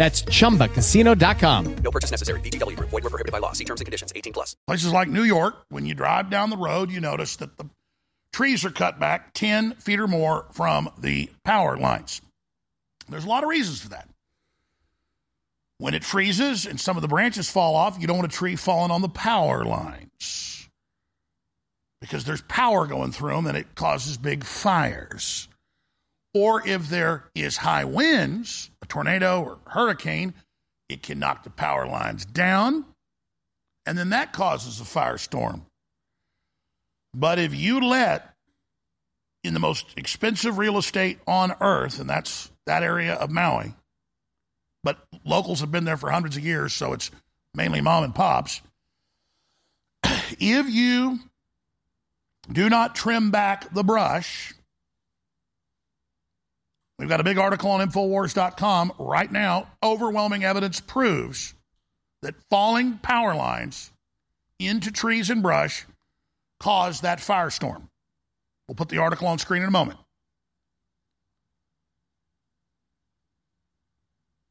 That's chumbacasino.com. No purchase necessary. VGW Group. Void were prohibited by law. See terms and conditions. 18 plus. Places like New York, when you drive down the road, you notice that the trees are cut back 10 feet or more from the power lines. There's a lot of reasons for that. When it freezes and some of the branches fall off, you don't want a tree falling on the power lines because there's power going through them and it causes big fires. Or if there is high winds, a tornado or hurricane, it can knock the power lines down, and then that causes a firestorm. But if you let in the most expensive real estate on earth, and that's that area of Maui, but locals have been there for hundreds of years, so it's mainly mom and pops. If you do not trim back the brush, We've got a big article on Infowars.com right now. Overwhelming evidence proves that falling power lines into trees and brush caused that firestorm. We'll put the article on screen in a moment.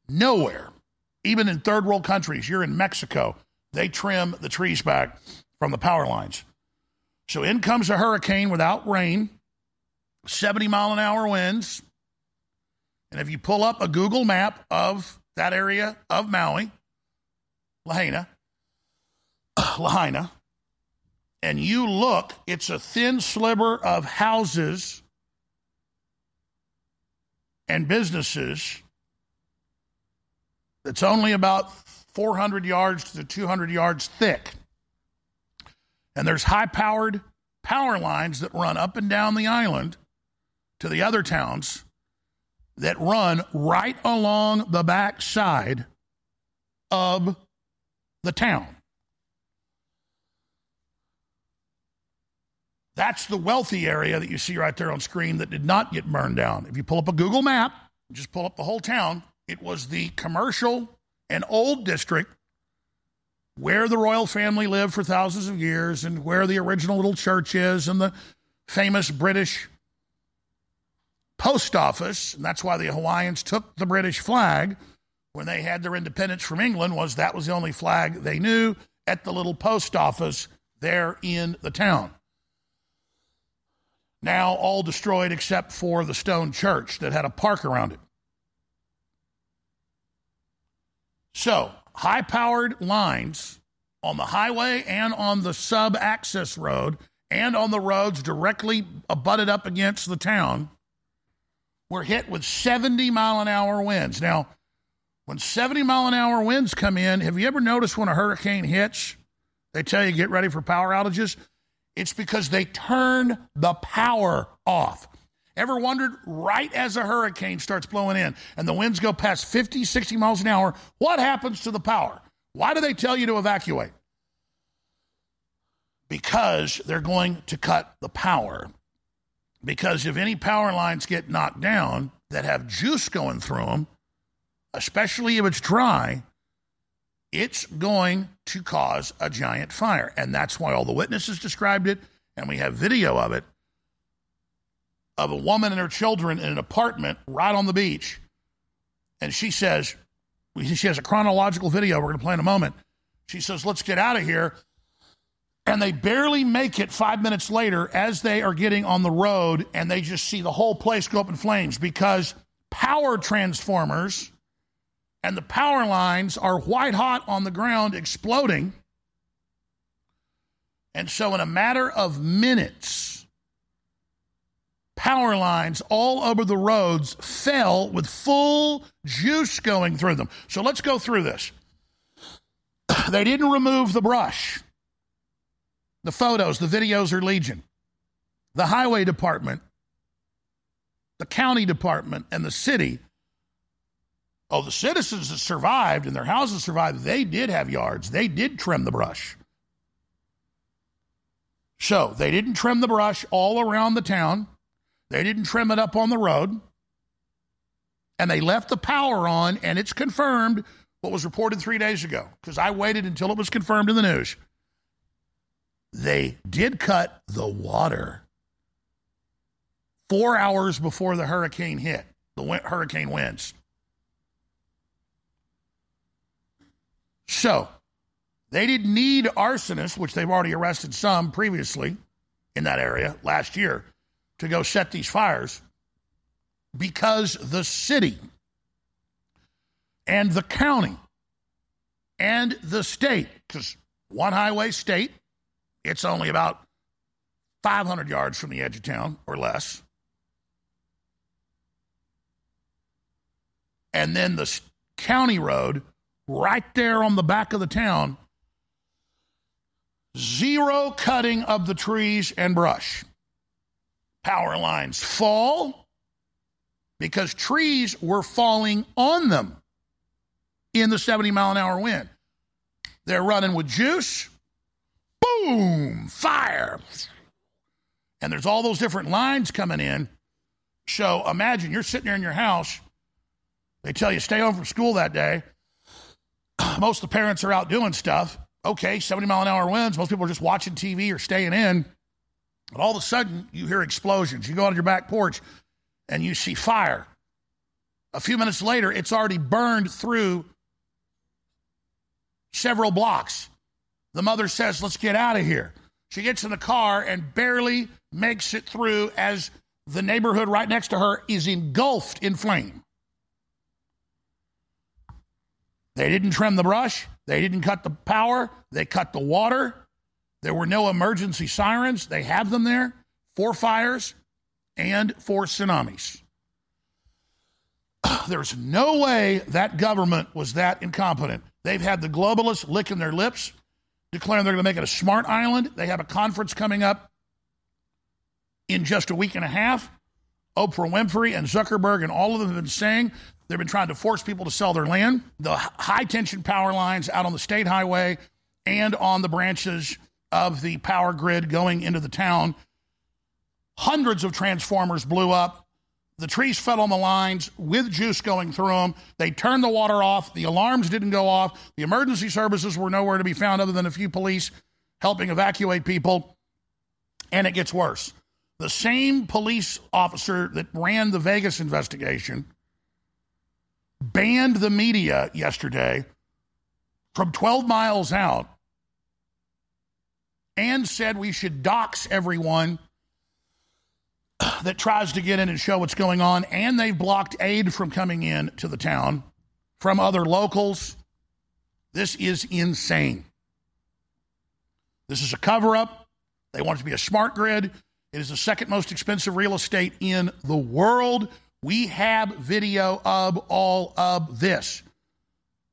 Nowhere, even in third world countries, you're in Mexico, they trim the trees back from the power lines. So in comes a hurricane without rain, 70 mile an hour winds and if you pull up a Google map of that area of Maui, Lahaina, Lahaina, and you look, it's a thin sliver of houses and businesses that's only about 400 yards to 200 yards thick. And there's high powered power lines that run up and down the island to the other towns that run right along the back side of the town. That's the wealthy area that you see right there on screen that did not get burned down. If you pull up a Google map, just pull up the whole town, it was the commercial and old district where the royal family lived for thousands of years and where the original little church is and the famous British post office, and that's why the Hawaiians took the British flag when they had their independence from England was that was the only flag they knew at the little post office there in the town. Now all destroyed except for the stone church that had a park around it. So, high powered lines on the highway and on the sub access road and on the roads directly abutted up against the town were hit with 70 mile an hour winds. Now, when 70 mile an hour winds come in, have you ever noticed when a hurricane hits, they tell you get ready for power outages? It's because they turn the power off. Ever wondered right as a hurricane starts blowing in and the winds go past 50, 60 miles an hour, what happens to the power? Why do they tell you to evacuate? Because they're going to cut the power because if any power lines get knocked down that have juice going through them, especially if it's dry, it's going to cause a giant fire. And that's why all the witnesses described it, and we have video of it of a woman and her children in an apartment right on the beach. And she says, she has a chronological video we're going to play in a moment. She says, Let's get out of here and they barely make it five minutes later as they are getting on the road and they just see the whole place go up in flames because power transformers and the power lines are white hot on the ground exploding And so, in a matter of minutes, power lines all over the roads fell with full juice going through them. So, let's go through this. They didn't remove the brush. The photos, the videos are legion. The highway department, the county department, and the city. Oh, the citizens that survived and their houses survived, they did have yards. They did trim the brush. So they didn't trim the brush all around the town. They didn't trim it up on the road. And they left the power on, and it's confirmed what was reported three days ago because I waited until it was confirmed in the news. They did cut the water four hours before the hurricane hit, the hurricane winds. So they didn't need arsonists, which they've already arrested some previously in that area last year, to go set these fires because the city and the county and the state, because one highway state, it's only about 500 yards from the edge of town or less. And then the county road right there on the back of the town Zero cutting of the trees and brush. Power lines fall because trees were falling on them in the 70 mile an hour wind. They're running with juice. Boom! Fire! And there's all those different lines coming in. So imagine you're sitting there in your house. They tell you stay home from school that day. Most of the parents are out doing stuff okay, 70 mile an hour winds. Most people are just watching TV or staying in. But all of a sudden, you hear explosions. You go out on your back porch and you see fire. A few minutes later, it's already burned through several blocks. The mother says, Let's get out of here. She gets in the car and barely makes it through as the neighborhood right next to her is engulfed in flame. They didn't trim the brush. They didn't cut the power, they cut the water. There were no emergency sirens. They have them there for fires and for tsunamis. There's no way that government was that incompetent. They've had the globalists licking their lips, declaring they're going to make it a smart island. They have a conference coming up in just a week and a half. Oprah Winfrey and Zuckerberg and all of them have been saying They've been trying to force people to sell their land. The high tension power lines out on the state highway and on the branches of the power grid going into the town. Hundreds of transformers blew up. The trees fell on the lines with juice going through them. They turned the water off. The alarms didn't go off. The emergency services were nowhere to be found other than a few police helping evacuate people. And it gets worse. The same police officer that ran the Vegas investigation banned the media yesterday from 12 miles out and said we should dox everyone that tries to get in and show what's going on. And they've blocked aid from coming in to the town from other locals. This is insane. This is a cover up. They want it to be a smart grid. It is the second most expensive real estate in the world. We have video of all of this.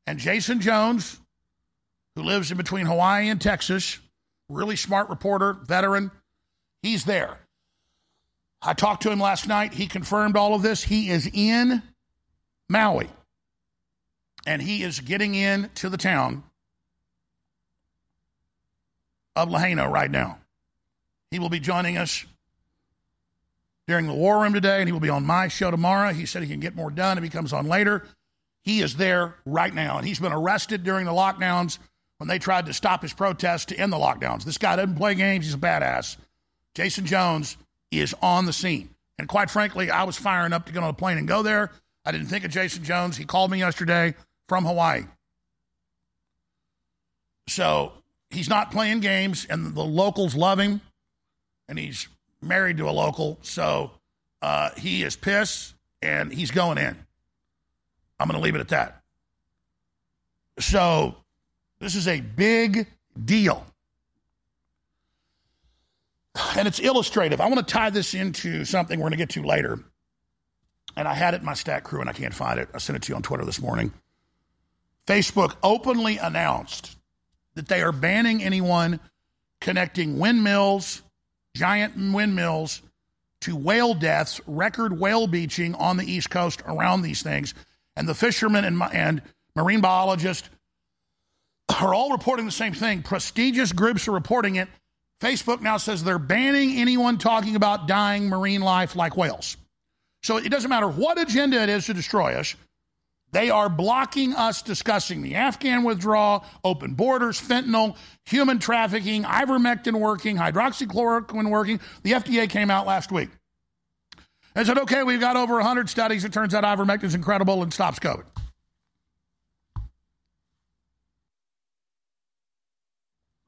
And Jason Jones, who lives in between Hawaii and Texas, really smart reporter, veteran, he's there. I talked to him last night. He confirmed all of this. He is in Maui and he is getting in to the town of Lahaina right now. He will be joining us during the war room today, and he will be on my show tomorrow. He said he can get more done if he comes on later. He is there right now, and he's been arrested during the lockdowns when they tried to stop his protest to end the lockdowns. This guy doesn't play games, he's a badass. Jason Jones is on the scene. And quite frankly, I was firing up to get on a plane and go there. I didn't think of Jason Jones. He called me yesterday from Hawaii. So he's not playing games, and the locals love him, and he's married to a local, so uh, he is pissed and he's going in. I'm going to leave it at that. So this is a big deal. And it's illustrative. I want to tie this into something we're going to get to later. And I had it in my stat crew and I can't find it. I sent it to you on Twitter this morning. Facebook openly announced that they are banning anyone connecting windmills, giant windmills, to whale deaths, record whale beaching on the East Coast around these things. And the fishermen and, and marine biologists are all reporting the same thing. Prestigious groups are reporting it. Facebook now says they're banning anyone talking about dying marine life like whales. So it doesn't matter what agenda it is to destroy us. They are blocking us discussing the Afghan withdrawal, open borders, fentanyl, human trafficking, ivermectin working, hydroxychloroquine working. The FDA came out last week and said, okay, we've got over 100 studies. It turns out ivermectin is incredible and stops COVID.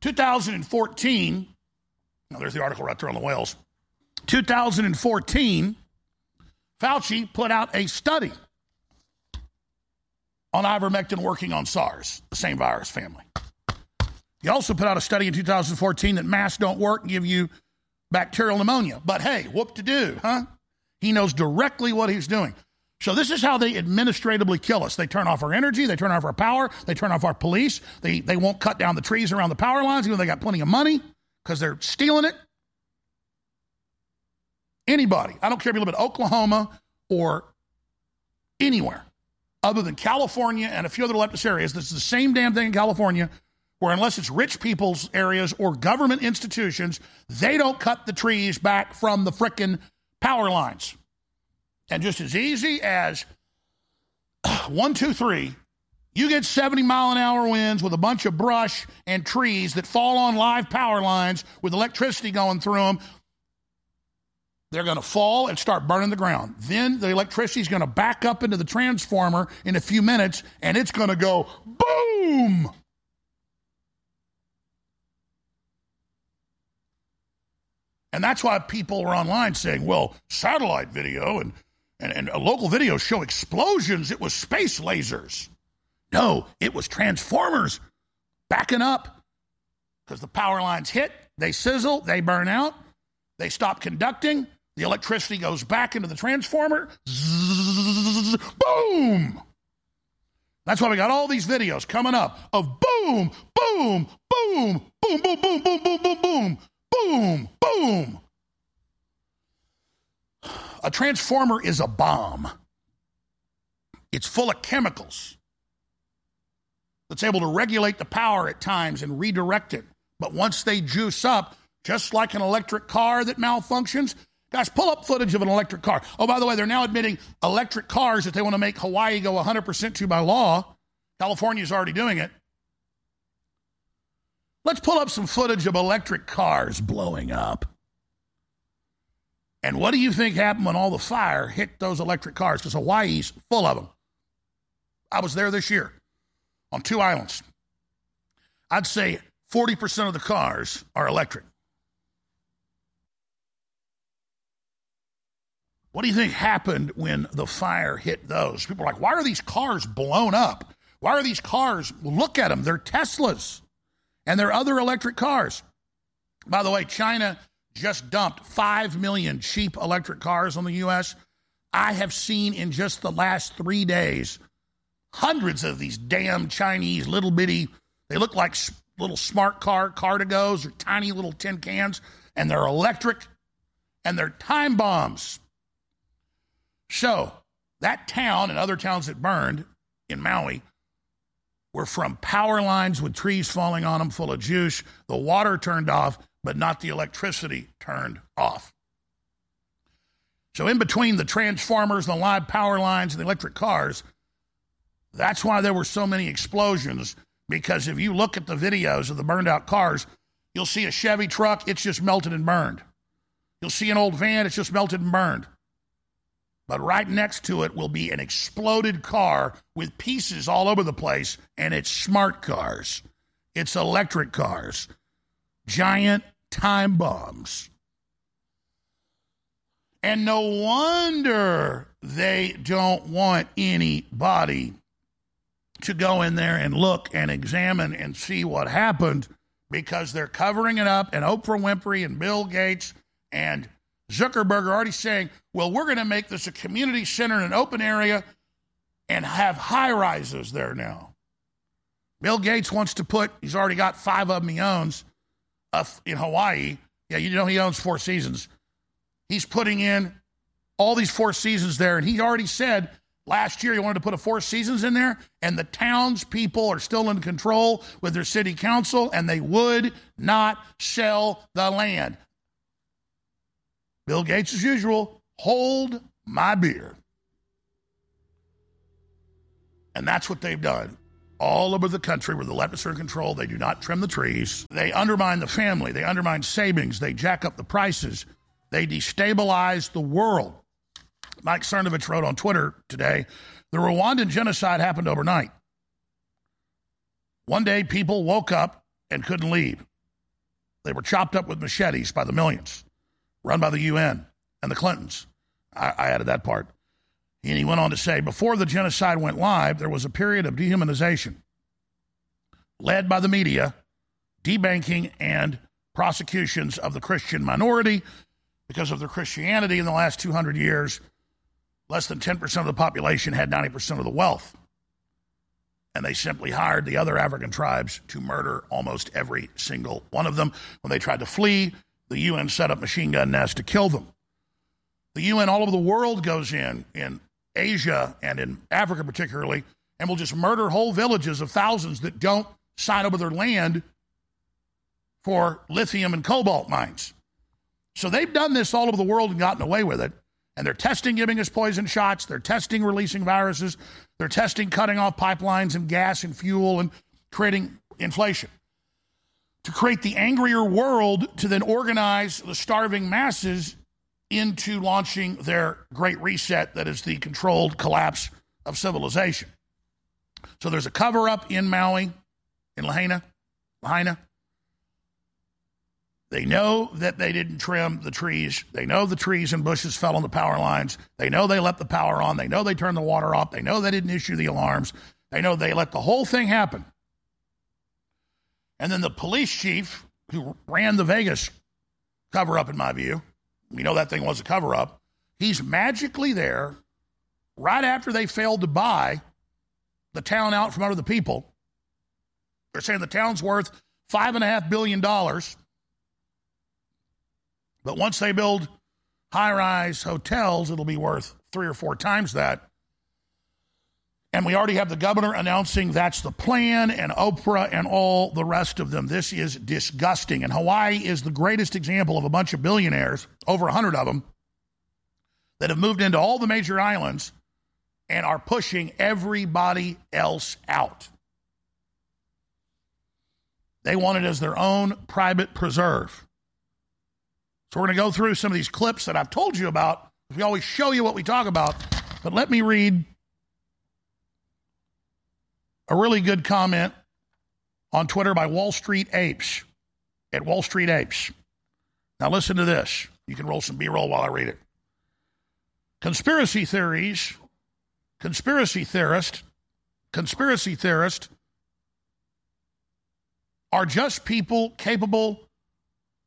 2014, now there's the article right there on the whales. 2014, Fauci put out a study on ivermectin working on SARS, the same virus family. He also put out a study in 2014 that masks don't work and give you bacterial pneumonia. But hey, whoop to do, huh? He knows directly what he's doing. So this is how they administratively kill us. They turn off our energy, they turn off our power, they turn off our police. They they won't cut down the trees around the power lines, even though they got plenty of money because they're stealing it. Anybody, I don't care if you live in Oklahoma or anywhere other than California and a few other leftist areas, this is the same damn thing in California, where unless it's rich people's areas or government institutions, they don't cut the trees back from the frickin' power lines. And just as easy as one, two, three, you get 70 mile an hour winds with a bunch of brush and trees that fall on live power lines with electricity going through them. They're going to fall and start burning the ground. Then the electricity is going to back up into the transformer in a few minutes and it's going to go boom. And that's why people are online saying, well, satellite video and and, and local videos show explosions. It was space lasers. No, it was transformers backing up because the power lines hit, they sizzle, they burn out, they stop conducting, the electricity goes back into the transformer. Zzz, boom! That's why we got all these videos coming up of boom, boom, boom, boom, boom, boom, boom, boom, boom, boom, boom, boom. A transformer is a bomb. It's full of chemicals that's able to regulate the power at times and redirect it. But once they juice up, just like an electric car that malfunctions, guys, pull up footage of an electric car. Oh, by the way, they're now admitting electric cars that they want to make Hawaii go 100% to by law. California's already doing it. Let's pull up some footage of electric cars blowing up. And what do you think happened when all the fire hit those electric cars? Because Hawaii's full of them. I was there this year on two islands. I'd say 40% of the cars are electric. What do you think happened when the fire hit those? People are like, why are these cars blown up? Why are these cars? Look at them. They're Teslas and they're other electric cars. By the way, China just dumped 5 million cheap electric cars on the U.S. I have seen in just the last three days hundreds of these damn Chinese little bitty, they look like little smart car Car-to-Gos or tiny little tin cans, and they're electric and they're time bombs. So, that town and other towns that burned in Maui were from power lines with trees falling on them full of juice. The water turned off but not the electricity turned off. So, in between the transformers, the live power lines, and the electric cars, that's why there were so many explosions. Because if you look at the videos of the burned out cars, you'll see a Chevy truck, it's just melted and burned. You'll see an old van, it's just melted and burned. But right next to it will be an exploded car with pieces all over the place, and it's smart cars. It's electric cars giant time bombs. And no wonder they don't want anybody to go in there and look and examine and see what happened because they're covering it up, and Oprah Winfrey and Bill Gates and Zuckerberg are already saying, well, we're going to make this a community center in an open area and have high rises there now. Bill Gates wants to put, he's already got five of them he owns uh, in Hawaii. Yeah, you know he owns Four Seasons. He's putting in all these Four Seasons there, and he already said last year he wanted to put a Four Seasons in there, and the townspeople are still in control with their city council, and they would not sell the land. Bill Gates, as usual, hold my beer. And that's what they've done all over the country where the leftists are in control. They do not trim the trees. They undermine the family. They undermine savings. They jack up the prices. They destabilize the world. Mike Cernovich wrote on Twitter today the Rwandan genocide happened overnight. One day, people woke up and couldn't leave. They were chopped up with machetes by the millions, run by the UN and the Clintons. I, I added that part. And he went on to say before the genocide went live, there was a period of dehumanization led by the media, debanking and prosecutions of the Christian minority because of their Christianity in the last 200 years. Less than 10% of the population had 90% of the wealth. And they simply hired the other African tribes to murder almost every single one of them. When they tried to flee, the UN set up machine gun nests to kill them. The UN all over the world goes in, in Asia and in Africa particularly, and will just murder whole villages of thousands that don't sign over their land for lithium and cobalt mines. So they've done this all over the world and gotten away with it. And they're testing giving us poison shots. They're testing releasing viruses. They're testing cutting off pipelines and gas and fuel and creating inflation. To create the angrier world to then organize the starving masses into launching their great reset that is the controlled collapse of civilization. So there's a cover up in Maui, in Lahaina, Lahaina. They know that they didn't trim the trees. They know the trees and bushes fell on the power lines. They know they let the power on. They know they turned the water off. They know they didn't issue the alarms. They know they let the whole thing happen. And then the police chief who ran the Vegas cover up, in my view, we know that thing was a cover up. He's magically there right after they failed to buy the town out from under the people. They're saying the town's worth five and a half billion dollars. But once they build high rise hotels, it'll be worth three or four times that. And we already have the governor announcing that's the plan, and Oprah and all the rest of them. This is disgusting. And Hawaii is the greatest example of a bunch of billionaires, over 100 of them, that have moved into all the major islands and are pushing everybody else out. They want it as their own private preserve. So we're going to go through some of these clips that I've told you about. We always show you what we talk about. But let me read a really good comment on Twitter by Wall Street Apes at Wall Street Apes. Now, listen to this. You can roll some B roll while I read it. Conspiracy theories, conspiracy theorist, conspiracy theorist are just people capable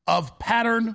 of pattern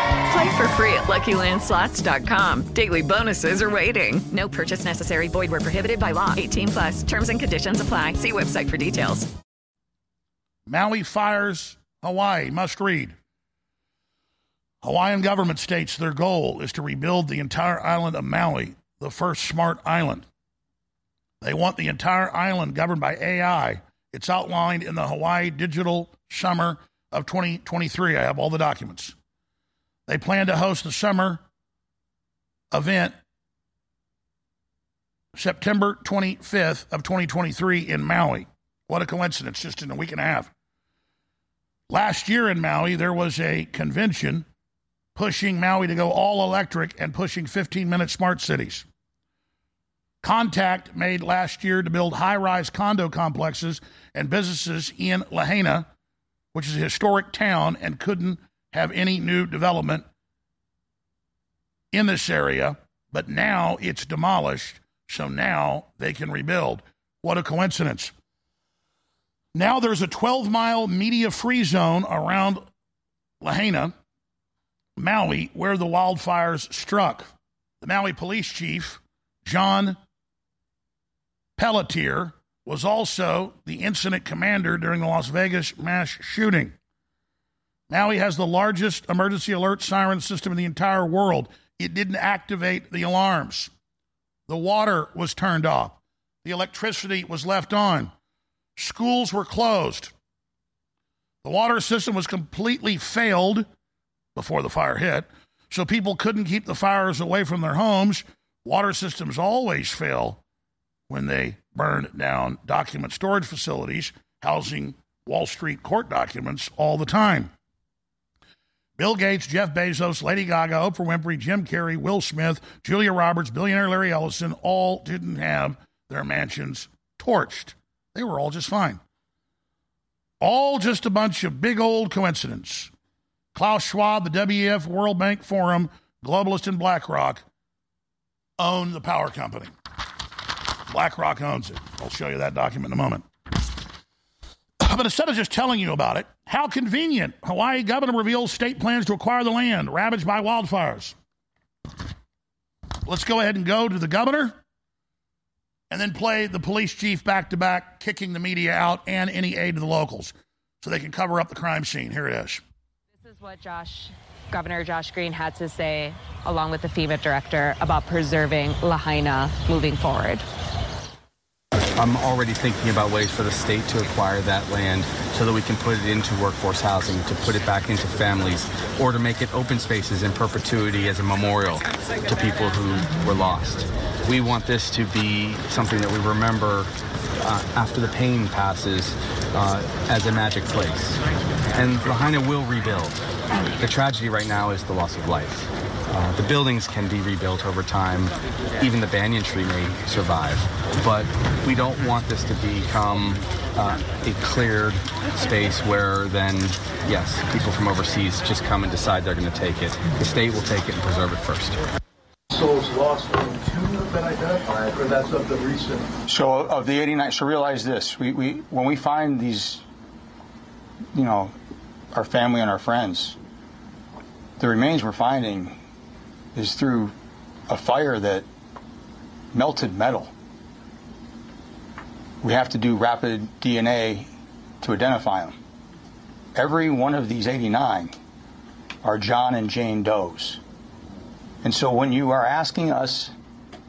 Play for free at LuckyLandSlots.com. Daily bonuses are waiting. No purchase necessary. Void where prohibited by law. 18 plus. Terms and conditions apply. See website for details. Maui fires Hawaii. Must read. Hawaiian government states their goal is to rebuild the entire island of Maui, the first smart island. They want the entire island governed by AI. It's outlined in the Hawaii Digital Summit of 2023. I have all the documents. They plan to host the summer event September 25th of 2023 in Maui. What a coincidence, just in a week and a half. Last year in Maui, there was a convention pushing Maui to go all electric and pushing 15 minute smart cities. contact made last year to build high rise condo complexes and businesses in Lahaina, which is a historic town and couldn't have any new development in this area. But now it's demolished, so now they can rebuild. What a coincidence. Now there's a 12 mile media free zone around Lahaina, Maui, where the wildfires struck. The Maui police chief, John Pelletier, was also the incident commander during the Las Vegas mass shooting. Maui has the largest emergency alert siren system in the entire world. It didn't activate the alarms. The water was turned off. The electricity was left on. Schools were closed. The water system was completely failed before the fire hit, so people couldn't keep the fires away from their homes. Water systems always fail when they burn down document storage facilities housing Wall Street court documents all the time. Bill Gates, Jeff Bezos, Lady Gaga, Oprah Winfrey, Jim Carrey, Will Smith, Julia Roberts, billionaire Larry Ellison all didn't have their mansions torched. They were all just fine. All just a bunch of big old coincidence. Klaus Schwab, the WEF World Bank Forum, Globalist, and BlackRock own the power company. BlackRock owns it. I'll show you that document in a moment. But instead of just telling you about it, how convenient. Hawaii governor reveals state plans to acquire the land ravaged by wildfires. Let's go ahead and go to the governor and then play the police chief back to back, kicking the media out and any aid to the locals so they can cover up the crime scene. Here it is. This is what Josh, Governor Josh Green had to say, along with the FEMA director, about preserving Lahaina moving forward. I'm already thinking about ways for the state to acquire that land so that we can put it into workforce housing, to put it back into families, or to make it open spaces in perpetuity as a memorial to people who were lost. We want this to be something that we remember uh, after the pain passes uh, as a magic place. And Lahaina will rebuild. The tragedy right now is the loss of life. Uh, the buildings can be rebuilt over time. Even the banyan tree may survive. But we don't want this to become uh, a cleared space where then, yes, people from overseas just come and decide they're going to take it. The state will take it and preserve it first. Souls lost, only two have been identified, or that's of the recent. So of the 89, so realize this: we, we when we find these, you know, our family and our friends, the remains we're finding is through a fire that melted metal. We have to do rapid DNA to identify them. Every one of these 89 are John and Jane Does. And so when you are asking us,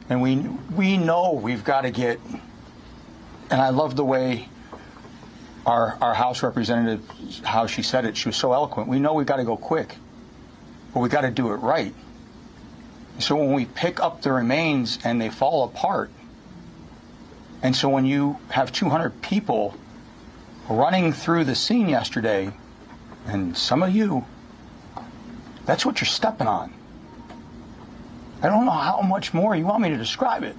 and we we know we've got to get, and I love the way our our House representative how she said it. She was so eloquent. We know we've got to go quick, but we've got to do it right. So when we pick up the remains and they fall apart, and so when you have 200 people running through the scene yesterday, and some of you, that's what you're stepping on. I don't know how much more you want me to describe it.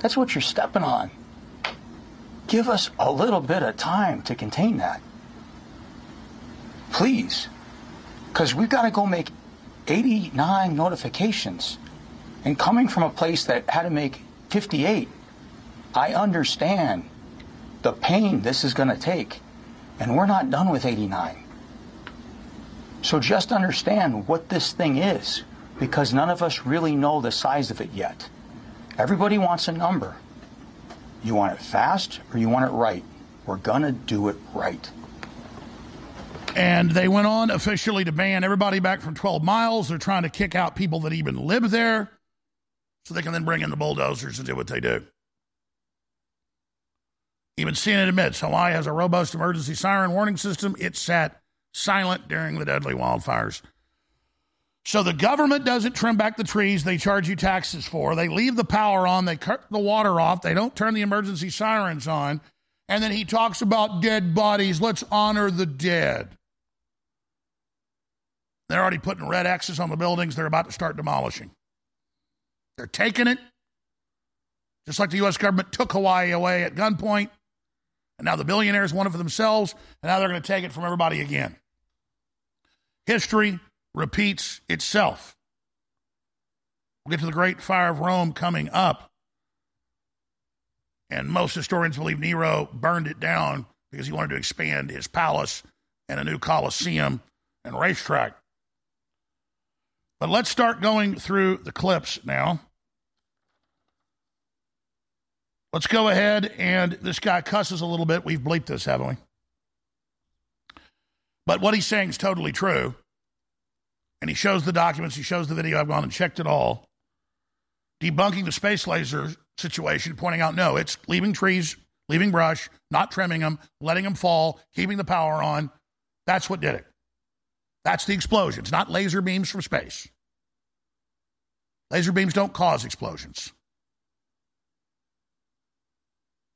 That's what you're stepping on. Give us a little bit of time to contain that. Please. Because we've got to go make 89 notifications. And coming from a place that had to make 58, I understand the pain this is going to take. And we're not done with 89. So just understand what this thing is, because none of us really know the size of it yet. Everybody wants a number. You want it fast or you want it right? We're going to do it right. And they went on officially to ban everybody back from 12 miles. They're trying to kick out people that even live there so they can then bring in the bulldozers and do what they do. Even CNN admits Hawaii has a robust emergency siren warning system. It sat silent during the deadly wildfires. So the government doesn't trim back the trees they charge you taxes for. They leave the power on, they cut the water off, they don't turn the emergency sirens on. And then he talks about dead bodies. Let's honor the dead. They're already putting red X's on the buildings they're about to start demolishing. They're taking it Just like the U.S. government took Hawaii away at gunpoint, and now the billionaires want it for themselves, and now they're going to take it from everybody again. History repeats itself. We'll get to the Great Fire of Rome coming up. And most historians believe Nero burned it down because he wanted to expand his palace and a new Colosseum and racetrack. But let's start going through the clips now. Let's go ahead and this guy cusses a little bit. We've bleeped this, haven't we? But what he's saying is totally true. And he shows the documents, he shows the video. I've gone and checked it all. Debunking the space laser situation, pointing out no, it's leaving trees, leaving brush, not trimming them, letting them fall, keeping the power on. That's what did it. That's the explosions, not laser beams from space. Laser beams don't cause explosions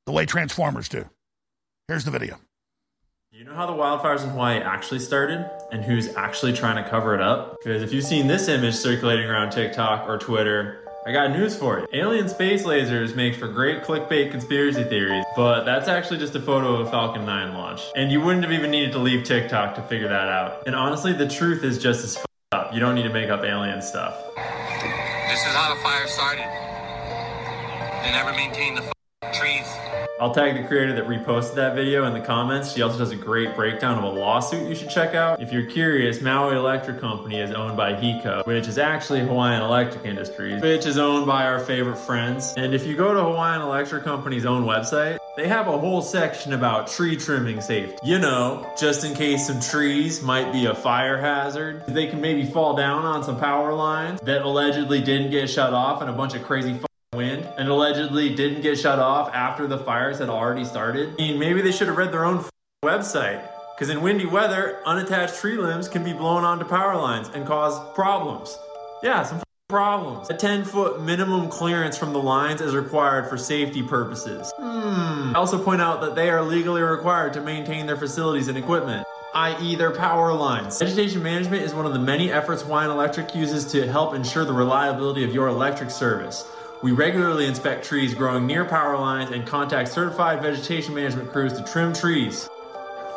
the way transformers do. Here's the video. You know how the wildfires in Hawaii actually started and who's actually trying to cover it up? Because if you've seen this image circulating around TikTok or Twitter, I got news for you. Alien space lasers make for great clickbait conspiracy theories, but that's actually just a photo of a Falcon 9 launch. And you wouldn't have even needed to leave TikTok to figure that out. And honestly, the truth is just as up. You don't need to make up alien stuff. This is how the fire started. They never maintained the trees. I'll tag the creator that reposted that video in the comments. She also does a great breakdown of a lawsuit you should check out. If you're curious, Maui Electric Company is owned by HECO, which is actually Hawaiian Electric Industries, which is owned by our favorite friends. And if you go to Hawaiian Electric Company's own website, they have a whole section about tree trimming safety. You know, just in case some trees might be a fire hazard. They can maybe fall down on some power lines that allegedly didn't get shut off and a bunch of crazy wind and allegedly didn't get shut off after the fires had already started. I mean, maybe they should have read their own website. Because in windy weather, unattached tree limbs can be blown onto power lines and cause problems. Yeah, some problems. A 10 foot minimum clearance from the lines is required for safety purposes. Hmm. I also point out that they are legally required to maintain their facilities and equipment i.e., their power lines. Vegetation management is one of the many efforts Hawaiian Electric uses to help ensure the reliability of your electric service. We regularly inspect trees growing near power lines and contact certified vegetation management crews to trim trees.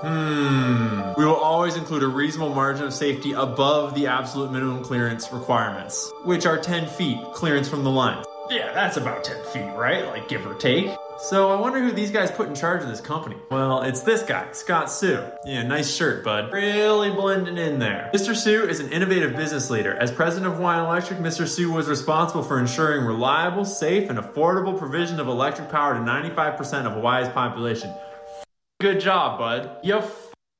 Hmm. We will always include a reasonable margin of safety above the absolute minimum clearance requirements, which are 10 feet clearance from the line. Yeah, that's about 10 feet, right? Like give or take. So I wonder who these guys put in charge of this company. Well, it's this guy, Scott Seu. Yeah, nice shirt, bud. Really blending in there. Mr. Seu is an innovative business leader. As president of Hawaiian Electric, Mr. Seu was responsible for ensuring reliable, safe, and affordable provision of electric power to 95% of Hawaii's population. Good job, bud. You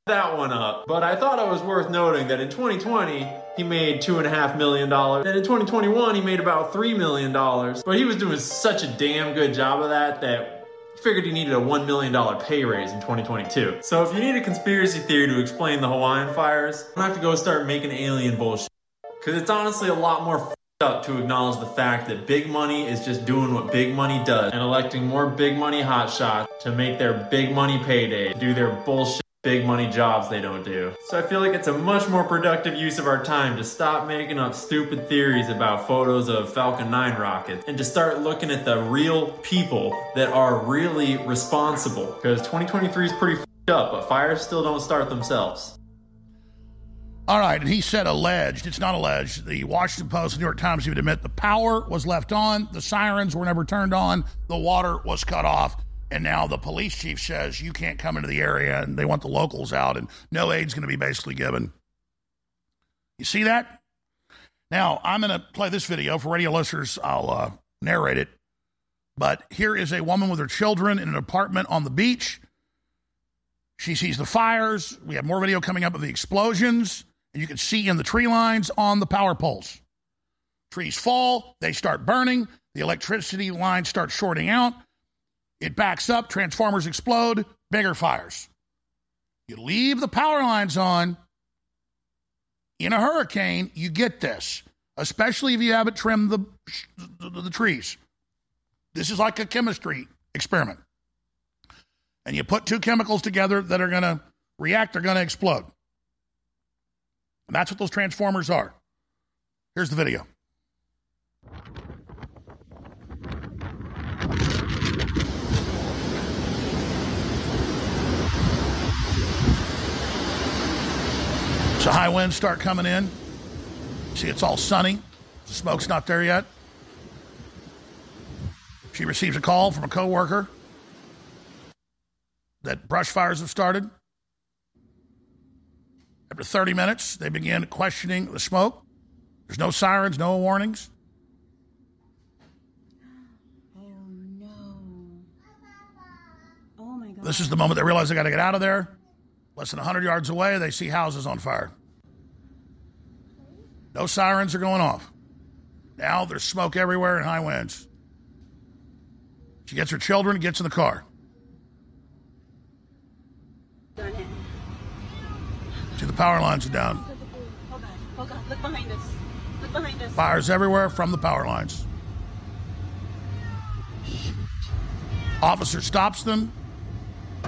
that one up. But I thought it was worth noting that in 2020, he made two and a half million dollars. And in 2021, he made about three million dollars. But he was doing such a damn good job of that that figured he needed a $1 million pay raise in 2022. So if you need a conspiracy theory to explain the Hawaiian fires, I'm gonna have to go start making alien bullshit. Cause it's honestly a lot more up to acknowledge the fact that big money is just doing what big money does and electing more big money hotshots to make their big money payday, do their bullshit big money jobs they don't do. So I feel like it's a much more productive use of our time to stop making up stupid theories about photos of Falcon 9 rockets and to start looking at the real people that are really responsible. Because 2023 is pretty up, but fires still don't start themselves. All right, and he said alleged. It's not alleged. The Washington Post, New York Times even admit the power was left on, the sirens were never turned on, the water was cut off. And now the police chief says you can't come into the area and they want the locals out and no aid's going to be basically given. You see that? Now, I'm going to play this video for radio listeners. I'll uh, narrate it. But here is a woman with her children in an apartment on the beach. She sees the fires. We have more video coming up of the explosions. And you can see in the tree lines on the power poles. Trees fall, they start burning, the electricity lines start shorting out. It backs up, transformers explode, bigger fires. You leave the power lines on in a hurricane, you get this, especially if you haven't trimmed the, the, the, trees. This is like a chemistry experiment. And you put two chemicals together that are going to react, they're going to explode. And that's what those transformers are. Here's the video. High winds start coming in. See, it's all sunny. The smoke's not there yet. She receives a call from a coworker that brush fires have started. After 30 minutes, they begin questioning the smoke. There's no sirens, no warnings. Oh no. Oh my god. This is the moment they realize they got to get out of there. Less than 100 yards away, they see houses on fire. No sirens are going off. Now there's smoke everywhere and high winds. She gets her children gets in the car. See, the power lines are down. Look behind us. Look behind us. Fires everywhere from the power lines. Officer stops them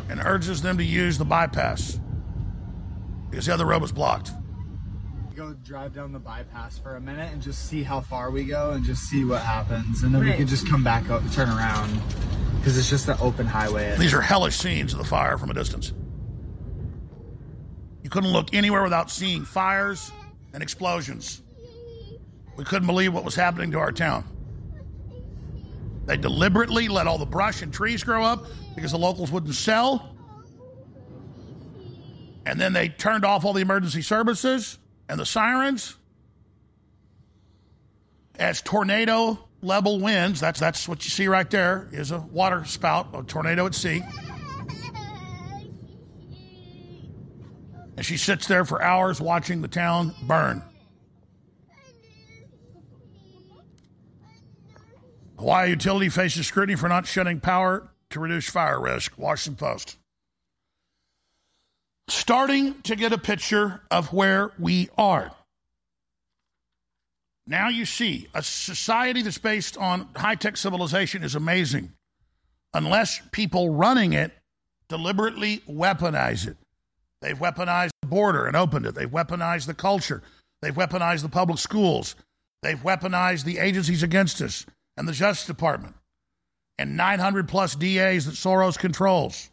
and urges them to use the bypass because the other road was blocked. Go drive down the bypass for a minute and just see how far we go and just see what happens. And then we can just come back up, turn around. Because it's just an open highway. These are hellish scenes of the fire from a distance. You couldn't look anywhere without seeing fires and explosions. We couldn't believe what was happening to our town. They deliberately let all the brush and trees grow up because the locals wouldn't sell. And then they turned off all the emergency services and the sirens. As tornado level winds, that's that's what you see right there is a water spout, a tornado at sea. And she sits there for hours watching the town burn. Hawaii utility faces scrutiny for not shutting power to reduce fire risk. Washington Post. Starting to get a picture of where we are. Now you see a society that's based on high tech civilization is amazing unless people running it deliberately weaponize it. They've weaponized the border and opened it. They've weaponized the culture. They've weaponized the public schools. They've weaponized the agencies against us and the Justice Department and 900 plus DAs that Soros controls.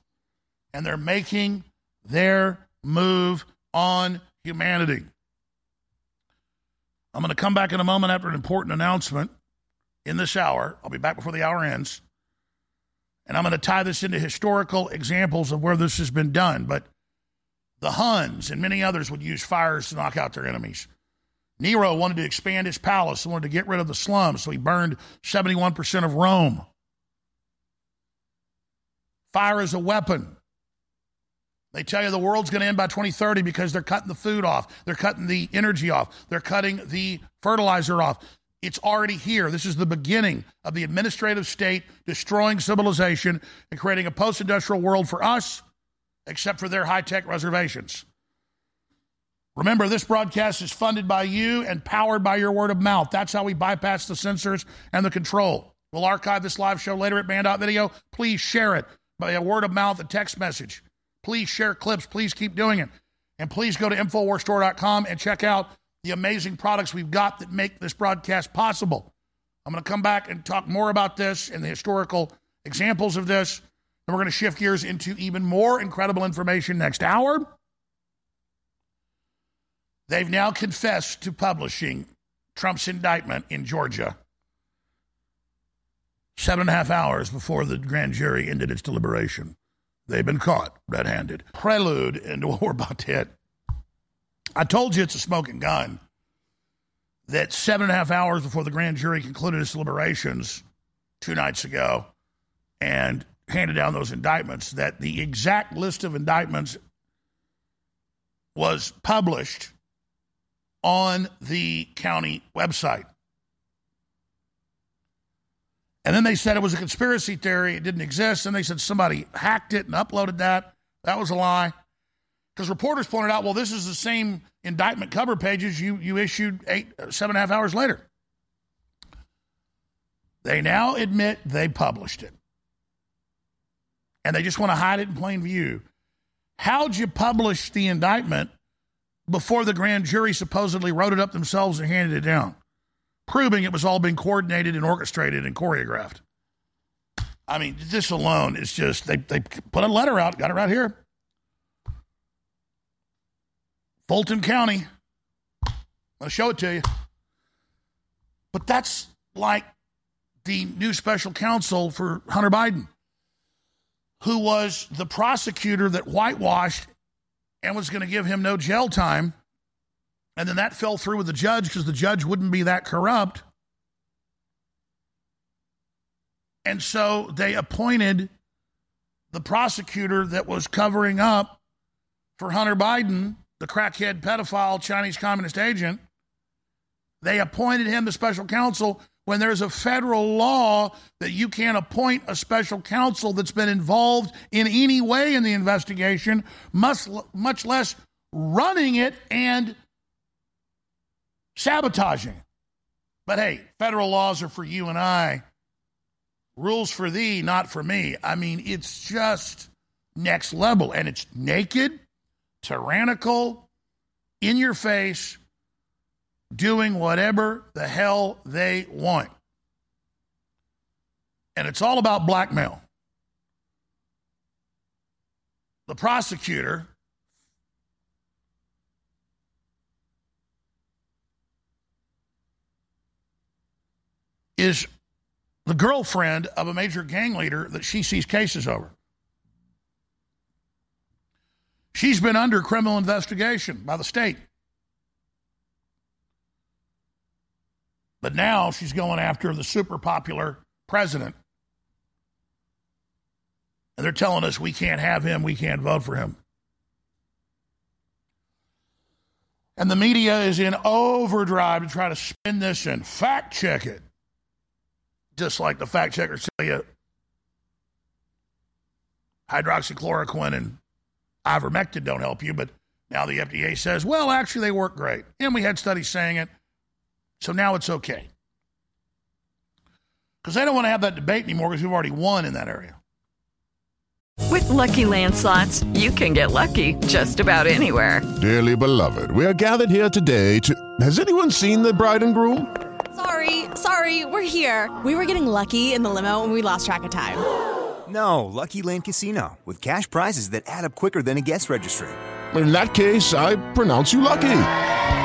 And they're making their move on humanity. I'm going to come back in a moment after an important announcement in this hour. I'll be back before the hour ends. And I'm going to tie this into historical examples of where this has been done. But the Huns and many others would use fires to knock out their enemies. Nero wanted to expand his palace wanted to get rid of the slums, so he burned 71% of Rome. Fire is a weapon. They tell you the world's going to end by 2030 because they're cutting the food off, they're cutting the energy off, they're cutting the fertilizer off. It's already here. This is the beginning of the administrative state destroying civilization and creating a post industrial world for us, except for their high tech reservations. Remember, this broadcast is funded by you and powered by your word of mouth. That's how we bypass the censors and the control. We'll archive this live show later at banned.video. Please share it by a word of mouth, a text message. Please share clips. Please keep doing it. And please go to InfoWarsStore.com and check out the amazing products we've got that make this broadcast possible. I'm going to come back and talk more about this and the historical examples of this. And we're going to shift gears into even more incredible information next hour. They've now confessed to publishing Trump's indictment in Georgia seven and a half hours before the grand jury ended its deliberation. They've been caught red handed. Prelude into what we're about to hit. I told you it's a smoking gun. That seven and a half hours before the grand jury concluded its deliberations two nights ago and handed down those indictments, that the exact list of indictments was published on the county website. And then they said it was a conspiracy theory, it didn't exist. And they said somebody hacked it and uploaded that. That was a lie. Because reporters pointed out, well, this is the same indictment cover pages you, you issued eight, seven and a half hours later. They now admit they published it. And they just want to hide it in plain view. How'd you publish the indictment before the grand jury supposedly wrote it up themselves and handed it down? Proving it was all being coordinated and orchestrated and choreographed. I mean, this alone is just, they, they put a letter out, got it right here. Fulton County I'll show it to you. But that's like the new special counsel for Hunter Biden, who was the prosecutor that whitewashed and was going to give him no jail time. And then that fell through with the judge because the judge wouldn't be that corrupt. And so they appointed the prosecutor that was covering up for Hunter Biden, the crackhead pedophile Chinese communist agent. They appointed him the special counsel when there's a federal law that you can't appoint a special counsel that's been involved in any way in the investigation, much, much less running it and sabotaging it. But hey, federal laws are for you and I. Rules for thee, not for me. I mean, it's just next level. And it's naked, tyrannical, in your face, doing whatever the hell they want. And it's all about blackmail. The prosecutor is the girlfriend of a major gang leader that she sees cases over. She's been under criminal investigation by the state. But now she's going after the super popular president. And they're telling us we can't have him, we can't vote for him. And the media is in overdrive to try to spin this and fact check it. Just like the fact checkers tell you hydroxychloroquine and ivermectin don't help you, but now the FDA says, well, actually, they work great. And we had studies saying it. So now it's okay. Because they don't want to have that debate anymore because we've already won in that area. With Lucky Land slots, you can get lucky just about anywhere. Dearly beloved, we are gathered here today to. Has anyone seen the bride and groom? Sorry, sorry, we're here. We were getting lucky in the limo and we lost track of time. No, Lucky Land Casino, with cash prizes that add up quicker than a guest registry. In that case, I pronounce you lucky.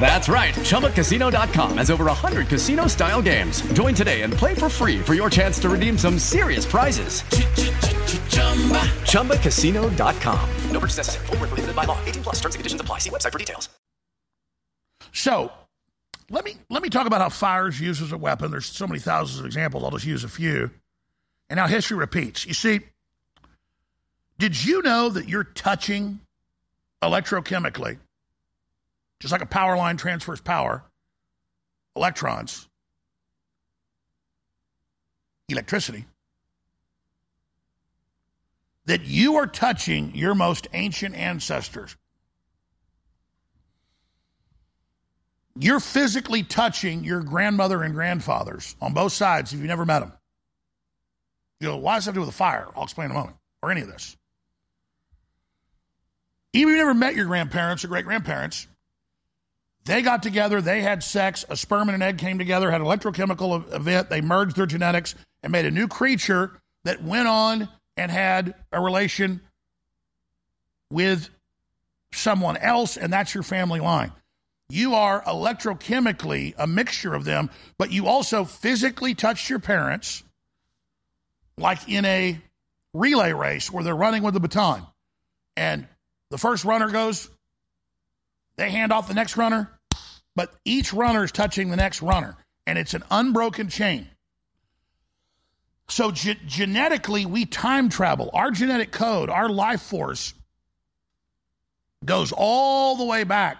That's right. ChumbaCasino.com has over 100 casino style games. Join today and play for free for your chance to redeem some serious prizes. ChumbaCasino.com. No purchase necessary. Full prohibited by law. 18 plus terms and conditions apply. See website for details. So let me let me talk about how fire is used as a weapon. There's so many thousands of examples. I'll just use a few. And how history repeats. You see, did you know that you're touching electrochemically just like a power line transfers power, electrons, electricity, that you are touching your most ancient ancestors. You're physically touching your grandmother and grandfathers on both sides if you've never met them. You know, why does that have to do with a fire? I'll explain in a moment, or any of this. Even if you never met your grandparents or great grandparents, they got together, they had sex, a sperm and an egg came together, had an electrochemical event, they merged their genetics and made a new creature that went on and had a relation with someone else, and that's your family line. You are electrochemically a mixture of them, but you also physically touched your parents, like in a relay race where they're running with the baton. And the first runner goes, they hand off the next runner, but each runner is touching the next runner, and it's an unbroken chain. So ge- genetically, we time travel. Our genetic code, our life force, goes all the way back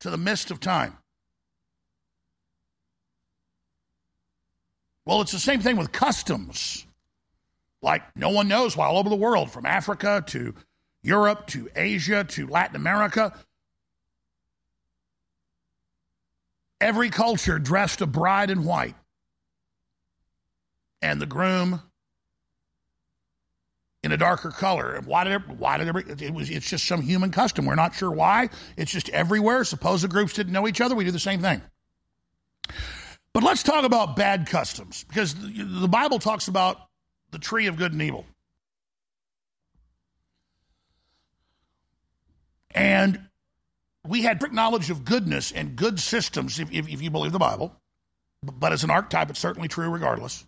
to the mist of time. Well, it's the same thing with customs. Like no one knows why all over the world, from Africa to Europe to Asia to Latin America, Every culture dressed a bride in white. and the groom in a darker color. Why did it, why did it, it was it's just some human custom. We're not sure why. It's just everywhere. Suppose the groups didn't know each other. We do the same thing. But let's talk about bad customs because the, the Bible talks about the tree of good and evil. And we had strict knowledge of goodness and good systems, if, if, if you believe the Bible. But as an archetype, it's certainly true regardless.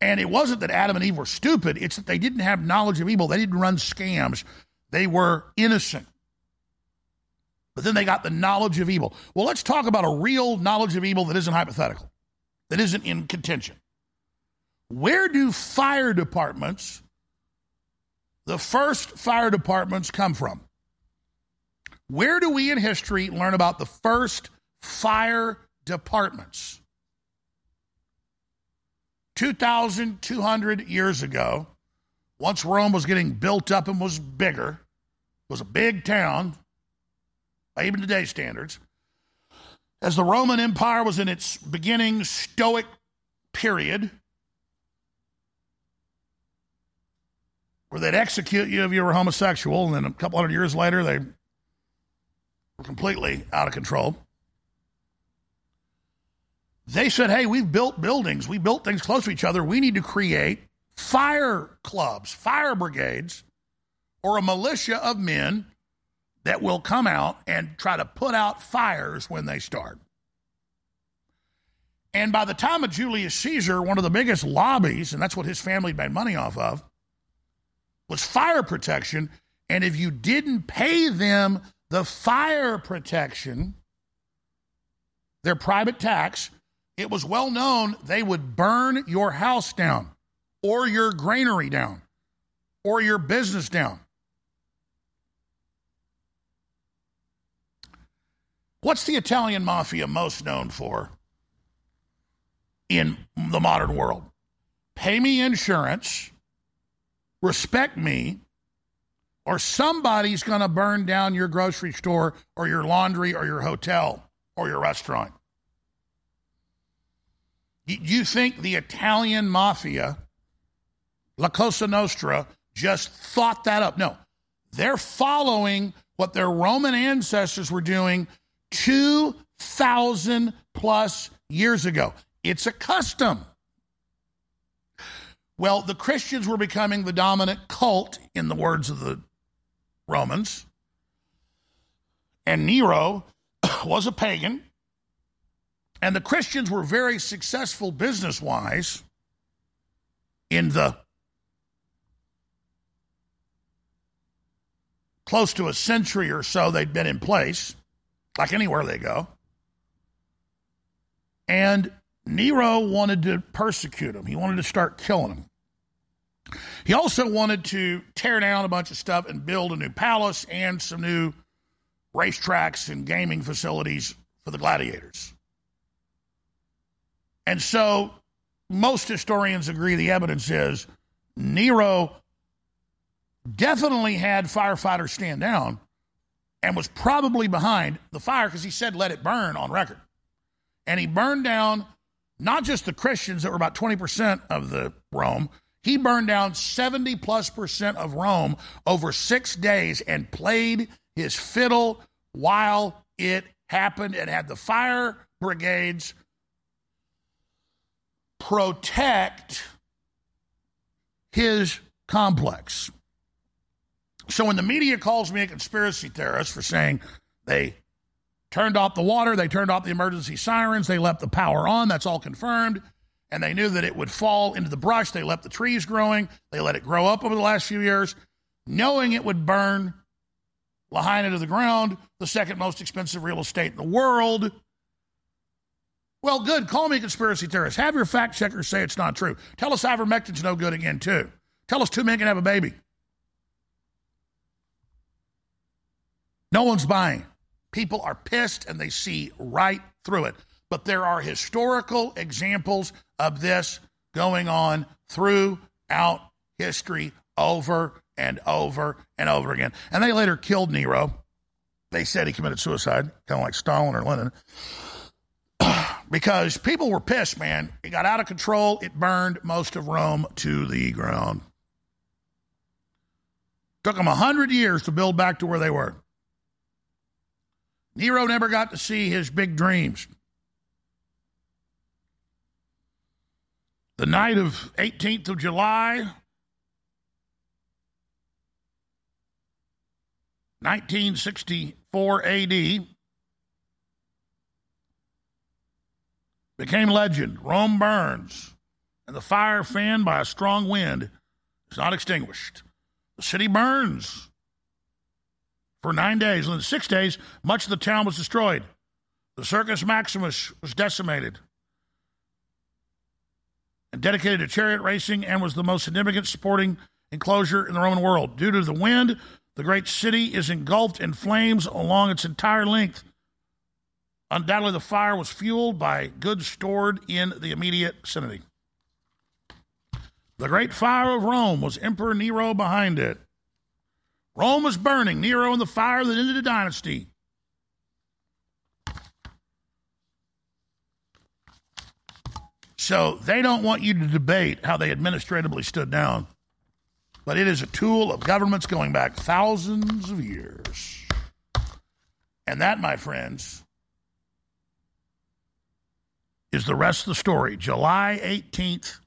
And it wasn't that Adam and Eve were stupid, it's that they didn't have knowledge of evil. They didn't run scams, they were innocent. But then they got the knowledge of evil. Well, let's talk about a real knowledge of evil that isn't hypothetical, that isn't in contention. Where do fire departments, the first fire departments, come from? Where do we in history learn about the first fire departments? 2,200 years ago, once Rome was getting built up and was bigger, was a big town, by even today's standards, as the Roman Empire was in its beginning stoic period, where they'd execute you if you were homosexual, and then a couple hundred years later, they completely out of control. They said, hey, we've built buildings, we built things close to each other. We need to create fire clubs, fire brigades, or a militia of men that will come out and try to put out fires when they start. And by the time of Julius Caesar, one of the biggest lobbies, and that's what his family made money off of, was fire protection. And if you didn't pay them the fire protection, their private tax, it was well known they would burn your house down or your granary down or your business down. What's the Italian mafia most known for in the modern world? Pay me insurance, respect me, or somebody's going to burn down your grocery store or your laundry or your hotel or your restaurant. You think the Italian mafia, La Cosa Nostra, just thought that up? No. They're following what their Roman ancestors were doing 2,000 plus years ago. It's a custom. Well, the Christians were becoming the dominant cult, in the words of the Romans. And Nero was a pagan. And the Christians were very successful business wise in the close to a century or so they'd been in place, like anywhere they go. And Nero wanted to persecute them, he wanted to start killing them. He also wanted to tear down a bunch of stuff and build a new palace and some new racetracks and gaming facilities for the gladiators. And so most historians agree the evidence is Nero definitely had firefighters stand down and was probably behind the fire because he said, let it burn on record. And he burned down not just the Christians that were about 20% of the Rome, he burned down 70 plus percent of Rome over six days and played his fiddle while it happened and had the fire brigades protect his complex. So when the media calls me a conspiracy theorist for saying they turned off the water, they turned off the emergency sirens, they left the power on, that's all confirmed, and they knew that it would fall into the brush, they left the trees growing, they let it grow up over the last few years, knowing it would burn Lahaina to the ground, the second most expensive real estate in the world. Well, good. Call me a conspiracy theorist. Have your fact checkers say it's not true. Tell us ivermectin's no good again, too. Tell us two men can have a baby. No one's buying. People are pissed and they see right through it. But there are historical examples of this going on throughout history over and over and over again. And they later killed Nero. They said he committed suicide, kind of like Stalin or Lenin. because people were pissed, man. It got out of control. It burned most of Rome to the ground. Took them a hundred years to build back to where they were. Nero never got to see his big dreams. The night of 18th of July, 1964 AD, became legend. Rome burns, and the fire fanned by a strong wind is not extinguished. The city burns for nine days. And in six days, much of the town was destroyed. The Circus Maximus was decimated dedicated to chariot racing and was the most significant sporting enclosure in the Roman world. Due to the wind, the great city is engulfed in flames along its entire length. Undoubtedly, the fire was fueled by goods stored in the immediate vicinity. The great fire of Rome was Emperor Nero behind it. Rome was burning, Nero in the fire that ended the dynasty. So they don't want you to debate how they administratively stood down, but it is a tool of governments going back thousands of years. And that, my friends, is the rest of the story. July 18th,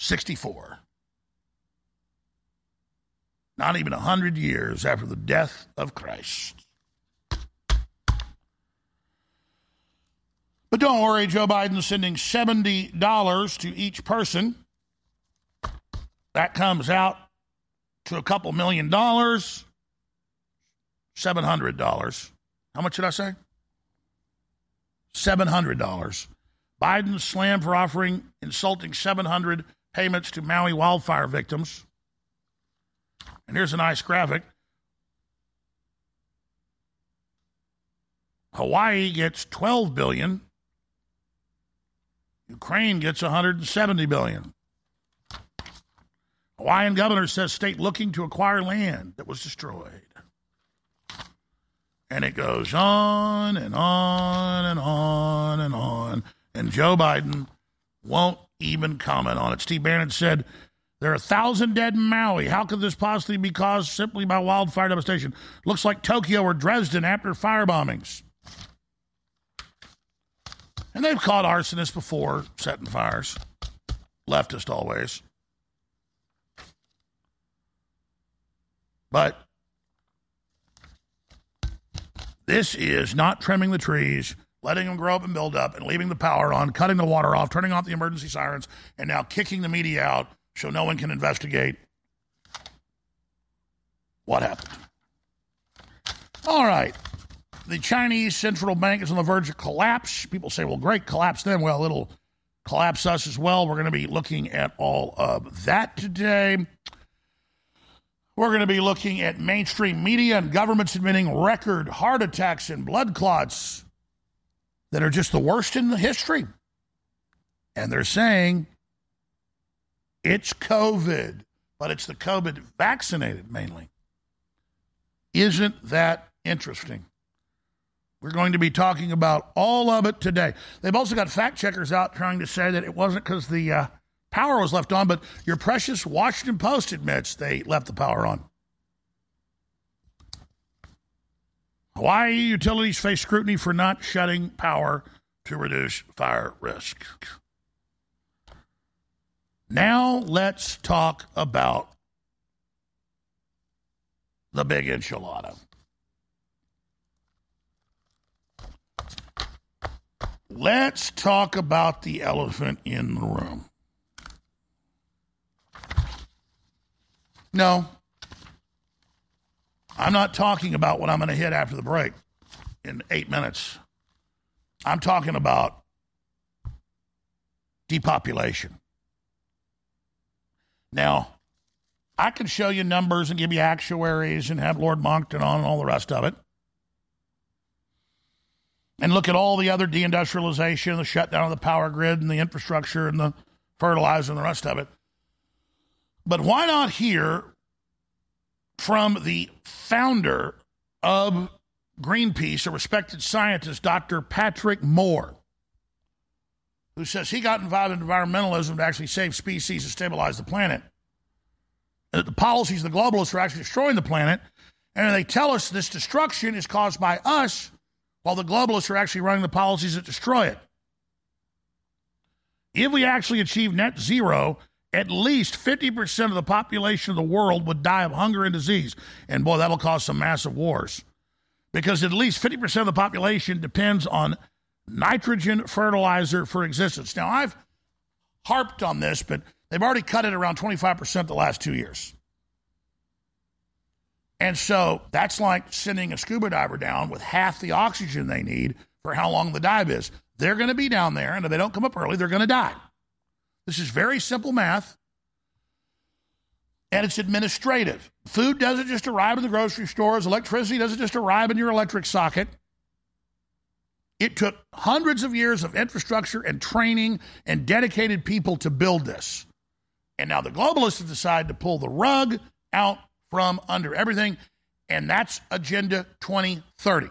64. Not even a 100 years after the death of Christ. But don't worry, Joe Biden's sending $70 to each person. That comes out to a couple million dollars. $700. How much did I say? $700. Biden slammed for offering insulting 700 payments to Maui wildfire victims. And here's a nice graphic. Hawaii gets 12 billion. Ukraine gets 170 billion. Hawaiian governor says state looking to acquire land that was destroyed. And it goes on and on and on and on. And Joe Biden won't even comment on it. Steve Bannon said, There are a thousand dead in Maui. How could this possibly be caused simply by wildfire devastation? Looks like Tokyo or Dresden after fire bombings. And they've caught arsonists before setting fires. Leftist always. But this is not trimming the trees, letting them grow up and build up, and leaving the power on, cutting the water off, turning off the emergency sirens, and now kicking the media out so no one can investigate what happened. All right. The Chinese central bank is on the verge of collapse. People say, well, great, collapse them. Well, it'll collapse us as well. We're going to be looking at all of that today. We're going to be looking at mainstream media and governments admitting record heart attacks and blood clots that are just the worst in the history. And they're saying it's COVID, but it's the COVID vaccinated mainly. Isn't that interesting? We're going to be talking about all of it today. They've also got fact checkers out trying to say that it wasn't because the uh, power was left on, but your precious Washington Post admits they left the power on. Hawaii utilities face scrutiny for not shutting power to reduce fire risk. Now let's talk about the big enchilada. Let's talk about the elephant in the room. No, I'm not talking about what I'm going to hit after the break in eight minutes. I'm talking about depopulation. Now, I can show you numbers and give you actuaries and have Lord Monckton on and all the rest of it and look at all the other deindustrialization, the shutdown of the power grid and the infrastructure and the fertilizer and the rest of it. But why not hear from the founder of Greenpeace, a respected scientist, Dr. Patrick Moore? who says he got involved in environmentalism to actually save species and stabilize the planet. And that the policies of the globalists are actually destroying the planet. And they tell us this destruction is caused by us, while the globalists are actually running the policies that destroy it. If we actually achieve net zero, at least 50% of the population of the world would die of hunger and disease. And boy, that'll cause some massive wars. Because at least 50% of the population depends on nitrogen fertilizer for existence. Now, I've harped on this, but they've already cut it around 25% the last two years. And so that's like sending a scuba diver down with half the oxygen they need for how long the dive is. They're going to be down there, and if they don't come up early, they're going to die. This is very simple math, and it's administrative. Food doesn't just arrive in the grocery stores, electricity doesn't just arrive in your electric socket. It took hundreds of years of infrastructure and training and dedicated people to build this. And now the globalists have decided to pull the rug out from under everything, and that's Agenda 2030.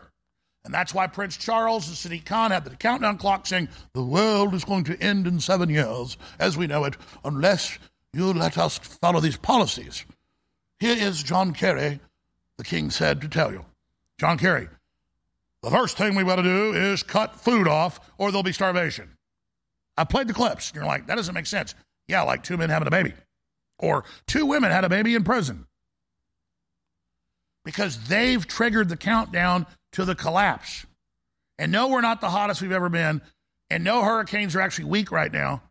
And that's why Prince Charles and Sadiq Khan had the countdown clock saying, The world is going to end in seven years, as we know it, unless you let us follow these policies. Here is John Kerry, the king said to tell you. John Kerry, the first thing we got to do is cut food off, or there'll be starvation. I played the clips. You're like, that doesn't make sense. Yeah, like two men having a baby, or two women had a baby in prison because they've triggered the countdown to the collapse. And no, we're not the hottest we've ever been. And no, hurricanes are actually weak right now.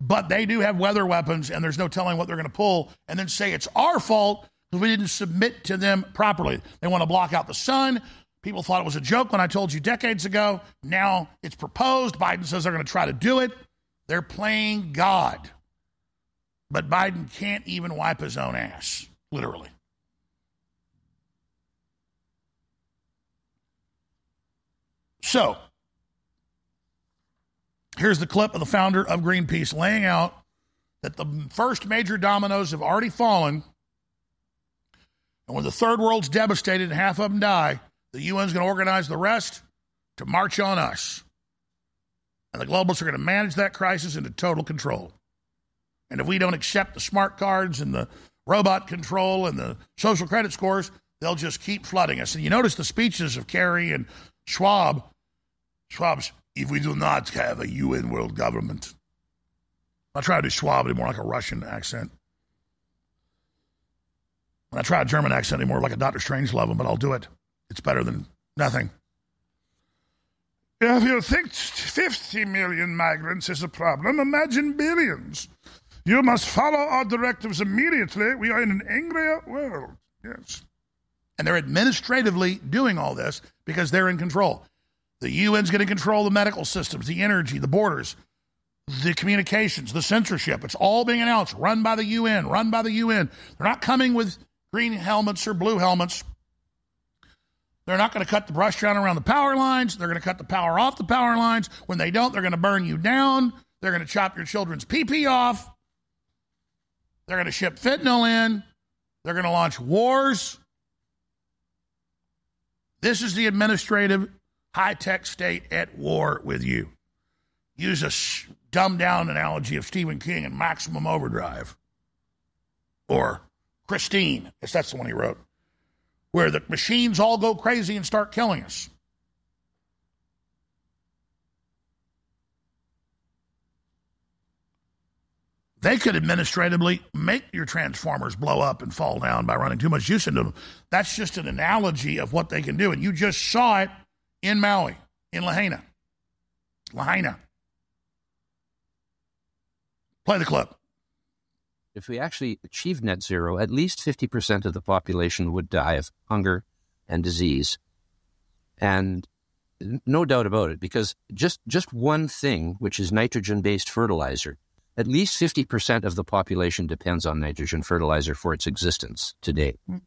But they do have weather weapons, and there's no telling what they're going to pull, and then say it's our fault because we didn't submit to them properly. They want to block out the sun. People thought it was a joke when I told you decades ago. Now it's proposed. Biden says they're going to try to do it. They're playing God. But Biden can't even wipe his own ass, literally. So, here's the clip of the founder of Greenpeace laying out that the first major dominoes have already fallen. And when the third world's devastated and half of them die, the UN's going to organize the rest to march on us. And the globalists are going to manage that crisis into total control. And if we don't accept the smart cards and the robot control and the social credit scores, they'll just keep flooding us. And you notice the speeches of Kerry and Schwab. Schwab's, if we do not have a UN world government. I try to do Schwab anymore like a Russian accent. I try a German accent anymore like a Doctor Strangelove, but I'll do it. It's better than nothing. If you think 50 million migrants is a problem, imagine billions. You must follow our directives immediately. We are in an angrier world. Yes. And they're administratively doing all this because they're in control. The UN's going to control the medical systems, the energy, the borders, the communications, the censorship. It's all being announced, run by the UN, run by the UN. They're not coming with green helmets or blue helmets. They're not going to cut the brush down around the power lines. They're going to cut the power off the power lines. When they don't, they're going to burn you down. They're going to chop your children's pee off. They're going to ship fentanyl in. They're going to launch wars. This is the administrative high tech state at war with you. Use a dumbed down analogy of Stephen King and Maximum Overdrive. Or Christine, yes, that's the one he wrote, where the machines all go crazy and start killing us. They could administratively make your transformers blow up and fall down by running too much juice into them. That's just an analogy of what they can do. And you just saw it in Maui, in Lahaina. Lahaina. Play the clip. If we actually achieve net zero, at least 50% of the population would die of hunger and disease. And no doubt about it, because just, just one thing, which is nitrogen based fertilizer, at least 50% of the population depends on nitrogen fertilizer for its existence today. Mm.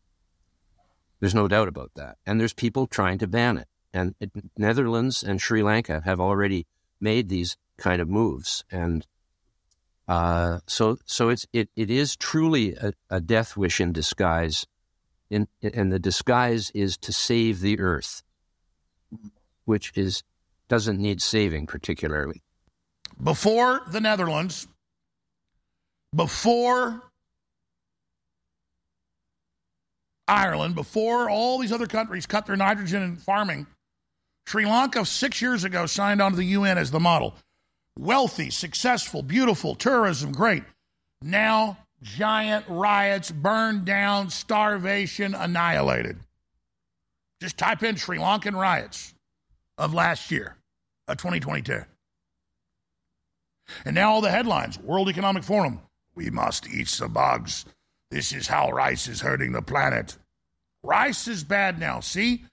There's no doubt about that. And there's people trying to ban it. And Netherlands and Sri Lanka have already made these kind of moves. And uh, so, so it's it, it is truly a, a death wish in disguise, in, and the disguise is to save the earth, which is doesn't need saving particularly. Before the Netherlands, before Ireland, before all these other countries cut their nitrogen in farming, Sri Lanka six years ago signed on to the UN as the model. Wealthy, successful, beautiful, tourism, great. Now, giant riots, burned down, starvation, annihilated. Just type in Sri Lankan riots of last year, of 2022. And now all the headlines World Economic Forum, we must eat some bugs. This is how rice is hurting the planet. Rice is bad now. See?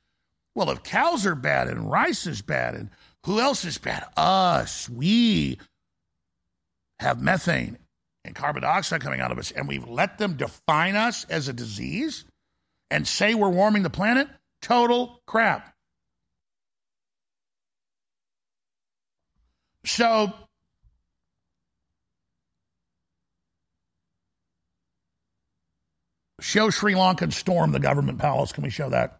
Well, if cows are bad and rice is bad, and who else is bad? Us. We have methane and carbon dioxide coming out of us, and we've let them define us as a disease and say we're warming the planet? Total crap. So, show Sri Lankan storm the government palace. Can we show that?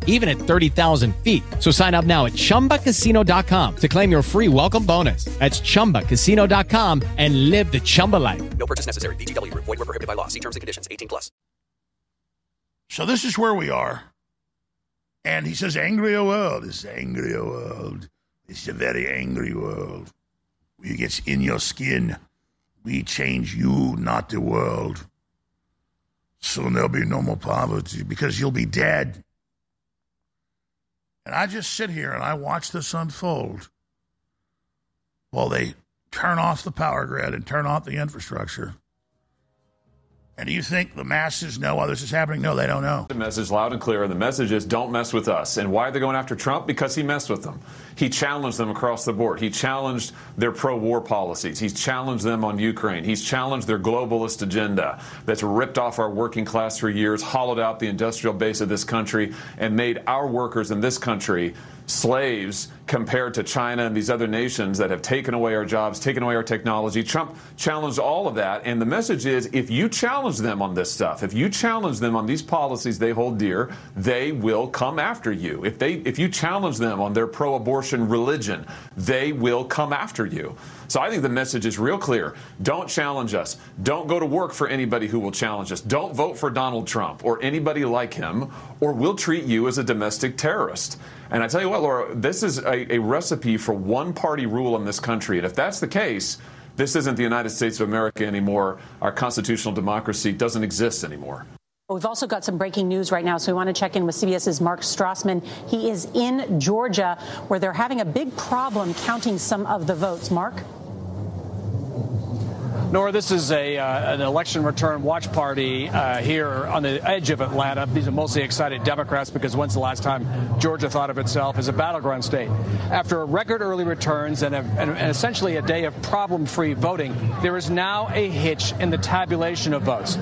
even at 30,000 feet. So sign up now at ChumbaCasino.com to claim your free welcome bonus. That's ChumbaCasino.com and live the Chumba life. No purchase necessary. VGW Group. Void were prohibited by law. See terms and conditions. 18 plus. So this is where we are. And he says, angrier world. This is angrier world. It's a very angry world. We gets in your skin. We change you, not the world. Soon there'll be no more poverty because you'll be dead. And I just sit here and I watch this unfold while they turn off the power grid and turn off the infrastructure. And do you think the masses know why this is happening? No, they don't know. The message loud and clear. The message is don't mess with us. And why are they going after Trump? Because he messed with them. He challenged them across the board. He challenged their pro war policies. He's challenged them on Ukraine. He's challenged their globalist agenda that's ripped off our working class for years, hollowed out the industrial base of this country, and made our workers in this country slaves compared to China and these other nations that have taken away our jobs, taken away our technology. Trump challenged all of that. And the message is if you challenge them on this stuff, if you challenge them on these policies they hold dear, they will come after you. If they if you challenge them on their pro-abortion religion, they will come after you. So I think the message is real clear. Don't challenge us. Don't go to work for anybody who will challenge us. Don't vote for Donald Trump or anybody like him, or we'll treat you as a domestic terrorist. And I tell you what, Laura, this is a, a recipe for one party rule in this country. And if that's the case, this isn't the United States of America anymore. Our constitutional democracy doesn't exist anymore. We've also got some breaking news right now, so we want to check in with CBS's Mark Strassmann. He is in Georgia, where they're having a big problem counting some of the votes. Mark? Nora, this is a uh, an election return watch party uh, here on the edge of Atlanta. These are mostly excited Democrats because when's the last time Georgia thought of itself as a battleground state? After a record early returns and, a, and, essentially a day of problem-free voting, there is now a hitch in the tabulation of votes.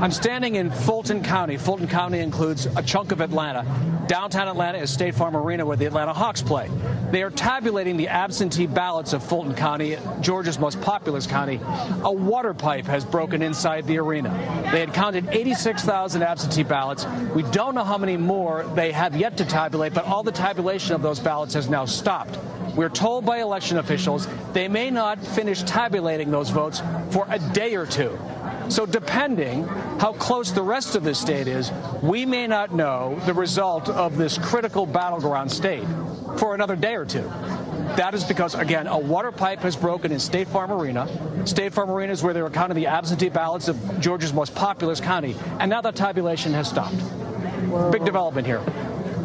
I'm standing in Fulton County. Fulton County includes a chunk of Atlanta. Downtown Atlanta is State Farm Arena where the Atlanta Hawks play. They are tabulating the absentee ballots of Fulton County, Georgia's most populous county. A water pipe has broken inside the arena. They had counted 86,000 absentee ballots. We don't know how many more they have yet to tabulate, but all the tabulation of those ballots has now stopped. We're told by election officials they may not finish tabulating those votes for a day or two. So, depending how close the rest of the state is, we may not know the result of this critical battleground state for another day or two. That is because, again, a water pipe has broken in State Farm Arena. State Farm Arena is where they were counting the absentee ballots of Georgia's most populous county. And now that tabulation has stopped. Big development here.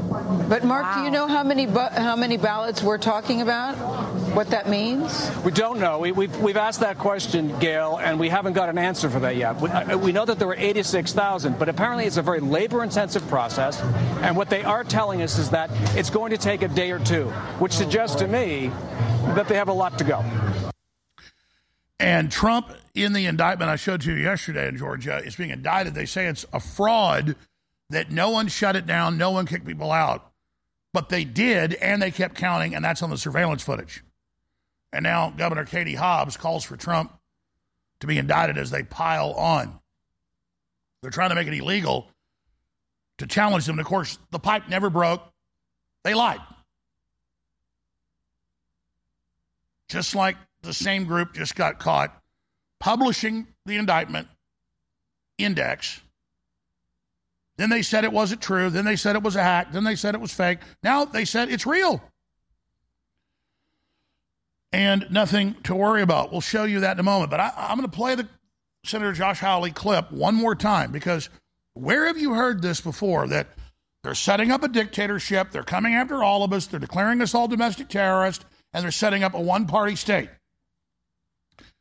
But Mark, do you know how many how many ballots we're talking about? What that means? We don't know. We, we've, we've asked that question, Gail, and we haven't got an answer for that yet. We, uh, we know that there were 86,000, but apparently it's a very labor intensive process. And what they are telling us is that it's going to take a day or two, which suggests to me that they have a lot to go. And Trump, in the indictment I showed to you yesterday in Georgia, is being indicted. They say it's a fraud that no one shut it down, no one kicked people out. But they did, and they kept counting, and that's on the surveillance footage. And now Governor Katie Hobbs calls for Trump to be indicted as they pile on. They're trying to make it illegal to challenge them. And of course, the pipe never broke. They lied. Just like the same group just got caught publishing the indictment index. Then they said it wasn't true. Then they said it was a hack. Then they said it was fake. Now they said it's real. And nothing to worry about. We'll show you that in a moment. But I, I'm going to play the Senator Josh Hawley clip one more time because where have you heard this before that they're setting up a dictatorship, they're coming after all of us, they're declaring us all domestic terrorists, and they're setting up a one party state?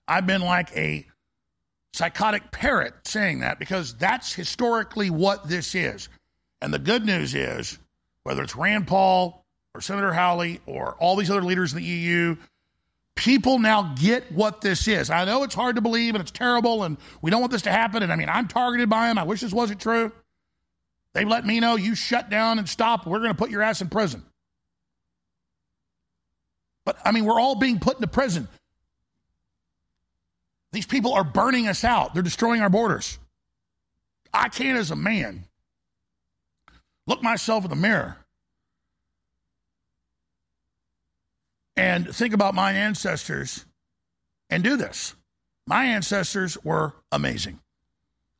I've been like a psychotic parrot saying that because that's historically what this is. And the good news is, whether it's Rand Paul or Senator Hawley or all these other leaders in the EU, people now get what this is. I know it's hard to believe and it's terrible and we don't want this to happen. And I mean, I'm targeted by them. I wish this wasn't true. They've let me know you shut down and stop. We're going to put your ass in prison. But I mean, we're all being put into prison. These people are burning us out. They're destroying our borders. I can't, as a man, look myself in the mirror and think about my ancestors and do this. My ancestors were amazing.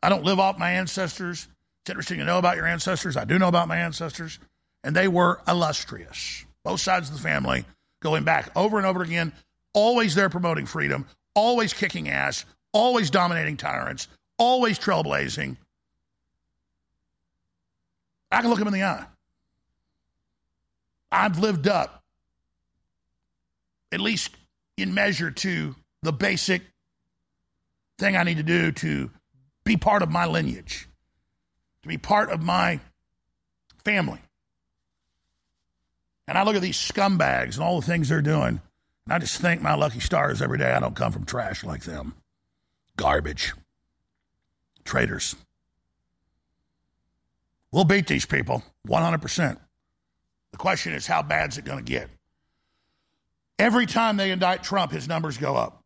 I don't live off my ancestors. It's interesting to know about your ancestors. I do know about my ancestors, and they were illustrious. Both sides of the family going back over and over again, always there promoting freedom, always kicking ass, always dominating tyrants, always trailblazing. I can look him in the eye. I've lived up, at least in measure, to the basic thing I need to do to be part of my lineage, to be part of my family. And I look at these scumbags and all the things they're doing. I just thank my lucky stars every day I don't come from trash like them. Garbage. Traitors. We'll beat these people 100%. The question is, how bad is it going to get? Every time they indict Trump, his numbers go up.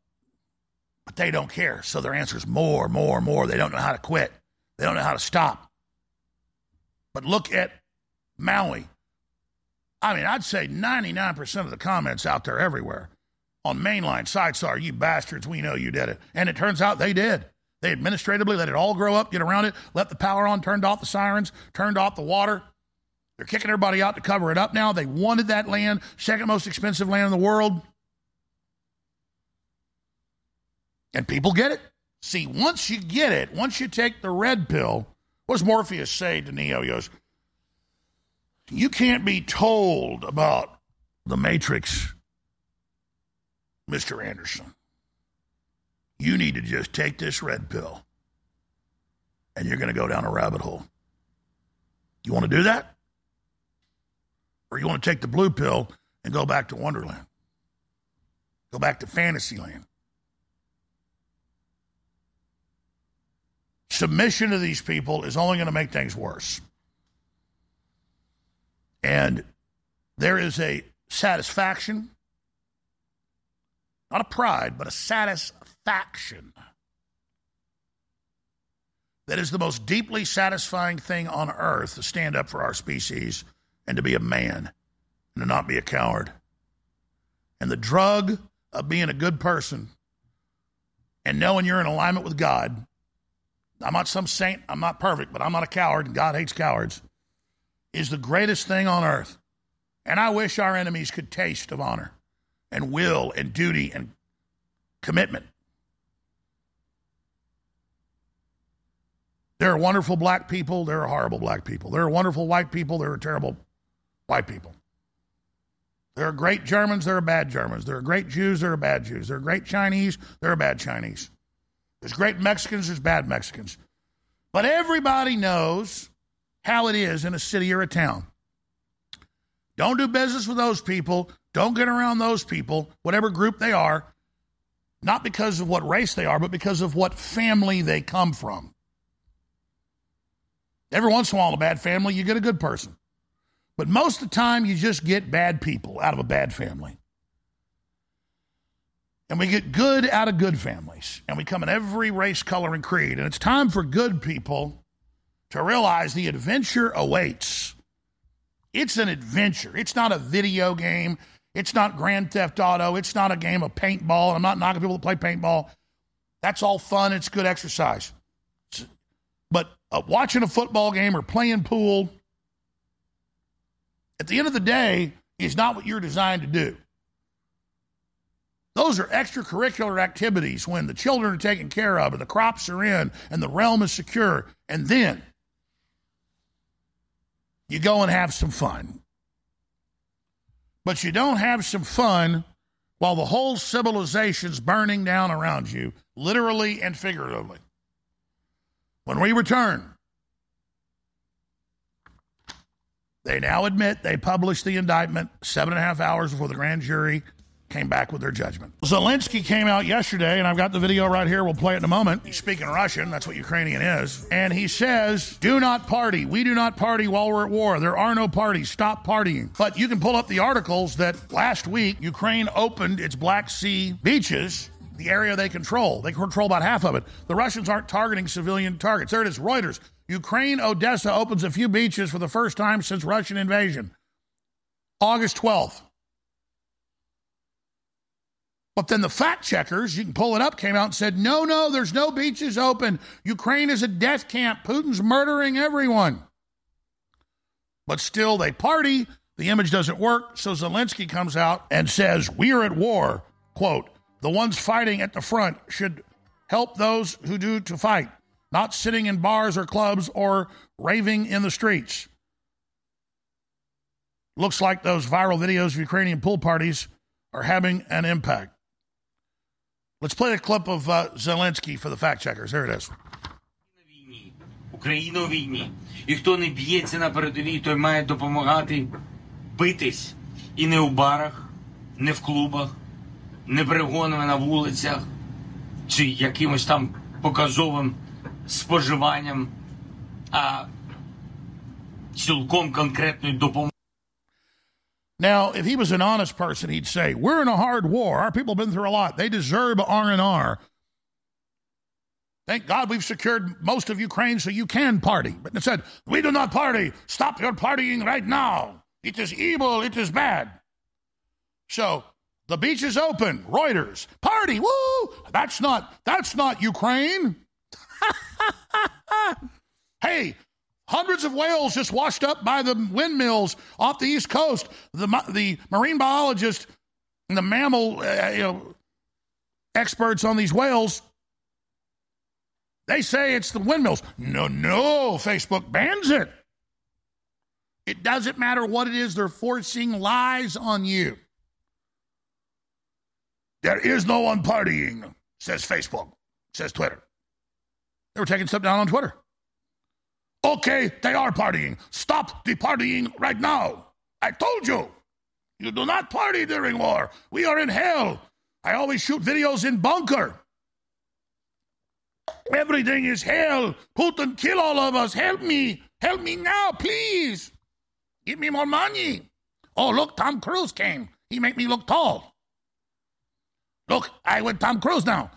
But they don't care. So their answer is more, more, more. They don't know how to quit, they don't know how to stop. But look at Maui. I mean, I'd say 99% of the comments out there everywhere on mainline sites are, you bastards, we know you did it. And it turns out they did. They administratively let it all grow up, get around it, let the power on, turned off the sirens, turned off the water. They're kicking everybody out to cover it up now. They wanted that land, second most expensive land in the world. And people get it. See, once you get it, once you take the red pill, what does Morpheus say to Neo? He goes, You can't be told about the Matrix, Mr. Anderson. You need to just take this red pill and you're going to go down a rabbit hole. You want to do that? Or you want to take the blue pill and go back to Wonderland? Go back to Fantasyland? Submission to these people is only going to make things worse. And there is a satisfaction, not a pride, but a satisfaction that is the most deeply satisfying thing on earth to stand up for our species and to be a man and to not be a coward. And the drug of being a good person and knowing you're in alignment with God. I'm not some saint, I'm not perfect, but I'm not a coward, and God hates cowards, is the greatest thing on earth. And I wish our enemies could taste of honor. And will and duty and commitment. There are wonderful black people, there are horrible black people. There are wonderful white people, there are terrible white people. There are great Germans, there are bad Germans. There are great Jews, there are bad Jews. There are great Chinese, there are bad Chinese. There's great Mexicans, there's bad Mexicans. But everybody knows how it is in a city or a town. Don't do business with those people. Don't get around those people, whatever group they are, not because of what race they are, but because of what family they come from. Every once in a while, a bad family, you get a good person. But most of the time, you just get bad people out of a bad family. And we get good out of good families. And we come in every race, color, and creed. And it's time for good people to realize the adventure awaits. It's an adventure. It's not a video game. It's not Grand Theft Auto. It's not a game of paintball. I'm not knocking people that play paintball. That's all fun. It's good exercise. But uh, watching a football game or playing pool, at the end of the day, is not what you're designed to do. Those are extracurricular activities when the children are taken care of and the crops are in and the realm is secure. And then you go and have some fun. But you don't have some fun while the whole civilization's burning down around you, literally and figuratively. When we return, they now admit they published the indictment seven and a half hours before the grand jury came back with their judgment. Zelensky came out yesterday, and I've got the video right here. We'll play it in a moment. He's speaking Russian. That's what Ukrainian is. And he says, Do not party. We do not party while we're at war. There are no parties. Stop partying. But you can pull up the articles that last week Ukraine opened its Black Sea beaches the area they control. They control about half of it. The Russians aren't targeting civilian targets. There it is Reuters. Ukraine Odessa opens a few beaches for the first time since Russian invasion. August 12th. But then the fact checkers, you can pull it up, came out and said, no, no, there's no beaches open. Ukraine is a death camp. Putin's murdering everyone. But still, they party. The image doesn't work. So Zelensky comes out and says, We are at war. Quote, the ones fighting at the front should help those who do to fight, not sitting in bars or clubs or raving in the streets. Looks like those viral videos of Ukrainian pool parties are having an impact. Let's play a clip of uh, Zelensky for the fact checkers. Here it is. Україна у війні. І хто не б'ється на передовій, той має допомагати битись. І не у барах, не в клубах, не перегонами на вулицях, чи якимось там показовим споживанням, а цілком конкретною допомогою. Now, if he was an honest person, he'd say, "We're in a hard war. Our people have been through a lot. They deserve R and R. Thank God we've secured most of Ukraine, so you can party." But instead, we do not party. Stop your partying right now. It is evil. It is bad. So the beach is open. Reuters party. Woo! That's not. That's not Ukraine. hey, Hundreds of whales just washed up by the windmills off the East Coast. The, the marine biologist and the mammal uh, you know, experts on these whales, they say it's the windmills. No, no, Facebook bans it. It doesn't matter what it is, they're forcing lies on you. There is no one partying, says Facebook, says Twitter. They were taking stuff down on Twitter. Okay, they are partying. Stop the partying right now. I told you. You do not party during war. We are in hell. I always shoot videos in bunker. Everything is hell. Putin, kill all of us. Help me. Help me now, please. Give me more money. Oh, look, Tom Cruise came. He make me look tall. Look, I with Tom Cruise now.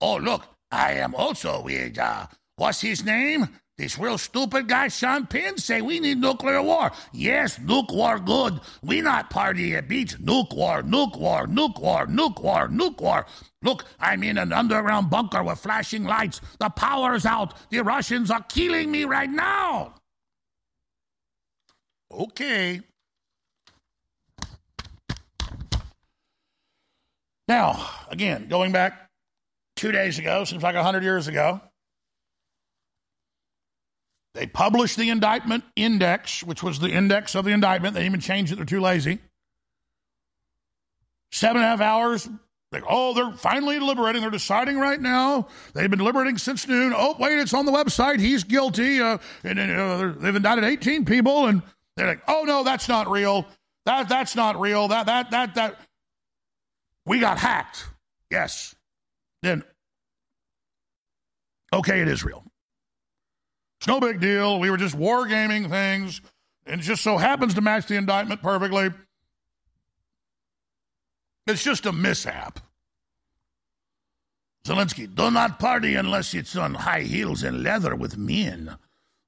Oh, look, I am also with, uh, what's his name? This real stupid guy, Sean Penn, say we need nuclear war. Yes, nuke war good. We not party at beach. Nuke war, nuke war, nuke war, nuke war, nuke war. Look, I'm in an underground bunker with flashing lights. The power's out. The Russians are killing me right now. Okay. Now, again, going back two days ago, seems like 100 years ago, they published the indictment index, which was the index of the indictment. They didn't even changed it, they're too lazy. Seven and a half hours. Like, oh, they're finally deliberating. They're deciding right now. They've been deliberating since noon. Oh, wait, it's on the website. He's guilty. Uh, and, uh, they've indicted 18 people. And they're like, oh, no, that's not real. That, that's not real. That, that, that, that. We got hacked. Yes. Then, okay, it is real. It's no big deal. We were just wargaming things, and it just so happens to match the indictment perfectly. It's just a mishap. Zelensky, do not party unless it's on high heels and leather with men.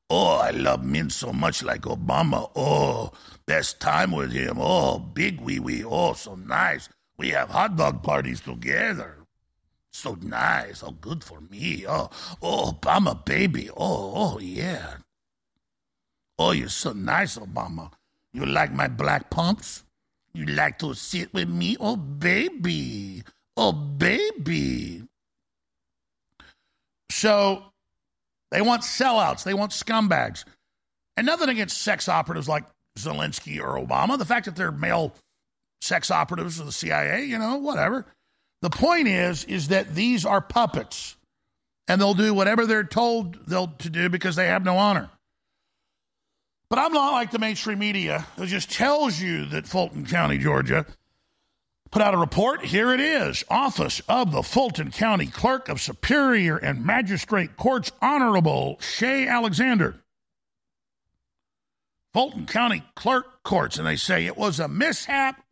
Oh, I love men so much like Obama. Oh, best time with him. Oh, big wee wee. Oh, so nice. We have hot dog parties together. So nice. Oh, good for me. Oh, oh, Obama, baby. Oh, oh, yeah. Oh, you're so nice, Obama. You like my black pumps? You like to sit with me? Oh, baby. Oh, baby. So they want sellouts. They want scumbags. And nothing against sex operatives like Zelensky or Obama. The fact that they're male sex operatives of the CIA, you know, whatever. The point is, is that these are puppets, and they'll do whatever they're told they'll to do because they have no honor. But I'm not like the mainstream media who just tells you that Fulton County, Georgia, put out a report. Here it is Office of the Fulton County Clerk of Superior and Magistrate Courts, Honorable Ché Alexander. Fulton County Clerk Courts, and they say it was a mishap,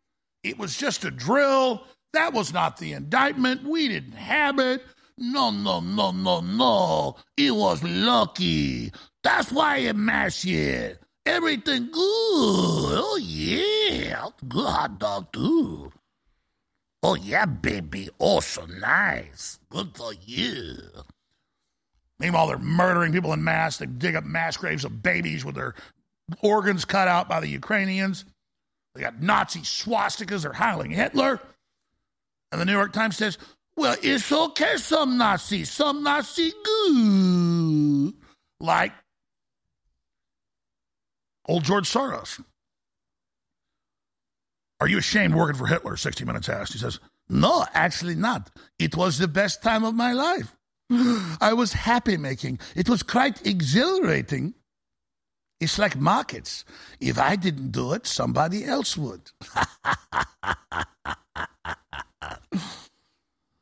it was just a drill, that was not the indictment. We didn't have it. No, no, no, no, no. It was lucky. That's why it mashed it. Everything good. Oh, yeah. Good hot dog, too. Oh, yeah, baby. Oh, so nice. Good for you. Meanwhile, they're murdering people in mass. They dig up mass graves of babies with their organs cut out by the Ukrainians. They got Nazi swastikas. They're hailing Hitler. And the New York Times says, well, it's okay, some Nazi, some Nazi good. Like old George Soros. Are you ashamed working for Hitler? 60 Minutes asked. He says, No, actually not. It was the best time of my life. I was happy making. It was quite exhilarating. It's like markets. If I didn't do it, somebody else would.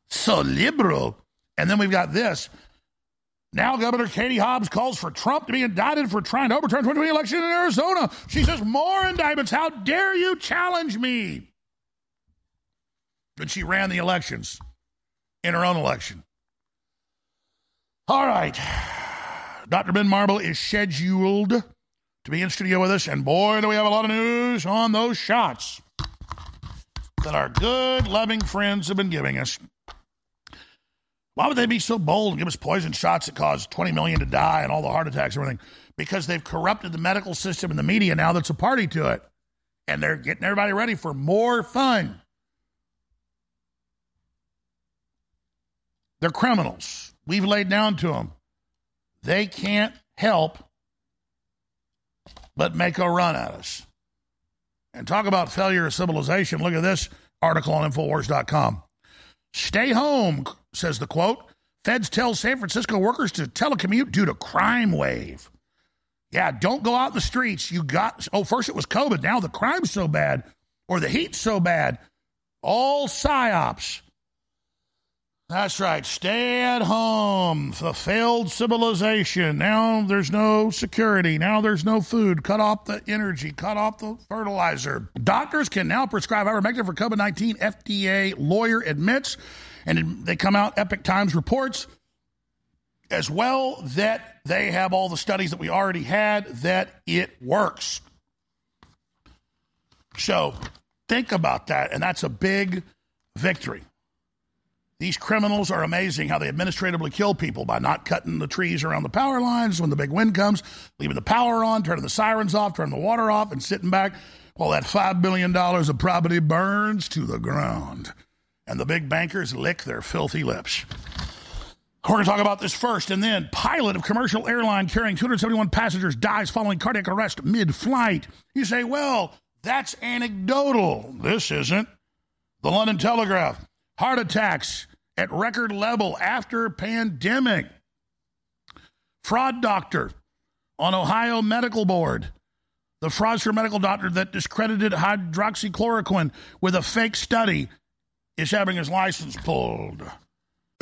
so liberal. And then we've got this. Now, Governor Katie Hobbs calls for Trump to be indicted for trying to overturn 2020 election in Arizona. She says, More indictments. How dare you challenge me? But she ran the elections in her own election. All right. Dr. Ben Marble is scheduled to be in studio with us. And boy, do we have a lot of news on those shots that our good, loving friends have been giving us. Why would they be so bold and give us poison shots that cause 20 million to die and all the heart attacks and everything? Because they've corrupted the medical system and the media now that's a party to it. And they're getting everybody ready for more fun. They're criminals. We've laid down to them. They can't help but make a run at us. And talk about failure of civilization. Look at this article on Infowars.com. Stay home, says the quote. Feds tell San Francisco workers to telecommute due to crime wave. Yeah, don't go out in the streets. You got, oh, first it was COVID. Now the crime's so bad or the heat's so bad. All psyops. That's right. Stay at home. The failed civilization. Now there's no security. Now there's no food. Cut off the energy. Cut off the fertilizer. Doctors can now prescribe ivermectin for COVID 19. FDA lawyer admits, and they come out, Epoch Times reports as well that they have all the studies that we already had that it works. So think about that. And that's a big victory. These criminals are amazing how they administratively kill people by not cutting the trees around the power lines when the big wind comes, leaving the power on, turning the sirens off, turning the water off, and sitting back while that $5 billion of property burns to the ground. and the big bankers lick their filthy lips. We're going to talk about this first, and then pilot of commercial airline carrying 271 passengers dies following cardiac arrest mid-flight. You say, well, that's anecdotal. This isn't. The London Telegraph: heart attacks at record level after pandemic. Fraud doctor on Ohio Medical Board. The fraudster medical doctor that discredited hydroxychloroquine with a fake study is having his license pulled.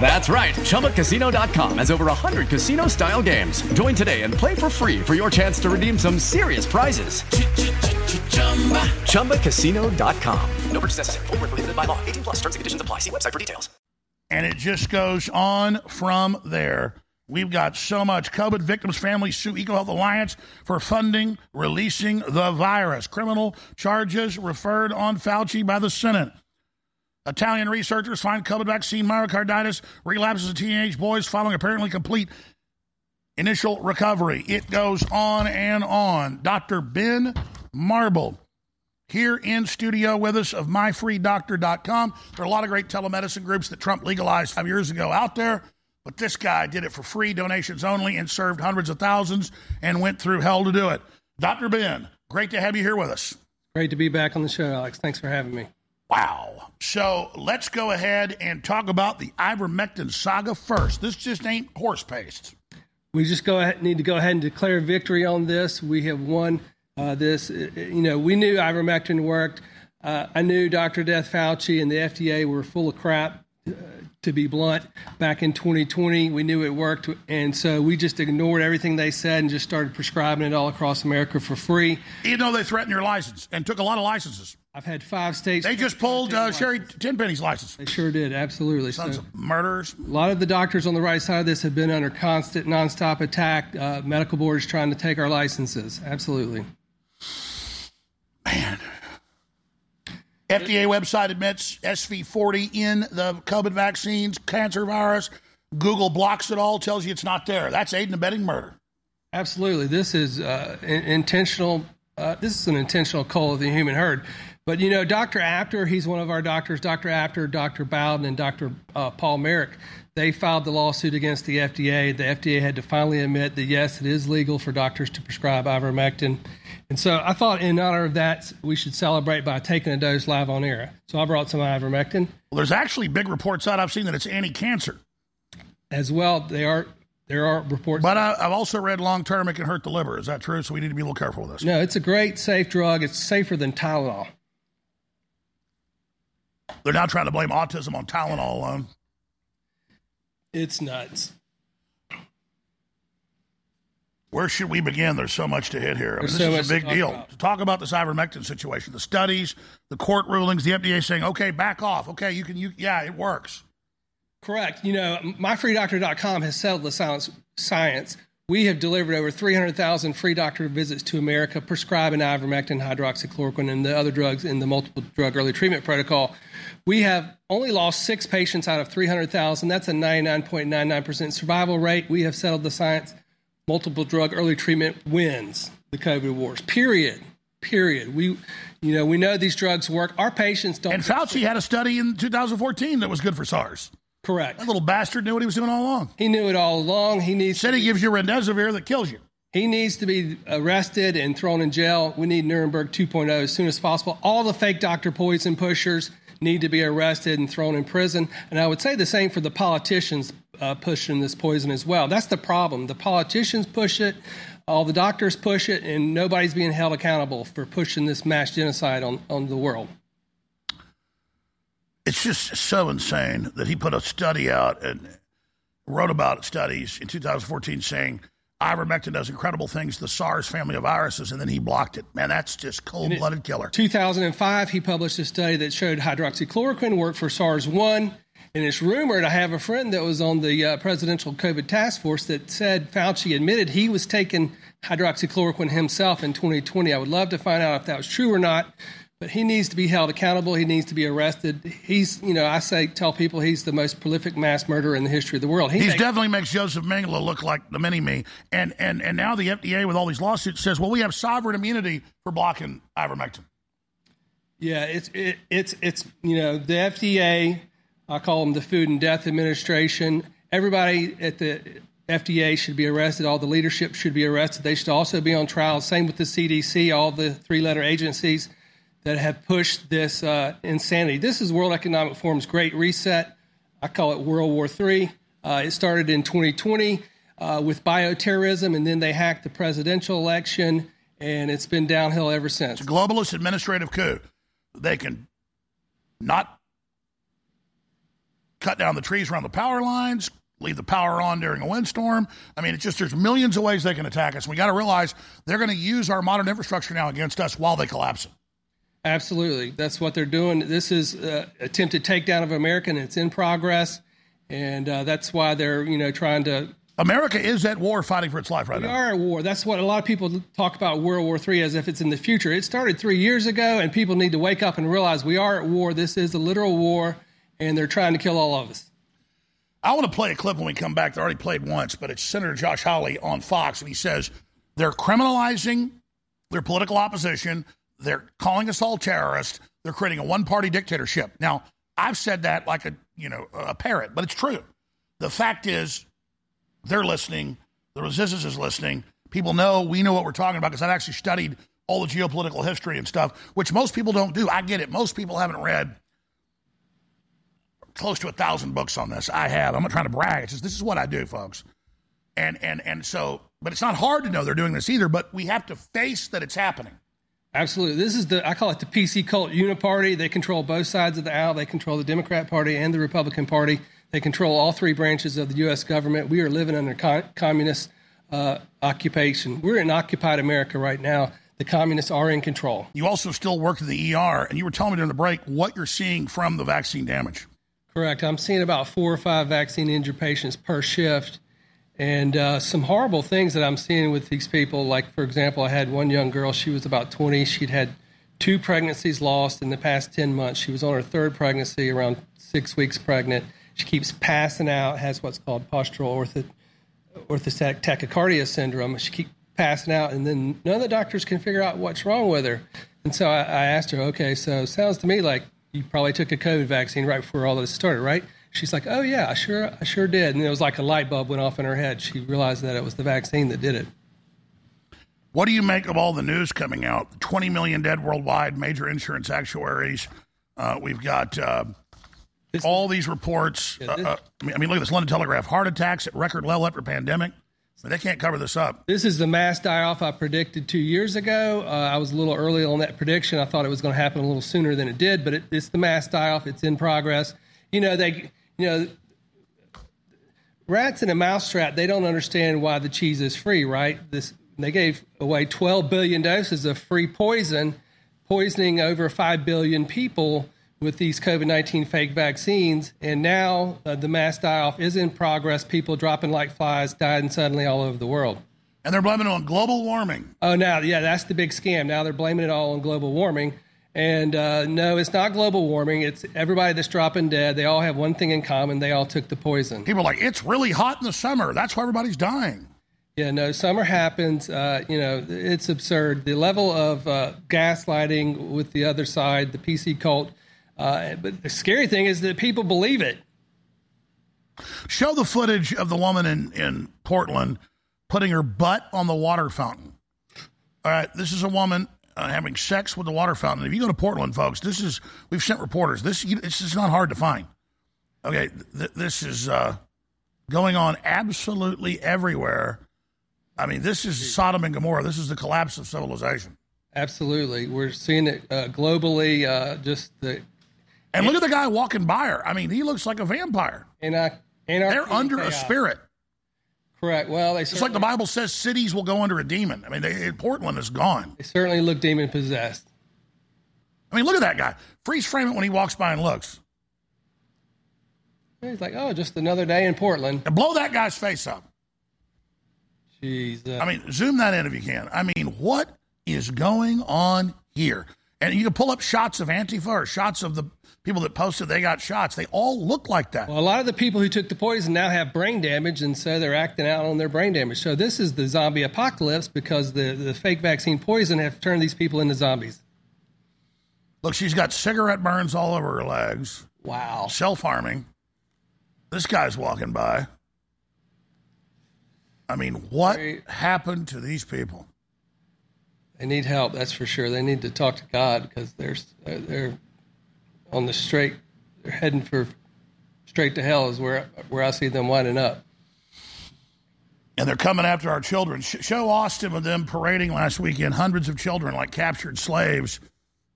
That's right. ChumbaCasino.com has over 100 casino style games. Join today and play for free for your chance to redeem some serious prizes. Chumba. ChumbaCasino.com. No purchase necessary. Void were prohibited by law. 18 plus. Terms and conditions apply. See website for details. And it just goes on from there. We've got so much. COVID victims' families sue EcoHealth Alliance for funding releasing the virus. Criminal charges referred on Fauci by the Senate. Italian researchers find COVID vaccine myocarditis relapses in teenage boys following apparently complete initial recovery. It goes on and on. Dr. Ben Marble here in studio with us of myfreedoctor.com. There are a lot of great telemedicine groups that Trump legalized five years ago out there, but this guy did it for free, donations only, and served hundreds of thousands and went through hell to do it. Dr. Ben, great to have you here with us. Great to be back on the show, Alex. Thanks for having me. Wow. So let's go ahead and talk about the ivermectin saga first. This just ain't horse paste. We just go ahead, need to go ahead and declare victory on this. We have won uh, this. You know, we knew ivermectin worked. Uh, I knew Dr. Death Fauci and the FDA were full of crap. Uh, to be blunt, back in 2020, we knew it worked, and so we just ignored everything they said and just started prescribing it all across America for free. Even though they threatened your license and took a lot of licenses. I've had five states. They just pulled uh, Sherri Tenpenny's license. They sure did, absolutely. Sons so, of murderers. A lot of the doctors on the right side of this have been under constant, nonstop attack. Uh, medical boards trying to take our licenses. Absolutely. Man. FDA website admits SV40 in the COVID vaccines, cancer virus. Google blocks it all, tells you it's not there. That's aiding and abetting murder. Absolutely. This is uh, in- intentional. Uh, this is an intentional call of the human herd. But you know, Dr. Apter, he's one of our doctors. Dr. Apter, Dr. Bowden, and Dr. Uh, Paul Marik. They filed the lawsuit against the FDA. The FDA had to finally admit that yes, it is legal for doctors to prescribe ivermectin. And so I thought, in honor of that, we should celebrate by taking a dose live on air. So I brought some ivermectin. Well, there's actually big reports out I've seen that it's anti-cancer. As well, they are there are reports. But I, I've also read long term it can hurt the liver. Is that true? So we need to be a little careful with this. No, it's a great, safe drug. It's safer than Tylenol. They're now trying to blame autism on Tylenol alone. It's nuts. Where should we begin? There's so much to hit here. I mean, this so is a big to deal. about. To talk about this ivermectin situation, the studies, the court rulings, the FDA saying, "Okay, back off. Okay, you can. You yeah, it works." Correct. You know, myfreedoctor.com has settled the science. science. We have delivered over 300,000 free doctor visits to America prescribing ivermectin, hydroxychloroquine, and the other drugs in the multiple drug early treatment protocol. We have only lost six patients out of 300,000. That's a 99.99% survival rate. We have settled the science. Multiple drug early treatment wins the COVID wars. Period. Period. We, you know, we know these drugs work. Our patients don't. And Fauci had a study in 2014 that was good for SARS. Correct. That little bastard knew what he was doing all along. He knew it all along. He needs said he gives you remdesivir that kills you. He needs to be arrested and thrown in jail. We need Nuremberg 2.0 as soon as possible. All the fake Dr. Poison pushers need to be arrested and thrown in prison. And I would say the same for the politicians uh, pushing this poison as well. That's the problem. The politicians push it, all the doctors push it, and nobody's being held accountable for pushing this mass genocide on, on the world. It's just so insane that he put a study out and wrote about studies in 2014 saying ivermectin does incredible things the SARS family of viruses, and then he blocked it. Man, that's just cold blooded killer. 2005, he published a study that showed hydroxychloroquine worked for SARS 1. And it's rumored, I have a friend that was on the uh, presidential COVID task force that said Fauci admitted he was taking hydroxychloroquine himself in 2020. I would love to find out if that was true or not, but he needs to be held accountable. He needs to be arrested. He's, you know, I say, tell people he's the most prolific mass murderer in the history of the world. He makes- definitely makes Joseph Mengele look like the mini me. And, and, and now the FDA, with all these lawsuits, says, well, we have sovereign immunity for blocking ivermectin. Yeah, it's it, it's it's you know the FDA. I call them the Food and Death Administration. Everybody at the FDA should be arrested. All the leadership should be arrested. They should also be on trial. Same with the CDC. All the three-letter agencies that have pushed this uh, insanity. This is World Economic Forum's Great Reset. I call it World War III. Uh, it started in 2020 uh, with bioterrorism, and then they hacked the presidential election, and it's been downhill ever since. globalist administrative coup. They can not cut down the trees around the power lines, leave the power on during a windstorm. I mean, it's just there's millions of ways they can attack us. We got to realize they're going to use our modern infrastructure now against us while they collapse it. Absolutely. That's what they're doing. This is uh, attempted takedown of America, and it's in progress. And uh, that's why they're, you know, trying to. America is at war fighting for its life right We now. We are at war. That's what a lot of people talk about World War III as if it's in the future. It started three years ago, and people need to wake up and realize we are at war. This is a literal war, and they're trying to kill all of us. I want to play a clip when we come back. They already played once, but it's Senator Josh Hawley on Fox, and he says they're criminalizing their political opposition. They're calling us all terrorists. They're creating a one-party dictatorship. Now, I've said that like a you know a parrot, but it's true. The fact is, they're listening. The resistance is listening. People know we know what we're talking about because I've actually studied all the geopolitical history and stuff, which most people don't do. I get it. Most people haven't read close to a thousand books on this. I have. I'm not trying to brag. It's just this is what I do, folks. And and and so, but it's not hard to know they're doing this either. But we have to face that it's happening. Absolutely. This is the I call it the PC cult uniparty. They control both sides of the aisle. They control the Democrat Party and the Republican Party. They control all three branches of the U.S. government. We are living under con- communist uh, occupation. We're in occupied America right now. The communists are in control. You also still work in the ER, and you were telling me during the break what you're seeing from the vaccine damage. Correct. I'm seeing about four or five vaccine injured patients per shift. And uh, some horrible things that I'm seeing with these people. Like, for example, I had one young girl, she was about 20. She'd had two pregnancies lost in the past 10 months. She was on her third pregnancy, around six weeks pregnant. She keeps passing out, has what's called postural ortho- orthostatic tachycardia syndrome. She keeps passing out, and then none of the doctors can figure out what's wrong with her. And so I, I asked her, okay, so sounds to me like you probably took a COVID vaccine right before all this started, right? She's like, oh yeah, I sure, I sure did. And it was like a light bulb went off in her head. She realized that it was the vaccine that did it. What do you make of all the news coming out? 20 million dead worldwide, major insurance actuaries. Uh, we've got uh, all these reports. uh, uh, I, mean, look at this London Telegraph heart attacks at record level after pandemic. Mean, they can't cover this up. This is the mass die off I predicted two years ago. Uh, I was a little early on that prediction. I thought it was going to happen a little sooner than it did, but it, it's the mass die off. It's in progress. You know, they, you know, rats in a mousetrap, they don't understand why the cheese is free, right? This they gave away 12 billion doses of free poison, poisoning over 5 billion people with these COVID 19 fake vaccines. And now uh, the mass die off is in progress. People dropping like flies, dying suddenly all over the world. And they're blaming it on global warming. Oh, now, yeah, that's the big scam. Now they're blaming it all on global warming. And uh, no, it's not global warming. It's everybody that's dropping dead. They all have one thing in common. They all took the poison. People are like, it's really hot in the summer. That's why everybody's dying. Yeah, no, summer happens. Uh, you know, it's absurd. The level of uh, gaslighting with the other side, the PC cult. Uh, but the scary thing is that people believe it. Show the footage of the woman in, in Portland putting her butt on the water fountain. All right, this is a woman uh, having sex with the water fountain. If you go to Portland, folks, this is we've sent reporters. This you, this is not hard to find. Okay, th- this is uh, going on absolutely everywhere. I mean, this is Sodom and Gomorrah. This is the collapse of civilization. Absolutely, we're seeing it uh, globally. Uh, just the And look at the guy walking by her. I mean, he looks like a vampire. And I, and They're under a spirit. Correct. Well, It's like the Bible says cities will go under a demon. I mean, they, Portland is gone. They certainly look demon possessed. I mean, look at that guy. Freeze frame it when he walks by and looks. He's like, oh, just another day in Portland. And blow that guy's face up. Jesus. I mean, zoom that in if you can. I mean, what is going on here? And you can pull up shots of Antifa or shots of the people that posted they got shots. They all look like that. Well, a lot of the people who took the poison now have brain damage, and so they're acting out on their brain damage. So this is the zombie apocalypse because the, the fake vaccine poison have turned these people into zombies. Look, she's got cigarette burns all over her legs. Wow. Self harming. This guy's walking by. I mean, what happened to these people? They need help, that's for sure. They need to talk to God because they're they're on the straight. They're heading for straight to hell is where where I see them winding up. And they're coming after our children. Sh- show Austin with them parading last weekend hundreds of children like captured slaves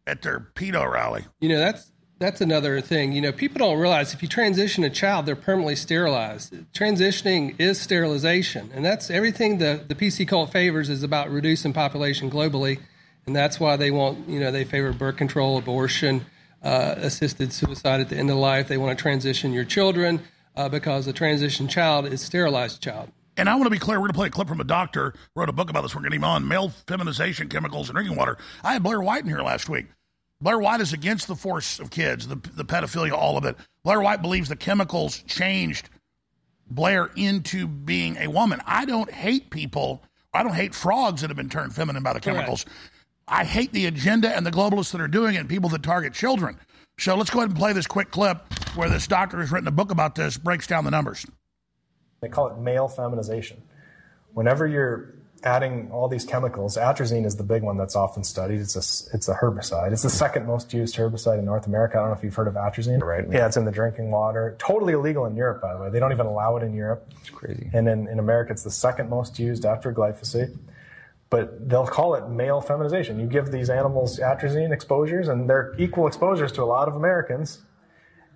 at their pedo rally. You know, that's that's another thing. You know, people don't realize if you transition a child, they're permanently sterilized. Transitioning is sterilization, and that's everything the the PC cult favors is about reducing population globally, and that's why they want you know they favor birth control, abortion, uh, assisted suicide at the end of life. They want to transition your children uh, because a transition child is sterilized child. And I want to be clear, we're going to play a clip from a doctor wrote a book about this. We're getting him on male feminization chemicals in drinking water. I had Blair White in here last week. Blair White is against the force of kids, the, the pedophilia, all of it. Blair White believes the chemicals changed Blair into being a woman. I don't hate people. I don't hate frogs that have been turned feminine by the chemicals. I hate the agenda and the globalists that are doing it and people that target children. So let's go ahead and play this quick clip where this doctor has written a book about this, breaks down the numbers. They call it male feminization. Whenever you're adding all these chemicals, atrazine is the big one that's often studied. It's a, it's a herbicide. It's the second most used herbicide in North America. I don't know if you've heard of atrazine. Right. Yeah, it's in the drinking water. Totally illegal in Europe, by the way. They don't even allow it in Europe. It's crazy. And in, in America, it's the second most used after glyphosate. But they'll call it male feminization. You give these animals atrazine exposures, and they're equal exposures to a lot of Americans.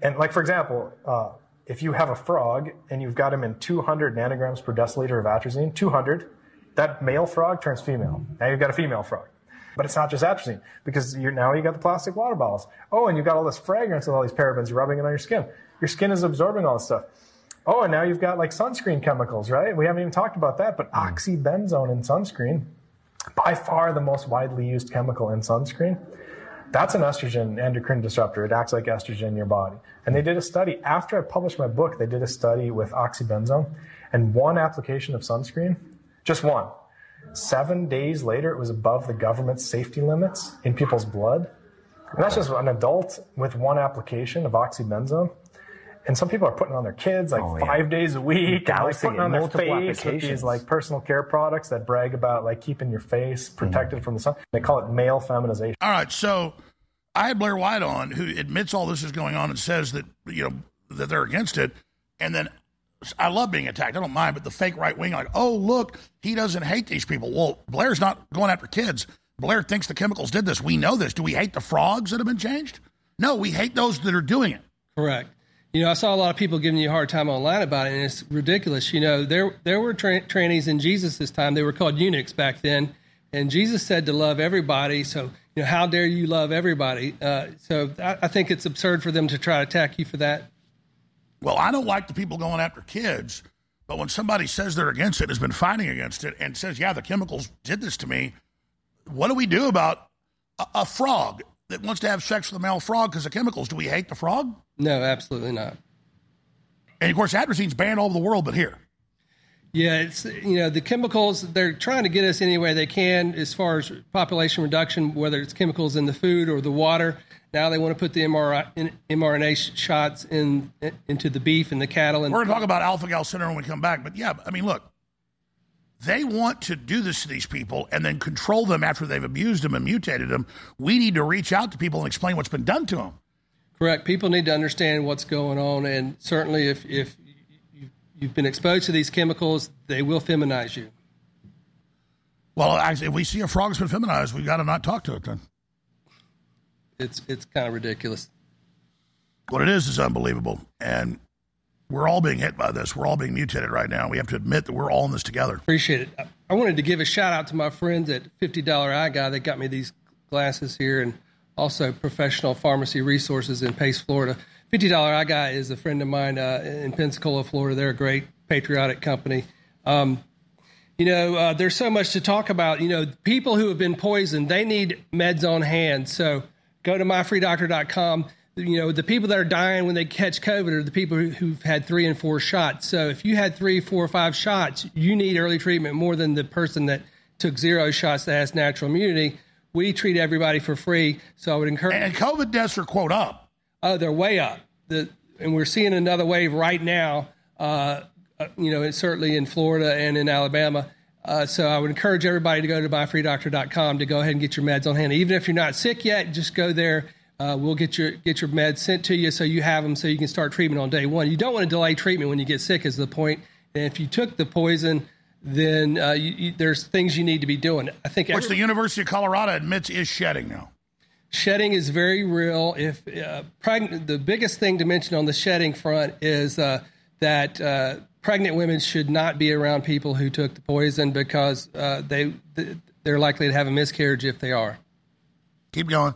And, like, for example, uh, if you have a frog and you've got him in 200 nanograms per deciliter of atrazine, 200, that male frog turns female. Now you've got a female frog. But it's not just atrazine because you're, now you got the plastic water bottles. Oh, and you've got all this fragrance and all these parabens you're rubbing it on your skin. Your skin is absorbing all this stuff. Oh, and now you've got like sunscreen chemicals, right? We haven't even talked about that, but oxybenzone in sunscreen, by far the most widely used chemical in sunscreen. That's an estrogen endocrine disruptor. It acts like estrogen in your body. And they did a study after I published my book. They did a study with oxybenzone, and one application of sunscreen, just one. Seven days later, it was above the government's safety limits in people's blood. And that's just an adult with one application of oxybenzone. And some people are putting on their kids like Oh, yeah. five days a week, and like putting it, it on their multiple face with applications. these like personal care products that brag about like keeping your face mm-hmm. protected from the sun. They call it male feminization. All right, so I had Blair White on, who admits all this is going on and says that you know that they're against it, and then I love being attacked. I don't mind, but the fake right wing, like, oh look, he doesn't hate these people. Well, Blair's not going after kids. Blair thinks the chemicals did this. We know this. Do we hate the frogs that have been changed? No, we hate those that are doing it. Correct. You know, I saw a lot of people giving you a hard time online about it, and it's ridiculous. You know, there there were tra- in Jesus' time. They were called eunuchs back then, and Jesus said to love everybody. So, you know, how dare you love everybody? Uh, so, I, I think it's absurd for them to try to attack you for that. Well, I don't like the people going after kids, but when somebody says they're against it, has been fighting against it, and says, "Yeah, the chemicals did this to me," what do we do about a, a frog that wants to have sex with a male frog because of chemicals? Do we hate the frog? No, absolutely not. And of course, atrazine's banned all over the world, but here. Yeah, it's you know the chemicals they're trying to get us any way they can as far as population reduction, whether it's chemicals in the food or the water. Now they want to put the mRNA, mRNA shots in into the beef and the cattle. And We're going to talk about alpha gal syndrome when we come back, but yeah, I mean, look, they want to do this to these people and then control them after they've abused them and mutated them. We need to reach out to people and explain what's been done to them. Correct. People need to understand what's going on, and certainly if if you- you've been exposed to these chemicals, they will feminize you. Well, if we see a frog that's been feminized, we've got to not talk to it then. It's it's kind of ridiculous. What it is is unbelievable. And we're all being hit by this. We're all being mutated right now. We have to admit that we're all in this together. Appreciate it. I wanted to give a shout out to my friends at $50 Eye Guy that got me these glasses here and also professional pharmacy resources in Pace, Florida. $50 Eye Guy is a friend of mine uh, in Pensacola, Florida. They're a great patriotic company. Um, you know, uh, there's so much to talk about. You know, people who have been poisoned, they need meds on hand. So go to myfreedoctor.com you know, the people that are dying when they catch COVID are the people who've had three and four shots. So if you had three, four, or five shots, you need early treatment more than the person that took zero shots that has natural immunity. We treat everybody for free. So I would encourage. And COVID deaths are quote up. Oh, they're way up. The, and we're seeing another wave right now. Uh, uh you know, certainly in Florida and in Alabama. Uh, so I would encourage everybody to go to myfreedoctor.com to go ahead and get your meds on hand. Even if you're not sick yet, just go there uh, we'll get your get your meds sent to you so you have them so you can start treatment on day one. You don't want to delay treatment when you get sick, is the point. And if you took the poison, then uh, you, you, there's things you need to be doing. I think which the University of Colorado admits is shedding now. Shedding is very real. If uh, pregnant, the biggest thing to mention on the shedding front is uh, that uh, pregnant women should not be around people who took the poison because uh, they they're likely to have a miscarriage if they are. Keep going.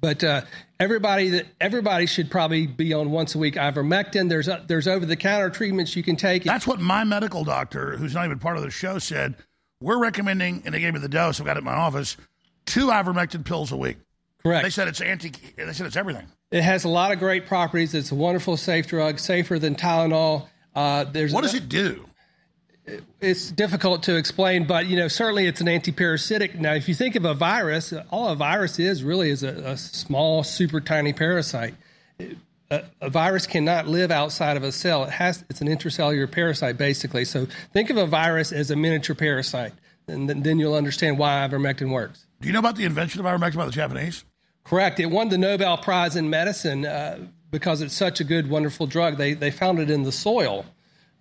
But uh, everybody that everybody should probably be on once a week ivermectin. There's a, there's over the counter treatments you can take. That's what my medical doctor, who's not even part of the show, said. We're recommending, and they gave me the dose. I've got it in my office. Two ivermectin pills a week. Correct. They said it's anti. They said it's everything. It has a lot of great properties. It's a wonderful, safe drug, safer than Tylenol. Uh, there's what does it do? It's difficult to explain, but you know certainly it's an anti-parasitic. Now, if you think of a virus, all a virus is really is a, a small, super tiny parasite. A, a, virus cannot live outside of a cell. It has it's an intracellular parasite basically. So think of a virus as a miniature parasite, and then, then you'll understand why ivermectin works. Do you know about the invention of ivermectin by the Japanese? Correct. It won the Nobel Prize in medicine uh, because it's such a good, wonderful drug. They they found it in the soil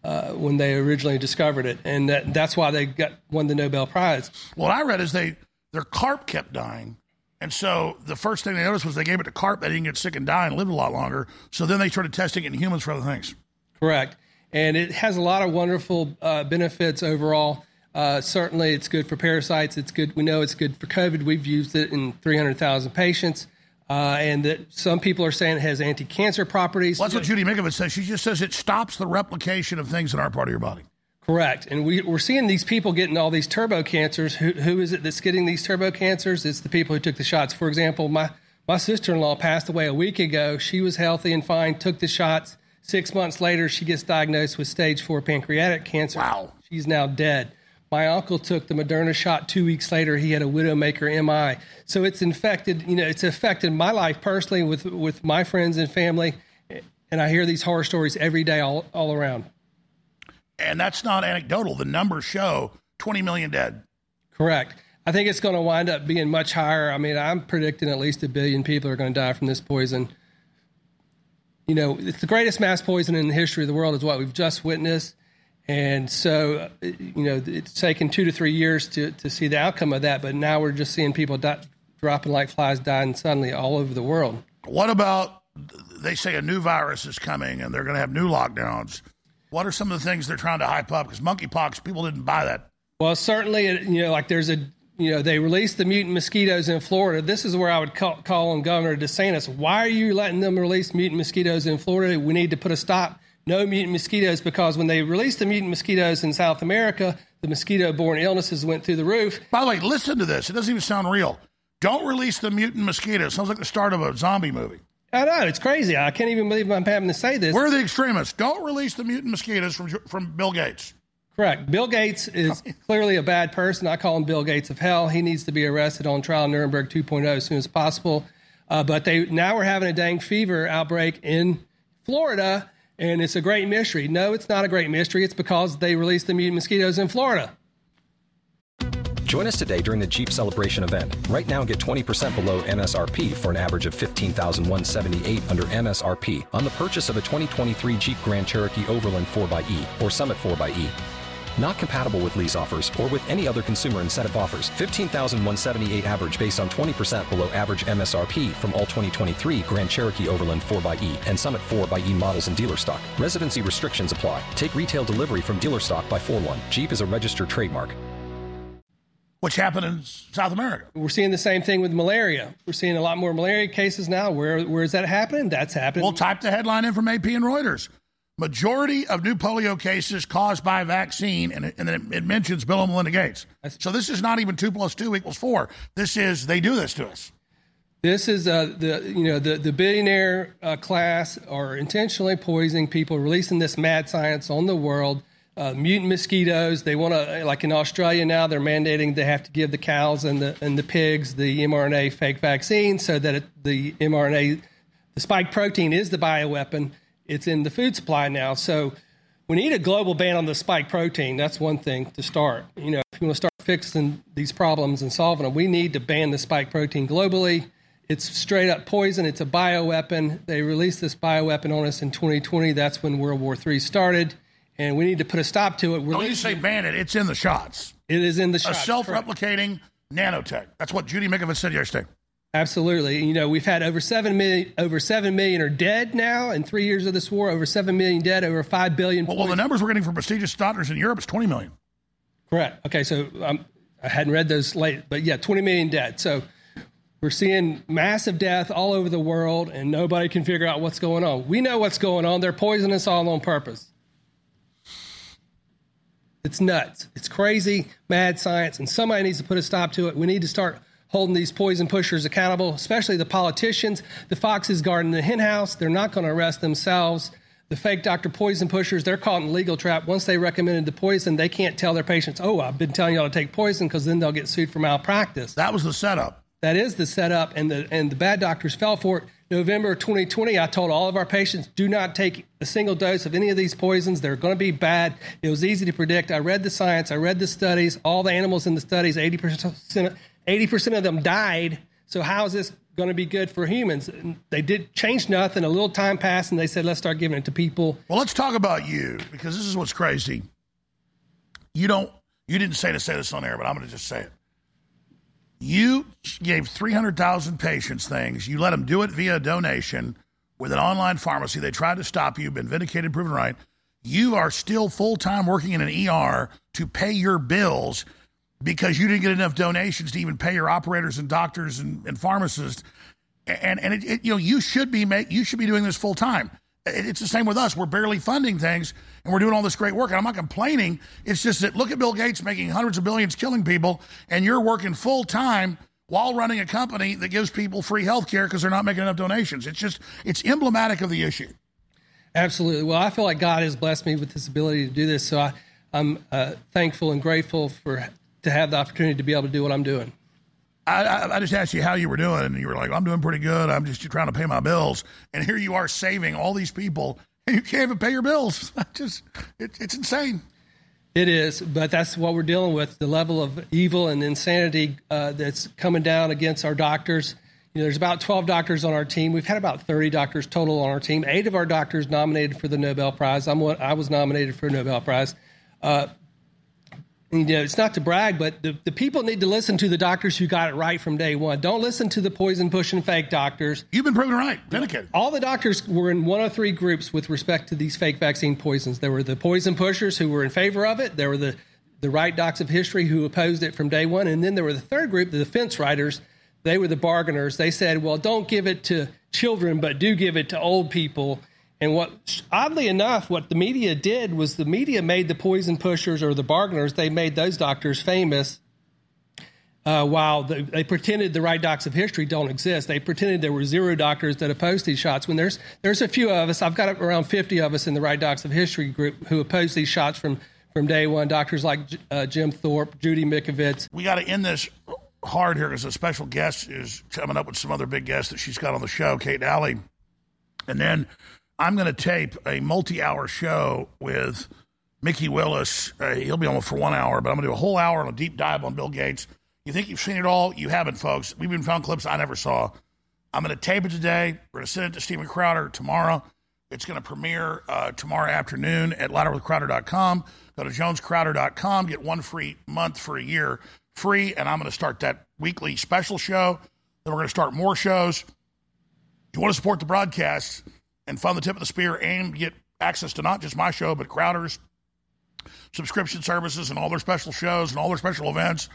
uh, when they originally discovered it, and that, that's why they got won the Nobel Prize. What I read is they their carp kept dying, and so the first thing they noticed was they gave it to carp. They didn't get sick and die and lived a lot longer. So then they started testing it in humans for other things. Correct, and it has a lot of wonderful uh, benefits overall. Uh, certainly, it's good for parasites. It's good. We know it's good for COVID. We've used it in 300,000 patients. Uh, and that some people are saying it has anti-cancer properties. Well, that's what Judy Mikovits says. She just says it stops the replication of things in our part of your body. Correct. And we, are seeing these people getting all these turbo cancers. Who, who is it that's getting these turbo cancers? It's the people who took the shots. For example, my, my sister in law passed away a week ago. She was healthy and fine, took the shots. Six months later, she gets diagnosed with stage four pancreatic cancer. Wow. She's now dead. My uncle took the Moderna shot two weeks later. He had a widowmaker MI. So it's infected, you know, it's affected my life personally with, with my friends and family. And I hear these horror stories every day all, all around. And that's not anecdotal. The numbers show 20 million dead. Correct. I think it's going to wind up being much higher. I mean, I'm predicting at least a billion people are going to die from this poison. You know, it's the greatest mass poison in the history of the world, is what we've just witnessed. And so, you know, it's taken two to three years to, to see the outcome of that, but now we're just seeing people die, dropping like flies, dying suddenly all over the world. What about they say a new virus is coming and they're going to have new lockdowns? What are some of the things they're trying to hype up? Because monkeypox, people didn't buy that. Well, certainly, you know, like there's a, you know, they released the mutant mosquitoes in Florida. This is where I would call, call on Governor DeSantis. Why are you letting them release mutant mosquitoes in Florida? We need to put a stop no mutant mosquitoes because when they released the mutant mosquitoes in South America, the mosquito borne illnesses went through the roof. By the way, listen to this. It doesn't even sound real. Don't release the mutant mosquitoes. Sounds like the start of a zombie movie. I know. It's crazy. I can't even believe I'm having to say this. We're the extremists. Don't release the mutant mosquitoes from, from Bill Gates. Correct. Bill Gates is clearly a bad person. I call him Bill Gates of hell. He needs to be arrested on trial Nuremberg 2.0 as soon as possible. Uh, but they now we're having a dengue fever outbreak in Florida and it's a great mystery. No, it's not a great mystery. It's because they released the mutant mosquitoes in Florida. Join us today during the Jeep Celebration event. Right now, get 20% below MSRP for an average of 15178 under MSRP on the purchase of a 2023 Jeep Grand Cherokee Overland 4xE or Summit 4xE. Not compatible with lease offers or with any other consumer incentive offers. 15,178 average based on 20% below average MSRP from all 2023 Grand Cherokee Overland 4xE and Summit 4xE models in dealer stock. Residency restrictions apply. Take retail delivery from dealer stock by 4 1. Jeep is a registered trademark. What's happened in South America. We're seeing the same thing with malaria. We're seeing a lot more malaria cases now. Where where is that happening? That's happening. We'll type the headline in from AP and Reuters. Majority of new polio cases caused by vaccine, and it, and it, it mentions Bill and Melinda Gates. So this is not even two plus two equals four. This is they do this to us. This is uh, the you know the the billionaire uh, class are intentionally poisoning people, releasing this mad science on the world. Uh, mutant mosquitoes. They want to like in Australia now. They're mandating they have to give the cows and the and the pigs the mRNA fake vaccine so that it, the mRNA, the spike protein, is the bioweapon. It's in the food supply now. So we need a global ban on the spike protein. That's one thing to start. You know, if you want to start fixing these problems and solving them, we need to ban the spike protein globally. It's straight up poison. It's a bioweapon. They released this bioweapon on us in 2020. That's when World War III started, and we need to put a stop to it. We're Don't you say ban it? It's in the shots. It is in the shots. A self-replicating nanotech. That's what Judy Mikovits said yesterday. Absolutely. You know, we've had over seven million. Over seven million are dead now in three years of this war. Over seven million dead. Over five billion. Well, well, the numbers we're getting from prestigious doctors in Europe is 20 million. Correct. Okay, so um, I hadn't read those late, but yeah, 20 million dead. So we're seeing massive death all over the world, and nobody can figure out what's going on. We know what's going on. They're poisoning us all on purpose. It's nuts. It's crazy, mad science, and somebody needs to put a stop to it. We need to start holding these poison pushers accountable, especially the politicians. The foxes guarding the hen house, they're not going to arrest themselves. The fake doctor poison pushers, they're caught in a legal trap. Once they recommended the poison, they can't tell their patients, oh, I've been telling y'all to take poison because then they'll get sued for malpractice. That was the setup. That is the setup, and the and the bad doctors fell for it. November 2020, I told all of our patients, do not take a single dose of any of these poisons. They're going to be bad. It was easy to predict. I read the science, I read the studies. All the animals in the studies, 80%, 80% of them died. So how is this going to be good for humans? And they did change nothing. A little time passed, and they said, let's start giving it to people. Well, let's talk about you because this is what's crazy. You don't. You didn't say to say this on air, but I'm going to just say it. You gave 300,000 patients things. You let them do it via donation with an online pharmacy. They tried to stop you, been vindicated, proven right. You are still full time working in an ER to pay your bills because you didn't get enough donations to even pay your operators and doctors and, and pharmacists. And and it, it, you know you should be you should be doing this full time. It's the same with us. We're barely funding things, and we're doing all this great work. And I'm not complaining. It's just that look at Bill Gates making hundreds of billions, killing people, and you're working full time while running a company that gives people free health care because they're not making enough donations. It's just it's emblematic of the issue. Absolutely. Well, I feel like God has blessed me with this ability to do this, so I, I'm uh, thankful and grateful for to have the opportunity to be able to do what I'm doing. I, I, just asked you how you were doing, and you were like, "I'm doing pretty good. I'm just trying to pay my bills." And here you are saving all these people, and you can't even pay your bills. I just, it, it's insane. It is, but that's what we're dealing with the level of evil and insanity uh, that's coming down against our doctors. You know, there's about 12 doctors on our team. We've had about 30 doctors total on our team. Eight of our doctors nominated for the Nobel Prize. I'm one, I was nominated for a Nobel Prize. Uh, you know, it's not to brag, but the, the people need to listen to the doctors who got it right from day one. Don't listen to the poison pushing fake doctors. You've been proven right. Vindicated. All the doctors were in one of three groups with respect to these fake vaccine poisons. There were the poison pushers who were in favor of it. There were the, the right docs of history who opposed it from day one. And then there were the third group, the defense writers. They were the bargainers. They said, well, don't give it to children, but do give it to old people. And what, oddly enough, what the media did was the media made the poison pushers or the bargainers, they made those doctors famous uh, while the, they pretended the right docs of history don't exist. They pretended there were zero doctors that opposed these shots. When there's there's a few of us, I've got around 50 of us in the right docs of history group who oppose these shots from from day one. Doctors like uh, Jim Thorp, Judy Mikovits. We got to end this hard here because a special guest is coming up with some other big guests that she's got on the show, Kate Dalley. And then I'm going to tape a multi hour show with Mikki Willis. Uh, he'll be on for one hour, but I'm going to do a whole hour on a deep dive on Bill Gates. You think you've seen it all? You haven't, folks. We've been found clips I never saw. I'm going to tape it today. We're going to send it to Stephen Crowder tomorrow. It's going to premiere uh, tomorrow afternoon at louderwithcrowder.com. Go to jonescrowder.com, get one free month for a year free, and I'm going to start that weekly special show. Then we're going to start more shows. If you want to support the broadcast and fund the tip of the spear and get access to not just my show, but Crowder's subscription services and all their special shows and all their special events,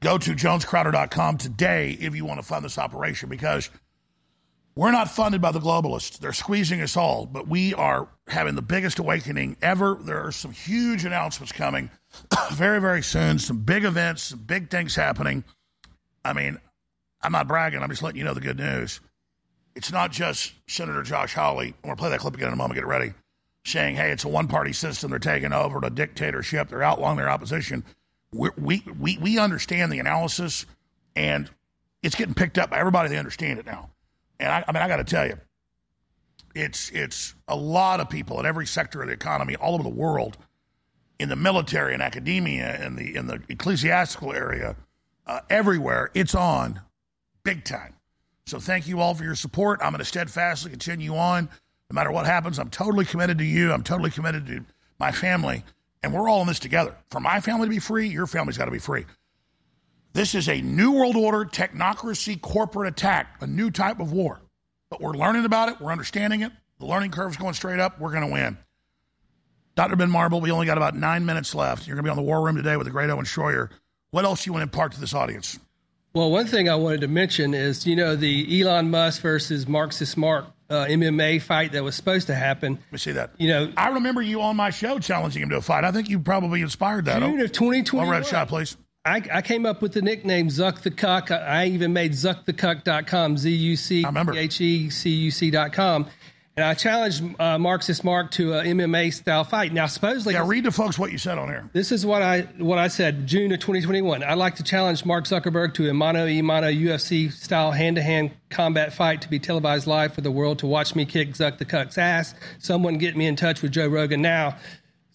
go to jonescrowder.com today if you want to fund this operation because we're not funded by the globalists. They're squeezing us all, but we are having the biggest awakening ever. There are some huge announcements coming very, very soon, some big events, some big things happening. I mean, I'm not bragging, I'm just letting you know the good news. It's not just Senator Josh Hawley. I'm going to play that clip again in a moment, get it ready, saying, hey, it's a one party system. They're taking over a dictatorship. They're outlawing their opposition. We're, we, we, we understand the analysis, and it's getting picked up by everybody. They understand it now. And I, I mean, I got to tell you, it's, it's a lot of people in every sector of the economy all over the world, in the military and academia, in the, in the ecclesiastical area, uh, everywhere. It's on big time. So thank you all for your support. I'm going to steadfastly continue on. No matter what happens, I'm totally committed to you. I'm totally committed to my family. And we're all in this together. For my family to be free, your family's got to be free. This is a new world order, technocracy, corporate attack, a new type of war. But we're learning about it. We're understanding it. The learning curve's going straight up. We're going to win. Dr. Ben Marble, we only got about nine minutes left. You're going to be on the War Room today with the great Owen Schroyer. What else you want to impart to this audience? Well, one thing I wanted to mention is, you know, the Elon Musk versus Marxist Mark uh, MMA fight that was supposed to happen. Let me see that. You know, I remember you on my show challenging him to a fight. I think you probably inspired that. June of 2021. One red shot, please. I, I, came up with the nickname Zuck the Cuck. I, I even made zuckthecuck.com, Z U C H E C U C.com. And I challenged uh, Marxist Mark to a MMA style fight. Now, supposedly, yeah, read to folks what you said on air. This is what I what I said. June of 2021. I'd like to challenge Mark Zuckerberg to a mano a mano UFC style hand to hand combat fight to be televised live for the world to watch me kick Zuck the Cuck's ass. Someone get me in touch with Joe Rogan now.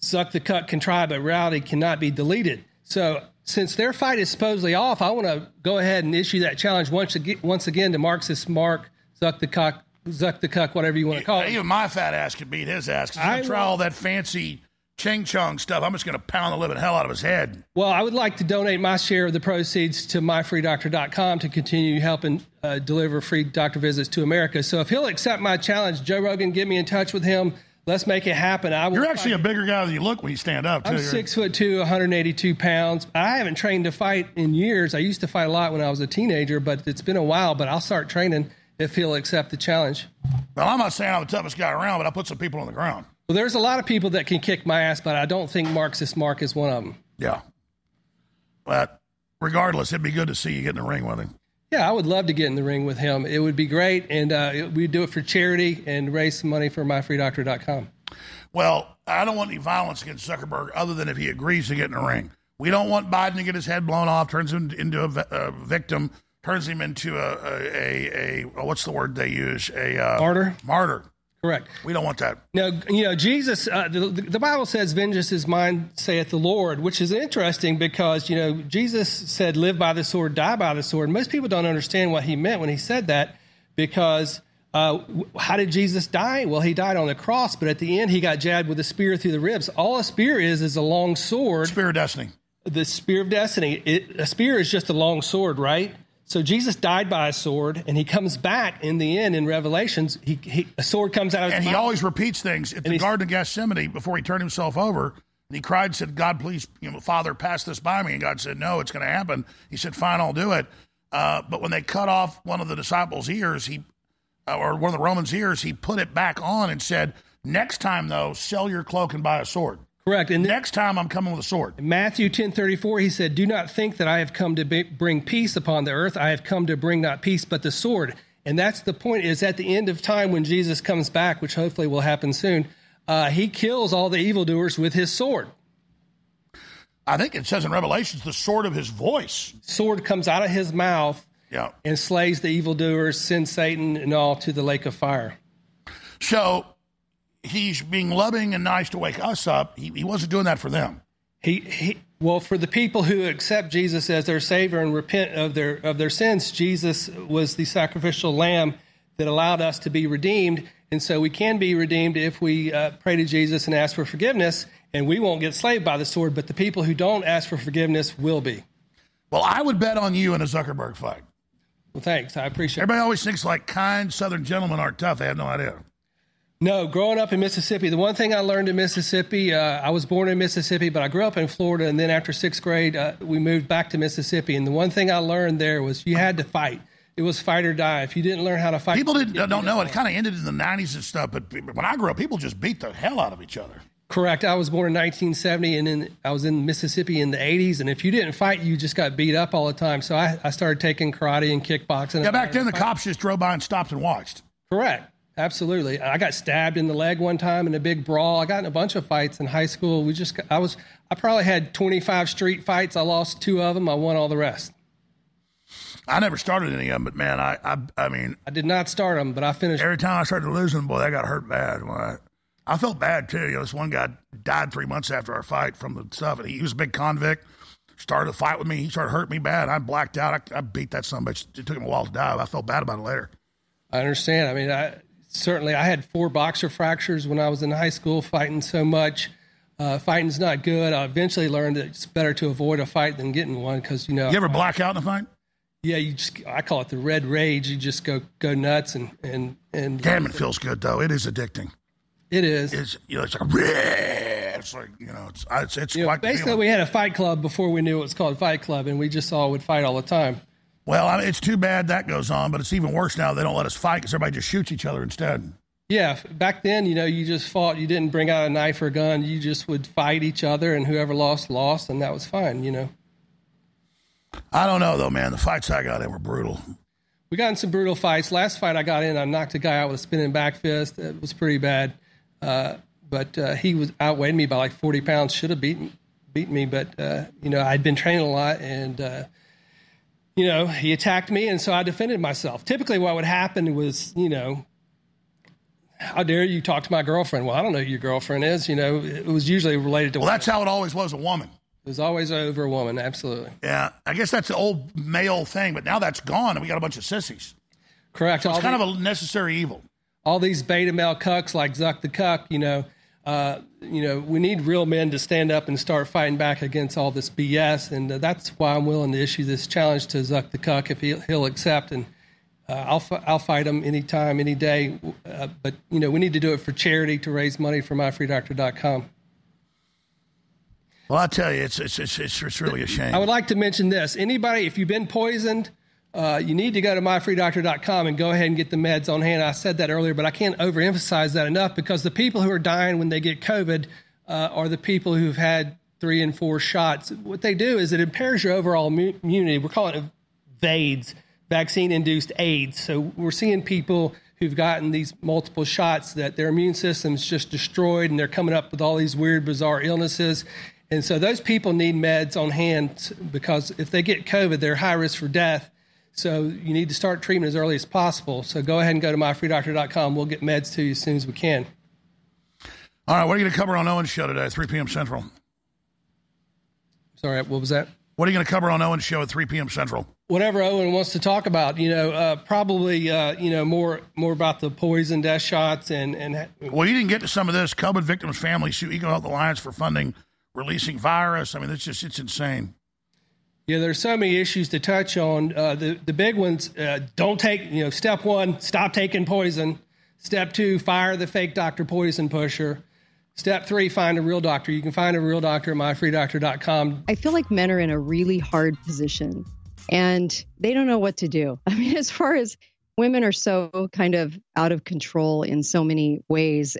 Zuck the Cuck can try, but reality cannot be deleted. So since their fight is supposedly off, I want to go ahead and issue that challenge once again, once again to Marxist Mark Zuck the Cuck Zuck the Cuck, whatever you want to call it. Even my fat ass could beat his ass. I try all that fancy ching chong stuff. I'm just going to pound the living hell out of his head. Well, I would like to donate my share of the proceeds to myfreedoctor.com to continue helping uh, deliver free doctor visits to America. So if he'll accept my challenge, Joe Rogan, get me in touch with him. Let's make it happen. I You're actually fight. a bigger guy than you look when you stand up. Too. I'm six foot two, 182 pounds. I haven't trained to fight in years. I used to fight a lot when I was a teenager, but it's been a while. But I'll start training if he'll accept the challenge. Well, I'm not saying I'm the toughest guy around, but I put some people on the ground. Well, there's a lot of people that can kick my ass, but I don't think Marxist Mark is one of them. Yeah. But regardless, it'd be good to see you get in the ring with him. Yeah, I would love to get in the ring with him. It would be great, and uh, we'd do it for charity and raise some money for myfreedoctor.com. Well, I don't want any violence against Zuckerberg other than if he agrees to get in the ring. We don't want Biden to get his head blown off, turns him into a, a victim turns him into a a, a, a what's the word they use a uh, martyr. Martyr. Correct. We don't want that. Now, you know, Jesus, uh, the, the, Bible says, vengeance is mine, saith the Lord, which is interesting because, you know, Jesus said, live by the sword, die by the sword. Most people don't understand what he meant when he said that because uh, how did Jesus die? Well, he died on the cross, but at the end, he got jabbed with a spear through the ribs. All a spear is is a long sword. Spear of destiny. The spear of destiny. It, a spear is just a long sword, right? So Jesus died by a sword, and he comes back in the end in Revelations. He, he a sword comes out of and he mouth. always repeats things at the Garden of Gethsemane before he turned himself over. And he cried, and said, "God, please, you know, Father, pass this by me." And God said, "No, it's going to happen." He said, "Fine, I'll do it." Uh, but when they cut off one of the disciples' ears, he uh, or one of the Romans' ears, he put it back on and said, "Next time, though, sell your cloak and buy a sword." Correct. And next time I'm coming with a sword. Matthew 10:34 he said, "Do not think that I have come to be, bring peace upon the earth. I have come to bring not peace but the sword." And that's the point is at the end of time when Jesus comes back, which hopefully will happen soon, uh, he kills all the evildoers with his sword. I think it says in Revelations the sword of his voice. Sword comes out of his mouth yeah. and slays the evildoers, sends Satan and all to the lake of fire. So he's being loving and nice to wake us up. He, he wasn't doing that for them. He, he well for the people who accept Jesus as their savior and repent of their of their sins. Jesus was the sacrificial lamb that allowed us to be redeemed. And so we can be redeemed if we uh, pray to Jesus and ask for forgiveness, and we won't get slaved by the sword, but the people who don't ask for forgiveness will be. Well, I would bet on you in a Zuckerberg fight. Well, thanks. I appreciate Everybody always thinks like kind Southern gentlemen aren't tough. They have no idea. No, growing up in Mississippi, the one thing I learned in Mississippi, uh, I was born in Mississippi, but I grew up in Florida, and then after sixth grade, uh, we moved back to Mississippi. And the one thing I learned there was you had to fight. It was fight or die. If you didn't learn how to fight, People didn't, don't know. it. It kind of ended in the 90s and stuff, but when I grew up, people just beat the hell out of each other. Correct. I was born in 1970, and then I was in Mississippi in the 80s. And if you didn't fight, you just got beat up all the time. So I, I started taking karate and kickboxing. Yeah, back then the cops just drove by and stopped and watched. Correct. Absolutely. I got stabbed in the leg one time in a big brawl. I got in a bunch of fights in high school. We just I was, I probably had 25 street fights. I lost two of them. I won all the rest. I never started any of them, but man, I, I, I mean, I did not start them, but I finished. Every time I started losing, boy, that got hurt bad. I, I felt bad too. You know, this one guy died three months after our fight from the stuff, and he was a big convict. Started a fight with me. He started hurting me bad. I blacked out. I, I beat that son of a bitch. It took him a while to die. I felt bad about it later. I understand. I mean, I certainly I had four boxer fractures when I was in high school fighting so much. Uh, fighting's not good. I eventually learned that it's better to avoid a fight than getting one because you know. You ever black out in a fight? Yeah, you just I call it the red rage. You just go go nuts and and and. Damn, it feels good though. It is addicting. It is. It's you know, it's like it's like you know, it's it's, it's You quite the basically, we had a fight club before we knew it was called Fight Club, and we just all would fight all the time. Well, it's too bad that goes on, but it's even worse now. They don't let us fight because everybody just shoots each other instead. Yeah, back then, you know, you just fought. You didn't bring out a knife or a gun. You just would fight each other, and whoever lost, lost, and that was fine. You know, I don't know though, man. The fights I got in were brutal. we got in some brutal fights. Last fight I got in, I knocked a guy out with a spinning back fist. It was pretty bad, uh, but uh, he was outweighed me by like forty pounds. Should have beaten beaten me, but uh, you know, I'd been training a lot, and uh, you know, he attacked me, and so I defended myself. Typically, what would happen was, you know, how dare you talk to my girlfriend? Well, I don't know who your girlfriend is. You know, it was usually related to. Well, that's how it always was. A woman. It was always over a woman. Absolutely. Yeah, I guess that's the old male thing, but now that's gone, and we got a bunch of sissies. Correct. So it's All kind the- of a necessary evil. all these beta male cucks like Zuck the Cuck, you know, uh, you know, we need real men to stand up and start fighting back against all this BS, and uh, that's why I'm willing to issue this challenge to Zuck the Cuck if he'll, he'll accept, and uh, I'll I'll fight him anytime, any day. Uh, but you know, we need to do it for charity to raise money for myfreedoctor.com. Well, I'll tell you, it's it's, it's, it's really a shame. I would like to mention this: anybody, if you've been poisoned, uh, you need to go to myfreedoctor.com and go ahead and get the meds on hand. I said that earlier, but I can't overemphasize that enough because the people who are dying when they get COVID uh, are the people who've had three and four shots. What they do is it impairs your overall immunity. We're calling it VAIDS, vaccine-induced AIDS. So we're seeing people who've gotten these multiple shots that their immune system's just destroyed, and they're coming up with all these weird, bizarre illnesses. And so those people need meds on hand because if they get COVID, they're high risk for death. So you need to start treatment as early as possible. So go ahead and go to myfreedoctor.com. We'll get meds to you as soon as we can. All right, what are you going to cover on Owen's show today, 3 p.m. Central? Sorry, what was that? What are you going to cover on Owen's show at 3 p.m. Central? Whatever Owen wants to talk about, you know, uh, probably, uh, you know, more more about the poison death shots and and Well, you didn't get to some of this. COVID victims' families sue Eco Health Alliance for funding releasing virus. I mean, it's just it's insane. Yeah, there's so many issues to touch on. Uh, the the big ones: uh, don't take. You know, step one, stop taking poison. Step two, fire the fake doctor poison pusher. Step three, find a real doctor. You can find a real doctor at myfreedoctor.com. I feel like men are in a really hard position and they don't know what to do. I mean, as far as women are so kind of out of control in so many ways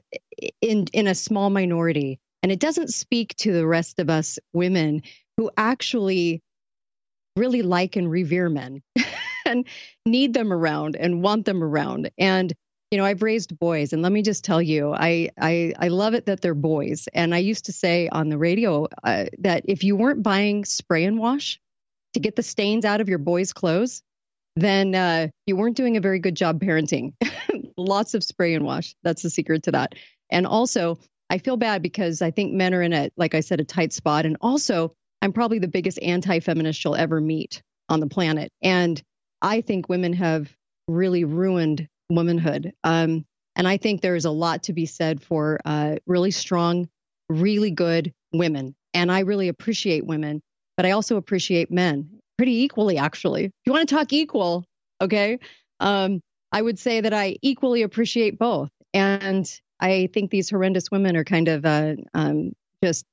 in in a small minority and it doesn't speak to the rest of us women who actually really like and revere men and need them around and want them around. And you know i've raised boys and let me just tell you i i, I love it that they're boys. And i used to say on the radio uh, that if you weren't buying spray and wash to get the stains out of your boys clothes then uh, you weren't doing a very good job parenting. Lots of spray and wash. That's the secret to that. And also i feel bad because i think men are in a like i said a tight spot. And also i'm probably the biggest anti-feminist you'll ever meet on the planet and i think women have really ruined womanhood um, And I think there's a lot to be said for uh, really strong, really good women. And I really appreciate women, but I also appreciate men pretty equally, actually. If you want to talk equal, okay, um, I would say that I equally appreciate both. And I think these horrendous women are kind of uh, um, just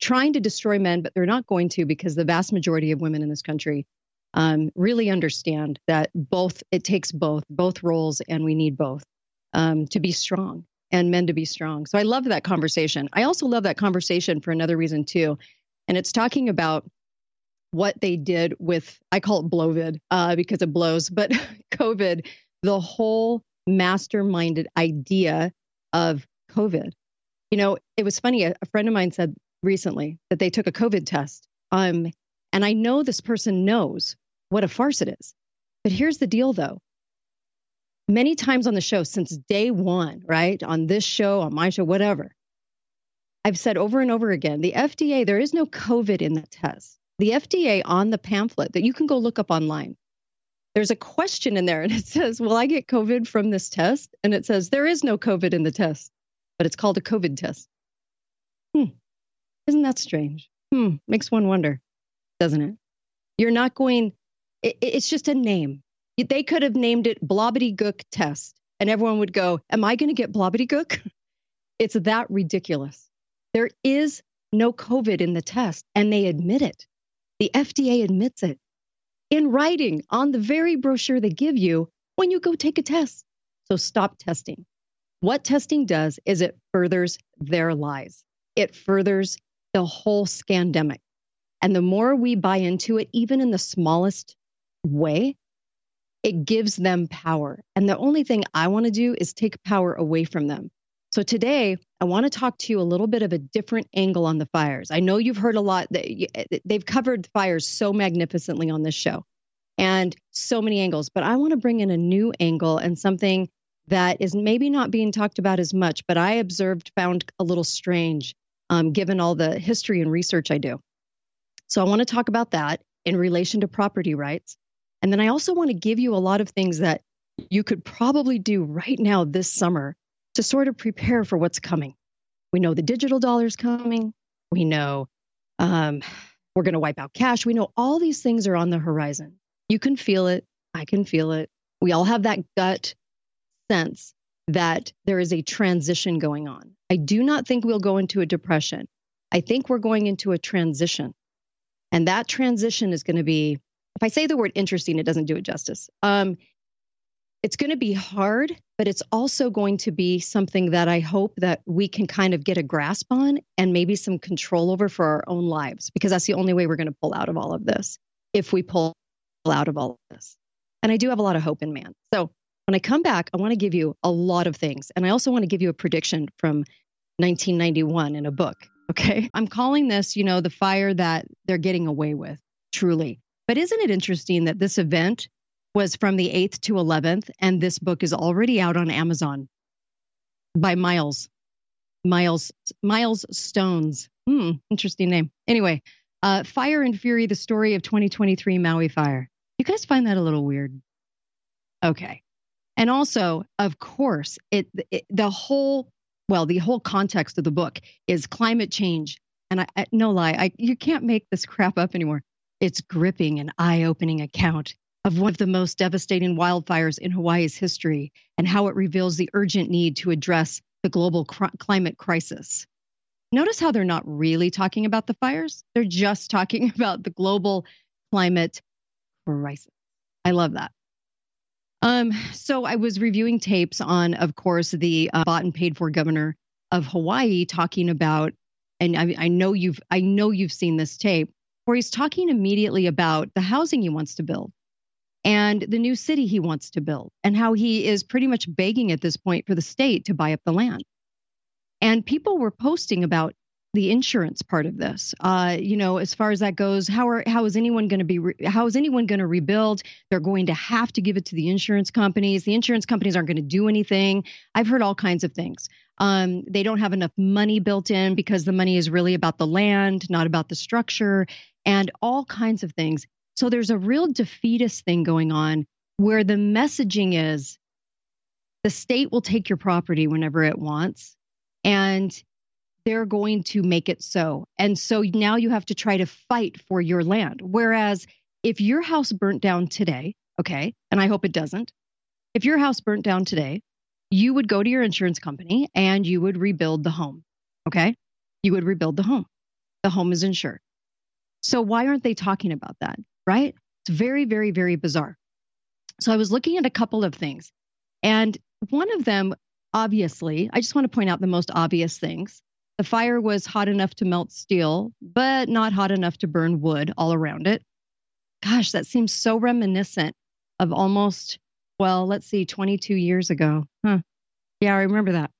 trying to destroy men, but they're not going to because the vast majority of women in this country um, really understand that both, it takes both, both roles, and we need both um, to be strong and men to be strong. So I love that conversation. I also love that conversation for another reason, too. And it's talking about what they did with, I call it Blovid uh, because it blows, but COVID, the whole masterminded idea of COVID. You know, it was funny. A friend of mine said recently that they took a COVID test. Um, and I know this person knows what a farce it is. But here's the deal, though. Many times on the show, since day one, right? On this show, on my show, whatever, I've said over and over again the FDA, there is no COVID in the test. The FDA on the pamphlet that you can go look up online, there's a question in there and it says, Will I get COVID from this test? And it says, There is no COVID in the test, but it's called a COVID test. Hmm. Isn't that strange? Hmm. Makes one wonder, doesn't it? You're not going, it, it's just a name. They could have named it Blobbity Gook test, and everyone would go, Am I going to get Blobbity Gook? It's that ridiculous. There is no COVID in the test, and they admit it. The FDA admits it in writing on the very brochure they give you when you go take a test. So stop testing. What testing does is it furthers their lies. It furthers the whole scandemic. And the more we buy into it, even in the smallest way, it gives them power. And the only thing I want to do is take power away from them. So today, I want to talk to you a little bit of a different angle on the fires. I know you've heard a lot that they've covered fires so magnificently on this show and so many angles, but I want to bring in a new angle and something that is maybe not being talked about as much, but I observed, found a little strange um, given all the history and research I do. So I want to talk about that in relation to property rights. And then I also want to give you a lot of things that you could probably do right now this summer to sort of prepare for what's coming. We know the digital dollar's coming. We know um, we're going to wipe out cash. We know all these things are on the horizon. You can feel it. I can feel it. We all have that gut sense that there is a transition going on. I do not think we'll go into a depression. I think we're going into a transition. And that transition is going to be if I say the word interesting, it doesn't do it justice. Um, it's going to be hard, but it's also going to be something that I hope that we can kind of get a grasp on and maybe some control over for our own lives, because that's the only way we're going to pull out of all of this if we pull out of all of this. And I do have a lot of hope in man. So when I come back, I want to give you a lot of things. And I also want to give you a prediction from 1991 in a book. Okay. I'm calling this, you know, the fire that they're getting away with, truly. But isn't it interesting that this event was from the 8th to 11th, and this book is already out on Amazon by Miles. Miles Miles Stones. Hmm, interesting name. Anyway, uh, Fire and Fury: The Story of 2023 Maui Fire. You guys find that a little weird? Okay. And also, of course, it, it the whole well, the whole context of the book is climate change. And I, I no lie, I you can't make this crap up anymore. It's gripping and eye-opening account of one of the most devastating wildfires in Hawaii's history and how it reveals the urgent need to address the global cr- climate crisis. Notice how they're not really talking about the fires, they're just talking about the global climate crisis. I love that. Um, so I was reviewing tapes on, of course, the uh, bought and paid for governor of Hawaii talking about, and I, I know you've I know you've seen this tape where he's talking immediately about the housing he wants to build and the new city he wants to build, and how he is pretty much begging at this point for the state to buy up the land. And people were posting about the insurance part of this. Uh, you know, as far as that goes, how are how is anyone going to be re- how is anyone going to rebuild? They're going to have to give it to the insurance companies. The insurance companies aren't going to do anything. I've heard all kinds of things. Um, they don't have enough money built in because the money is really about the land, not about the structure and all kinds of things. So there's a real defeatist thing going on where the messaging is The state will take your property whenever it wants, and they're going to make it so. And so now you have to try to fight for your land. Whereas if your house burnt down today, okay, and I hope it doesn't, if your house burnt down today, you would go to your insurance company and you would rebuild the home, okay? You would rebuild the home. The home is insured. So why aren't they talking about that, right? It's very, very, very bizarre. So I was looking at a couple of things. And one of them, obviously, I just want to point out the most obvious things. The fire was hot enough to melt steel, but not hot enough to burn wood all around it. Gosh, that seems so reminiscent of almost, well, let's see, 22 years ago. Huh. Yeah, I remember that.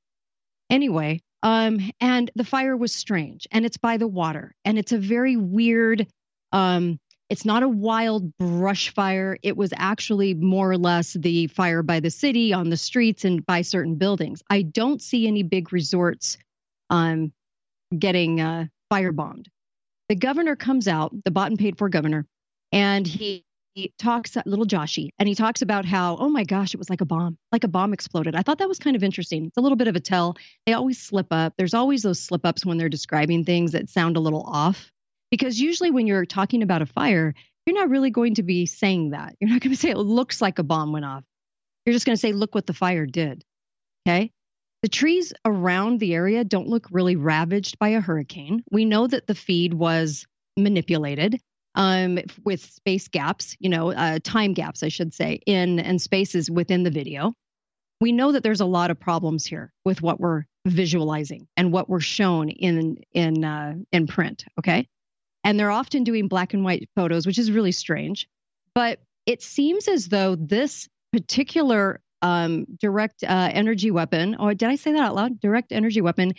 Anyway, um, and the fire was strange and it's by the water and it's a very weird, um, it's not a wild brush fire. It was actually more or less the fire by the city, on the streets, and by certain buildings. I don't see any big resorts um, getting uh, firebombed. The governor comes out, the bought and paid for governor, and he, he talks, little Joshy, and he talks about how, oh my gosh, it was like a bomb, like a bomb exploded. I thought that was kind of interesting. It's a little bit of a tell. They always slip up. There's always those slip ups when they're describing things that sound a little off. Because usually when you're talking about a fire, you're not really going to be saying that. You're not going to say it looks like a bomb went off. You're just going to say, look what the fire did. Okay. The trees around the area don't look really ravaged by a hurricane. We know that the feed was manipulated um, with space gaps, you know, uh, time gaps, I should say, in and spaces within the video. We know that there's a lot of problems here with what we're visualizing and what we're shown in in uh, in print. Okay, and they're often doing black and white photos, which is really strange. But it seems as though this particular um, direct uh, energy weapon, or did I say that out loud? Direct energy weapon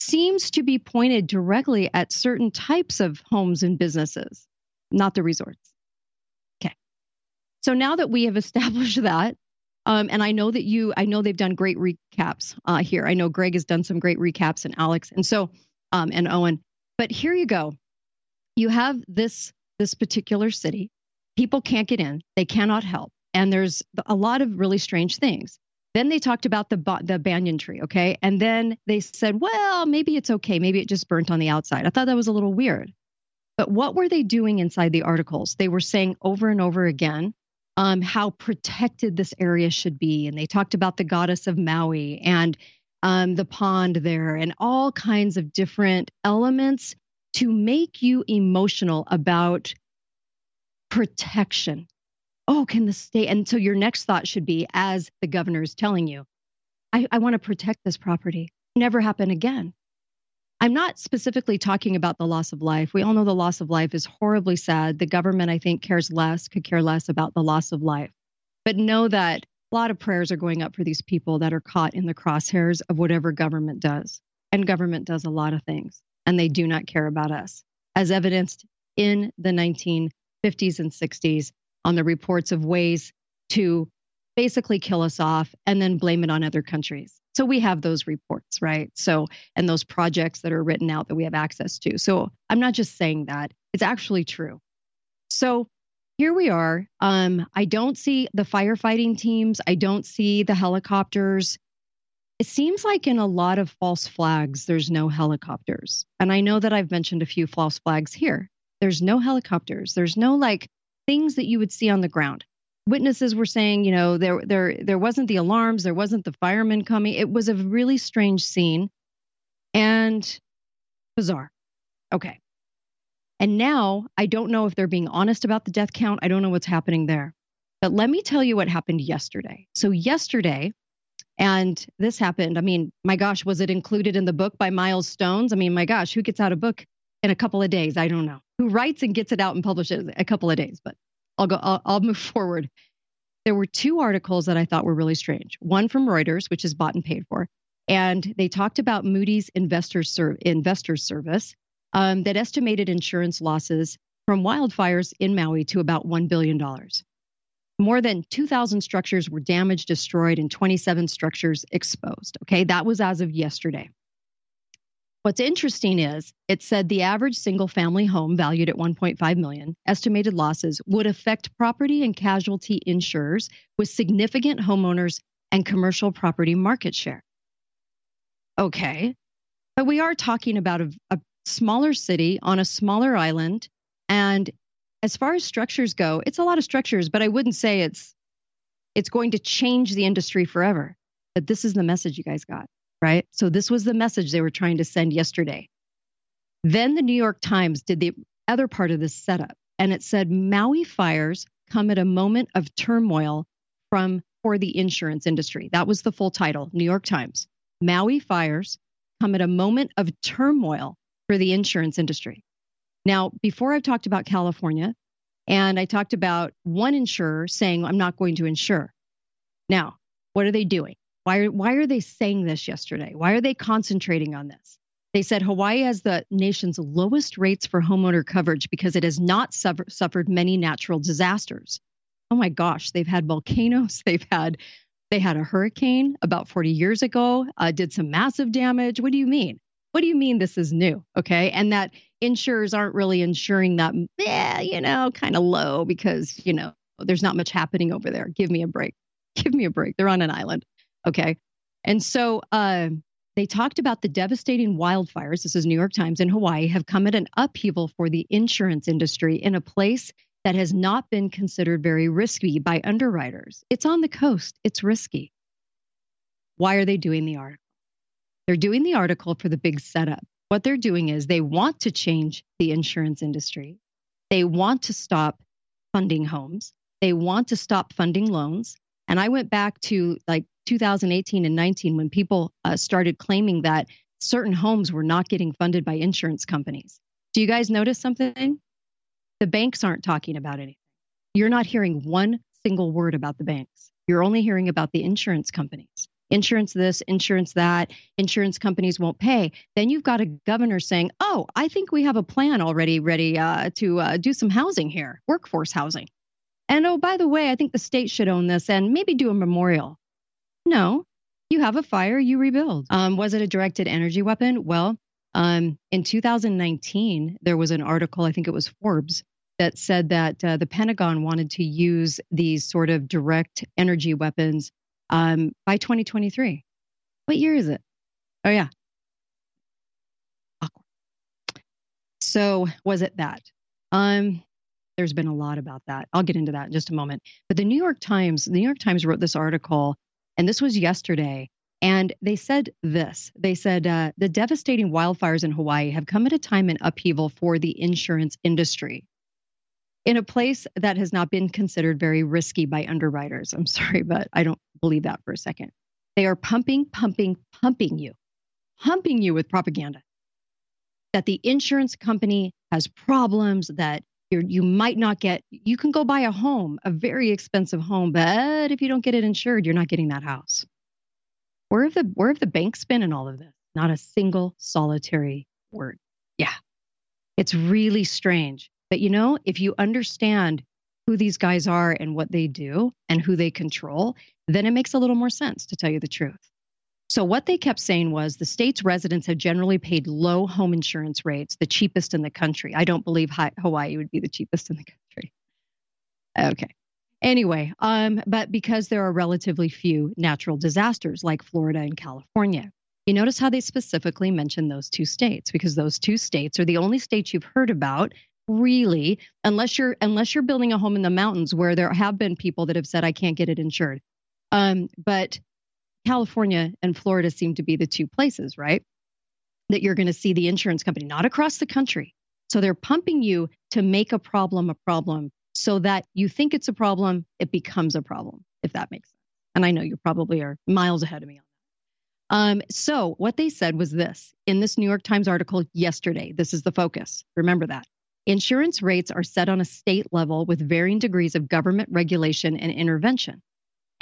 seems to be pointed directly at certain types of homes and businesses, not the resorts. Okay. So now that we have established that, um, and I know that you, I know they've done great recaps uh, here. I know Greg has done some great recaps and Alex, and so, um, and Owen. But here you go you have this this particular city people can't get in they cannot help and there's a lot of really strange things. Then they talked about the the banyan tree okay? And then they said well maybe it's okay. Maybe it just burnt on the outside. I thought that was a little weird. But what were they doing inside the articles? They were saying over and over again um, how protected this area should be. And they talked about the goddess of maui and um, the pond there and all kinds of different elements to make you emotional about protection. Oh, can the state? And so your next thought should be, as the governor is telling you, I, I want to protect this property. Never happen again. I'm not specifically talking about the loss of life. We all know the loss of life is horribly sad. The government, I think, cares less, could care less about the loss of life. But know that a lot of prayers are going up for these people that are caught in the crosshairs of whatever government does. And government does a lot of things and they do not care about us, as evidenced in the 1950s and 60s on the reports of ways to basically kill us off and then blame it on other countries. So we have those reports, right? So, and those projects that are written out that we have access to. So I'm not just saying that, it's actually true. So here we are. Um, I don't see the firefighting teams, I don't see the helicopters. It seems like in a lot of false flags, there's no helicopters. And I know that I've mentioned a few false flags here. There's no helicopters. There's no like things that you would see on the ground. Witnesses were saying, you know, there there there wasn't the alarms, there wasn't the firemen coming. It was a really strange scene and bizarre. Okay. And now I don't know if they're being honest about the death count. I don't know what's happening there. But let me tell you what happened yesterday. So yesterday, and this happened. I mean, my gosh, was it included in the book by Miles Stones? I mean, my gosh, who gets out a book in a couple of days? I don't know. Who writes and gets it out and publishes a couple of days? But I'll go. I'll, I'll move forward. There were two articles that I thought were really strange. One from Reuters, which is bought and paid for, and they talked about Moody's Investors Ser- Investors Service um, that estimated insurance losses from wildfires in Maui to about one billion dollars. More than 2,000 structures were damaged, destroyed, and 27 structures exposed. Okay, that was as of yesterday. What's interesting is it said the average single family home valued at 1.5 million estimated losses would affect property and casualty insurers with significant homeowners and commercial property market share. Okay. But we are talking about a, a smaller city on a smaller island. And as far as structures go, it's a lot of structures, but I wouldn't say it's it's going to change the industry forever. But this is the message you guys got, right? So this was the message they were trying to send yesterday. Then the New York Times did the other part of this setup, and it said Maui fires come at a moment of turmoil from for the insurance industry. That was the full title, New York Times. Maui fires come at a moment of turmoil for the insurance industry. Now, before I've talked about California, and I talked about one insurer saying, I'm not going to insure. Now, what are they doing? Why are, why are they saying this yesterday? Why are they concentrating on this? They said Hawaii has the nation's lowest rates for homeowner coverage because it has not suffer, suffered many natural disasters. Oh my gosh, they've had volcanoes, they've had they had a hurricane about 40 years ago, uh, did some massive damage. What do you mean? What do you mean this is new? Okay. And that insurers aren't really insuring that, yeah, you know, kind of low because, you know, there's not much happening over there. Give me a break. Give me a break. They're on an island. Okay. And so uh, they talked about the devastating wildfires. This is New York Times in Hawaii have come at an upheaval for the insurance industry in a place that has not been considered very risky by underwriters. It's on the coast, it's risky. Why are they doing the article? They're doing the article for the big setup. What they're doing is they want to change the insurance industry. They want to stop funding homes. They want to stop funding loans. And I went back to like 2018 and 19 when people uh, started claiming that certain homes were not getting funded by insurance companies. Do you guys notice something? The banks aren't talking about anything. You're not hearing one single word about the banks. You're only hearing about the insurance companies. Insurance this, insurance that, insurance companies won't pay. Then you've got a governor saying, Oh, I think we have a plan already ready uh, to uh, do some housing here, workforce housing. And oh, by the way, I think the state should own this and maybe do a memorial. No, you have a fire, you rebuild. Um, was it a directed energy weapon? Well, um, in 2019, there was an article, I think it was Forbes, that said that uh, the Pentagon wanted to use these sort of direct energy weapons um, by 2023. What year is it? Oh, yeah. Awkward. So, was it that? Um, there's been a lot about that. I'll get into that in just a moment. But the New York Times, the New York Times wrote this article, and this was yesterday. And they said this they said, uh, the devastating wildfires in Hawaii have come at a time in upheaval for the insurance industry in a place that has not been considered very risky by underwriters. I'm sorry, but I don't believe that for a second. They are pumping, pumping, pumping you, pumping you with propaganda that the insurance company has problems, that you're, you might not get, you can go buy a home, a very expensive home, but if you don't get it insured, you're not getting that house. Where have the, where have the banks been in all of this? Not a single solitary word. Yeah. It's really strange. But you know, if you understand who these guys are and what they do and who they control, then it makes a little more sense to tell you the truth. So, what they kept saying was the state's residents have generally paid low home insurance rates, the cheapest in the country. I don't believe Hawaii would be the cheapest in the country. Okay. Anyway, um, but because there are relatively few natural disasters like Florida and California, you notice how they specifically mention those two states because those two states are the only states you've heard about really unless you're unless you're building a home in the mountains where there have been people that have said I can't get it insured. Um, but California and Florida seem to be the two places, right? That you're going to see the insurance company, not across the country. So they're pumping you to make a problem a problem so that you think it's a problem, it becomes a problem, if that makes sense. And I know you probably are miles ahead of me on that. Um, so what they said was this in this New York Times article yesterday. This is the focus. Remember that. Insurance rates are set on a state level with varying degrees of government regulation and intervention.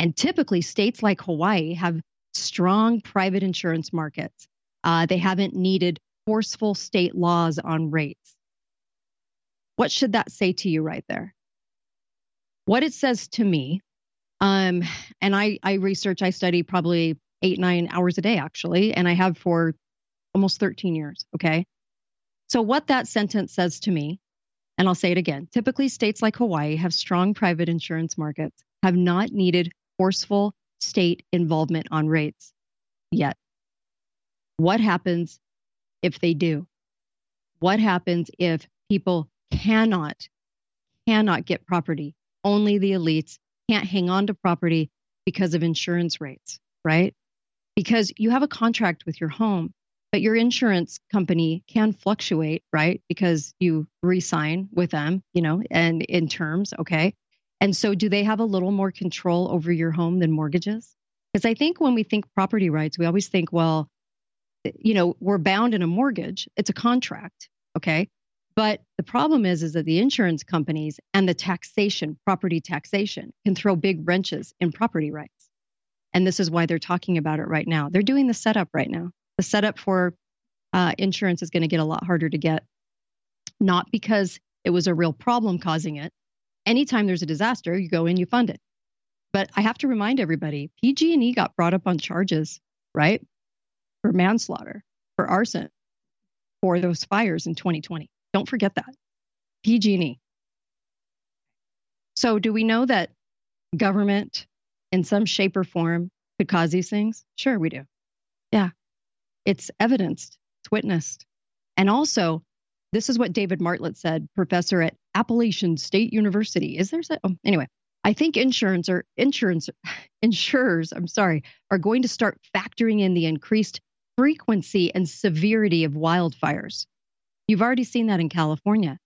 And typically, states like Hawaii have strong private insurance markets. Uh, they haven't needed forceful state laws on rates. What should that say to you right there? What it says to me, um, and I, I research, I study probably eight, nine hours a day, actually, and I have for almost 13 years. Okay. So, what that sentence says to me, and I'll say it again typically, states like Hawaii have strong private insurance markets, have not needed forceful state involvement on rates yet. What happens if they do? What happens if people cannot cannot get property? Only the elites can't hang on to property because of insurance rates, right? Because you have a contract with your home, but your insurance company can fluctuate, right? Because you re-sign with them, you know, and in terms, okay? And so do they have a little more control over your home than mortgages? Because I think when we think property rights, we always think, well, you know, we're bound in a mortgage. It's a contract, okay? But the problem is, is that the insurance companies and the taxation, property taxation, can throw big wrenches in property rights. And this is why they're talking about it right now. They're doing the setup right now. The setup for uh, insurance is going to get a lot harder to get, not because it was a real problem causing it. Anytime there's a disaster, you go in, you fund it. But I have to remind everybody, PG&E got brought up on charges, right, for manslaughter, for arson, for those fires in 2020. Don't forget that. PG&E. So do we know that government in some shape or form could cause these things? Sure, we do. Yeah. It's evidenced, it's witnessed. And also, this is what David Marlett said, professor at Appalachian State University. Is there oh, anyway? I think insurance or insurance insurers, I'm sorry, are going to start factoring in the increased frequency and severity of wildfires. You've already seen that in California.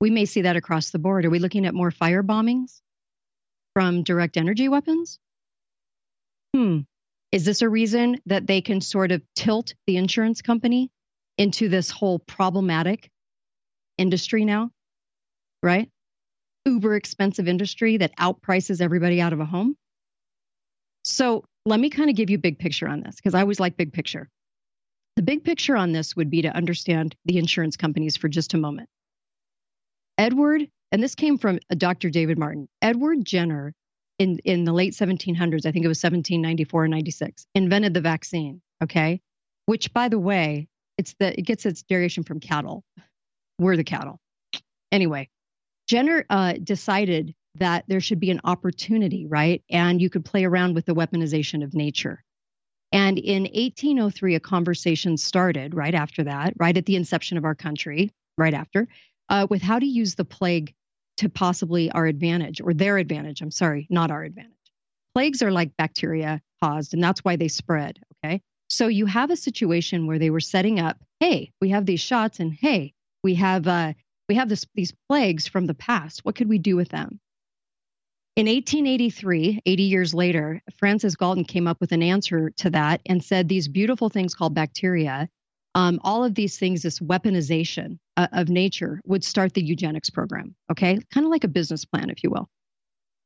We may see that across the board. Are we looking at more fire bombings from direct energy weapons? Hmm. Is this a reason that they can sort of tilt the insurance company into this whole problematic industry now? Right? Uber expensive industry that outprices everybody out of a home. So let me kind of give you big picture on this because I always like big picture. The big picture on this would be to understand the insurance companies for just a moment. Edward, and this came from uh, Dr. David Martin, Edward Jenner in, in the late 1700s, I think it was 1794 or 96, invented the vaccine, okay? Which, by the way, it's the, it gets its derivation from cattle. We're the cattle. Anyway, Jenner uh, decided that there should be an opportunity, right? And you could play around with the weaponization of nature. And in 1803, a conversation started right after that, right at the inception of our country, right after, uh, with how to use the plague to possibly our advantage or their advantage. I'm sorry, not our advantage. Plagues are like bacteria caused, and that's why they spread. So you have a situation where they were setting up, hey, we have these shots, and hey, we have uh, we have this, these plagues from the past. What could we do with them? In 1883, 80 years later, Francis Galton came up with an answer to that and said these beautiful things called bacteria, um, all of these things, this weaponization uh, of nature, would start the eugenics program. Okay, kind of like a business plan, if you will.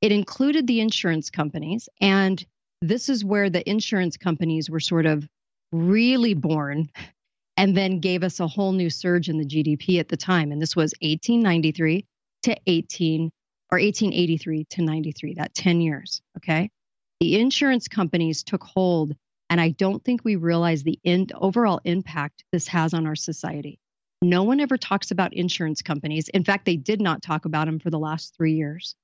It included the insurance companies, and this is where the insurance companies were sort of really born and then gave us a whole new surge in the GDP at the time. And this was 1893 to 18 or 1883 to 93, that 10 years. Okay. The insurance companies took hold, and I don't think we realize the in, overall impact this has on our society. No one ever talks about insurance companies. In fact, they did not talk about them for the last three years.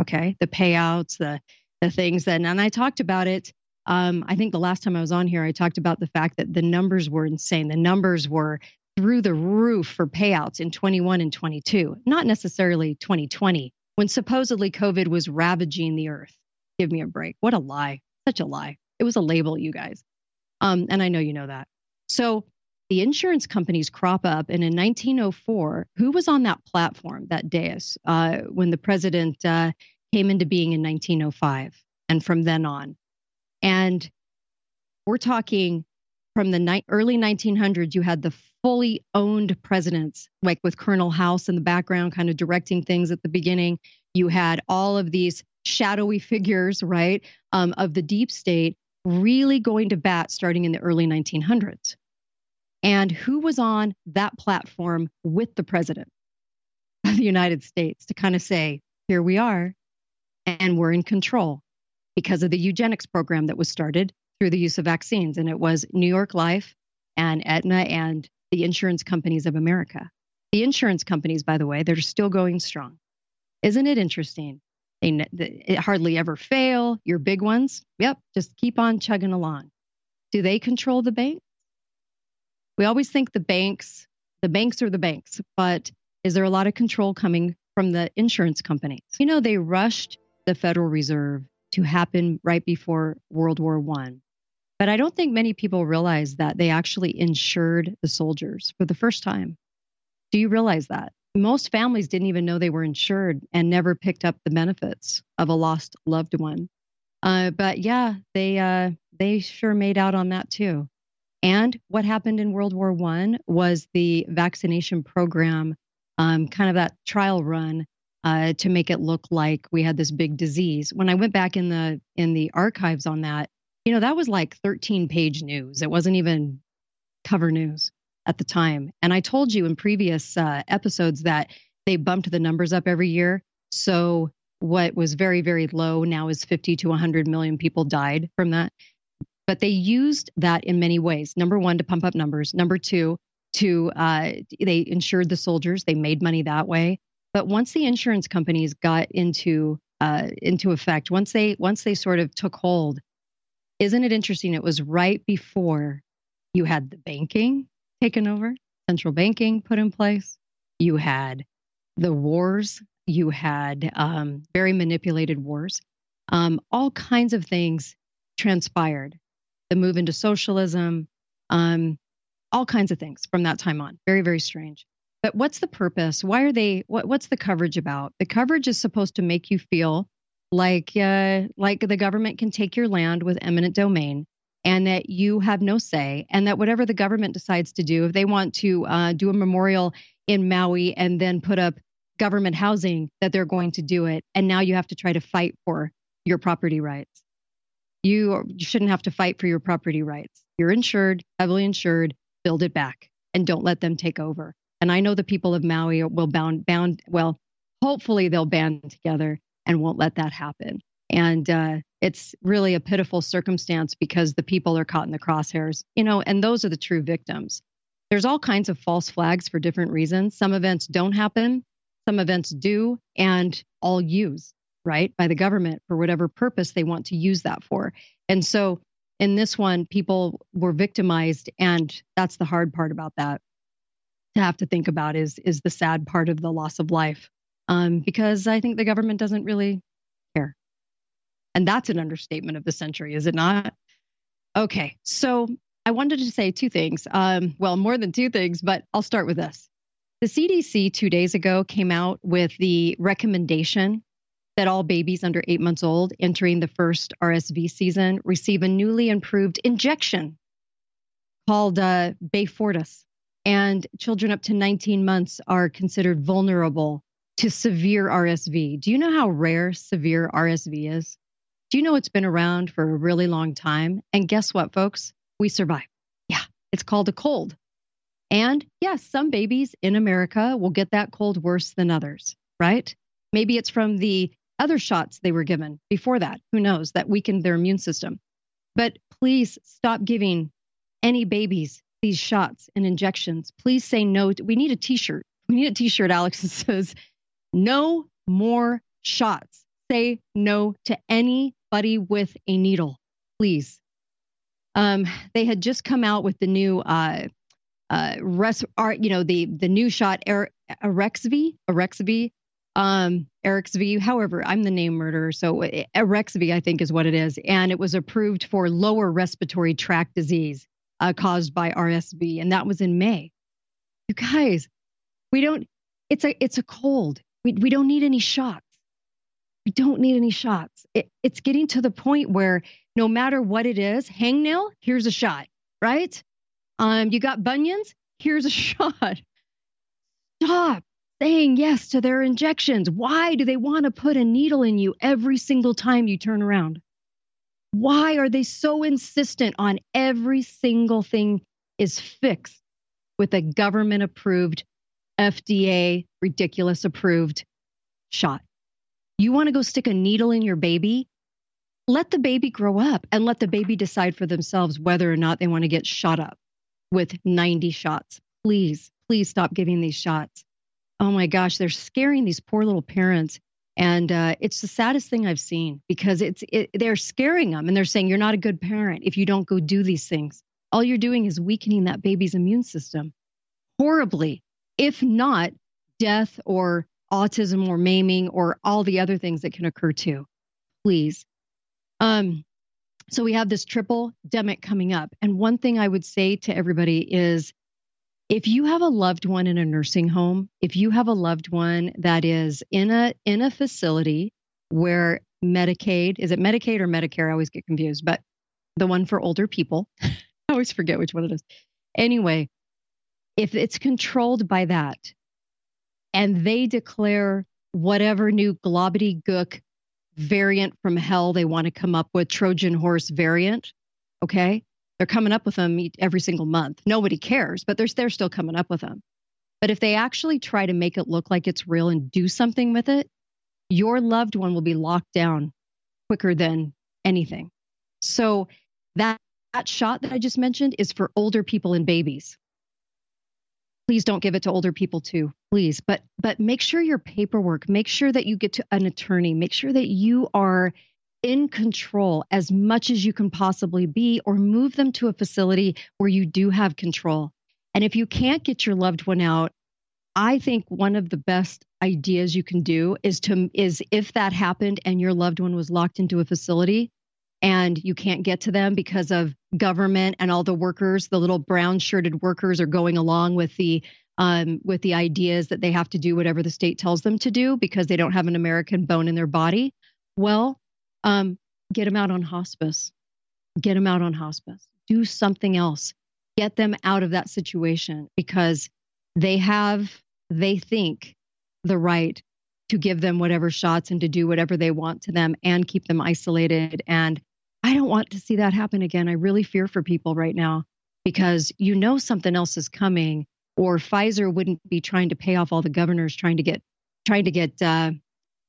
Okay. The payouts, the, the things that, and I talked about it. Um, I think the last time I was on here, I talked about the fact that the numbers were insane. The numbers were through the roof for payouts in 21 and 22, not necessarily 2020, when supposedly COVID was ravaging the earth. Give me a break. What a lie. Such a lie. It was a label, you guys. Um, and I know you know that. So the insurance companies crop up. And in 1904, who was on that platform, that dais, uh, when the president uh, came into being in 1905 and from then on? And we're talking from the ni- early 1900s, you had the fully owned presidents, like with Colonel House in the background, kind of directing things at the beginning. You had all of these shadowy figures, right, um, of the deep state really going to bat starting in the early 1900s. And who was on that platform with the president of the United States to kind of say, here we are, and we're in control because of the eugenics program that was started through the use of vaccines. And it was New York Life and Aetna and the insurance companies of America. The insurance companies, by the way, they're still going strong. Isn't it interesting They it hardly ever fail. Your big ones, yep, just keep on chugging along. Do they control the banks? We always think the banks, the banks are the banks, but is there a lot of control coming from the insurance companies? You know, they rushed the Federal Reserve to happen right before World War One. But I don't think many people realize that they actually insured the soldiers for the first time. Do you realize that? Most families didn't even know they were insured and never picked up the benefits of a lost loved one. Uh, but yeah, they uh, they sure made out on that too. And what happened in World War One was the vaccination program, um, kind of that trial run uh, to make it look like we had this big disease. When I went back in the in the archives on that, you know, that was like 13 page news. It wasn't even cover news at the time. And I told you in previous uh, episodes that they bumped the numbers up every year. So what was very, very low now is 50 to 100 million people died from that. But they used that in many ways. Number one, to pump up numbers. Number two, to uh, they insured the soldiers. They made money that way. But once the insurance companies got into uh, into effect, once they once they sort of took hold, isn't it interesting? It was right before you had the banking taken over, central banking put in place. You had the wars. You had um, very manipulated wars. Um, all kinds of things transpired. The move into socialism, um, all kinds of things from that time on. Very, very strange. But what's the purpose? Why are they? What, what's the coverage about? The coverage is supposed to make you feel like uh, like the government can take your land with eminent domain and that you have no say and that whatever the government decides to do if they want to uh, do a memorial in maui and then put up government housing that they're going to do it and now you have to try to fight for your property rights you, you shouldn't have to fight for your property rights you're insured heavily insured build it back and don't let them take over and i know the people of maui will bound bound well hopefully they'll band together and won't let that happen. And uh, it's really a pitiful circumstance because the people are caught in the crosshairs, you know, and those are the true victims. There's all kinds of false flags for different reasons. Some events don't happen, some events do, and all used, right, by the government for whatever purpose they want to use that for. And so in this one, people were victimized, and that's the hard part about that to have to think about is is the sad part of the loss of life um, because I think the government doesn't really care. And that's an understatement of the century, is it not? Okay, so I wanted to say two things. Um, well, more than two things, but I'll start with this. The CDC two days ago came out with the recommendation that all babies under eight months old entering the first RSV season receive a newly improved injection called uh, Beyfortus. And children up to 19 months are considered vulnerable to severe RSV. Do you know how rare severe RSV is? Do you know it's been around for a really long time? And guess what, folks? We survive. Yeah, it's called a cold. And yes, some babies in America will get that cold worse than others, right? Maybe it's from the other shots they were given before that. Who knows? That weakened their immune system. But please stop giving any babies these shots and injections. Please say no. We need a t shirt. We need a t shirt, Alex, says no more shots. Say no to anybody with a needle, please. Um, they had just come out with the new uh, uh, res, are, you know, the the new shot er, Arexvy, Arexvy, um, Arexvy. However, I'm the name murderer, so Arexvy I think is what it is, and it was approved for lower respiratory tract disease uh, caused by RSV, and that was in May. You guys, we don't. It's a it's a cold. We, we don't need any shots. We don't need any shots. It, it's getting to the point where no matter what it is, hangnail, here's a shot, right? Um, you got bunions, here's a shot. Stop saying yes to their injections. Why do they want to put a needle in you every single time you turn around? Why are they so insistent on every single thing is fixed with a government approved FDA ridiculous approved shot. You want to go stick a needle in your baby? Let the baby grow up and let the baby decide for themselves whether or not they want to get shot up with 90 shots. Please, please stop giving these shots. Oh my gosh, they're scaring these poor little parents And uh, it's the saddest thing I've seen because it's it, they're scaring them and they're saying you're not a good parent if you don't go do these things. All you're doing is weakening that baby's immune system horribly, if not death or autism or maiming or all the other things that can occur too. Please. Um, so we have this triple demic coming up. And one thing I would say to everybody is if you have a loved one in a nursing home, if you have a loved one that is in a in a facility where Medicaid, is it Medicaid or Medicare? I always get confused, but the one for older people. I always forget which one it is. Anyway, if it's controlled by that and they declare whatever new globbity gook variant from hell they want to come up with, Trojan horse variant, okay? They're coming up with them every single month. Nobody cares, but they're, they're still coming up with them. But if they actually try to make it look like it's real and do something with it, your loved one will be locked down quicker than anything. So that, that shot that I just mentioned is for older people and babies. Please don't give it to older people too, please. But but make sure your paperwork, make sure that you get to an attorney, make sure that you are in control as much as you can possibly be, or move them to a facility where you do have control. And if you can't get your loved one out, I think one of the best ideas you can do is to is if that happened and your loved one was locked into a facility and you can't get to them because of government and all the workers, the little brown shirted workers are going along with the um, with the ideas that they have to do whatever the state tells them to do because they don't have an American bone in their body. Well, um, get them out on hospice. Get them out on hospice. Do something else. Get them out of that situation because they have, they think, the right to give them whatever shots and to do whatever they want to them and keep them isolated. And I don't want to see that happen again. I really fear for people right now because you know something else is coming, or Pfizer wouldn't be trying to pay off all the governors trying to get trying to get uh,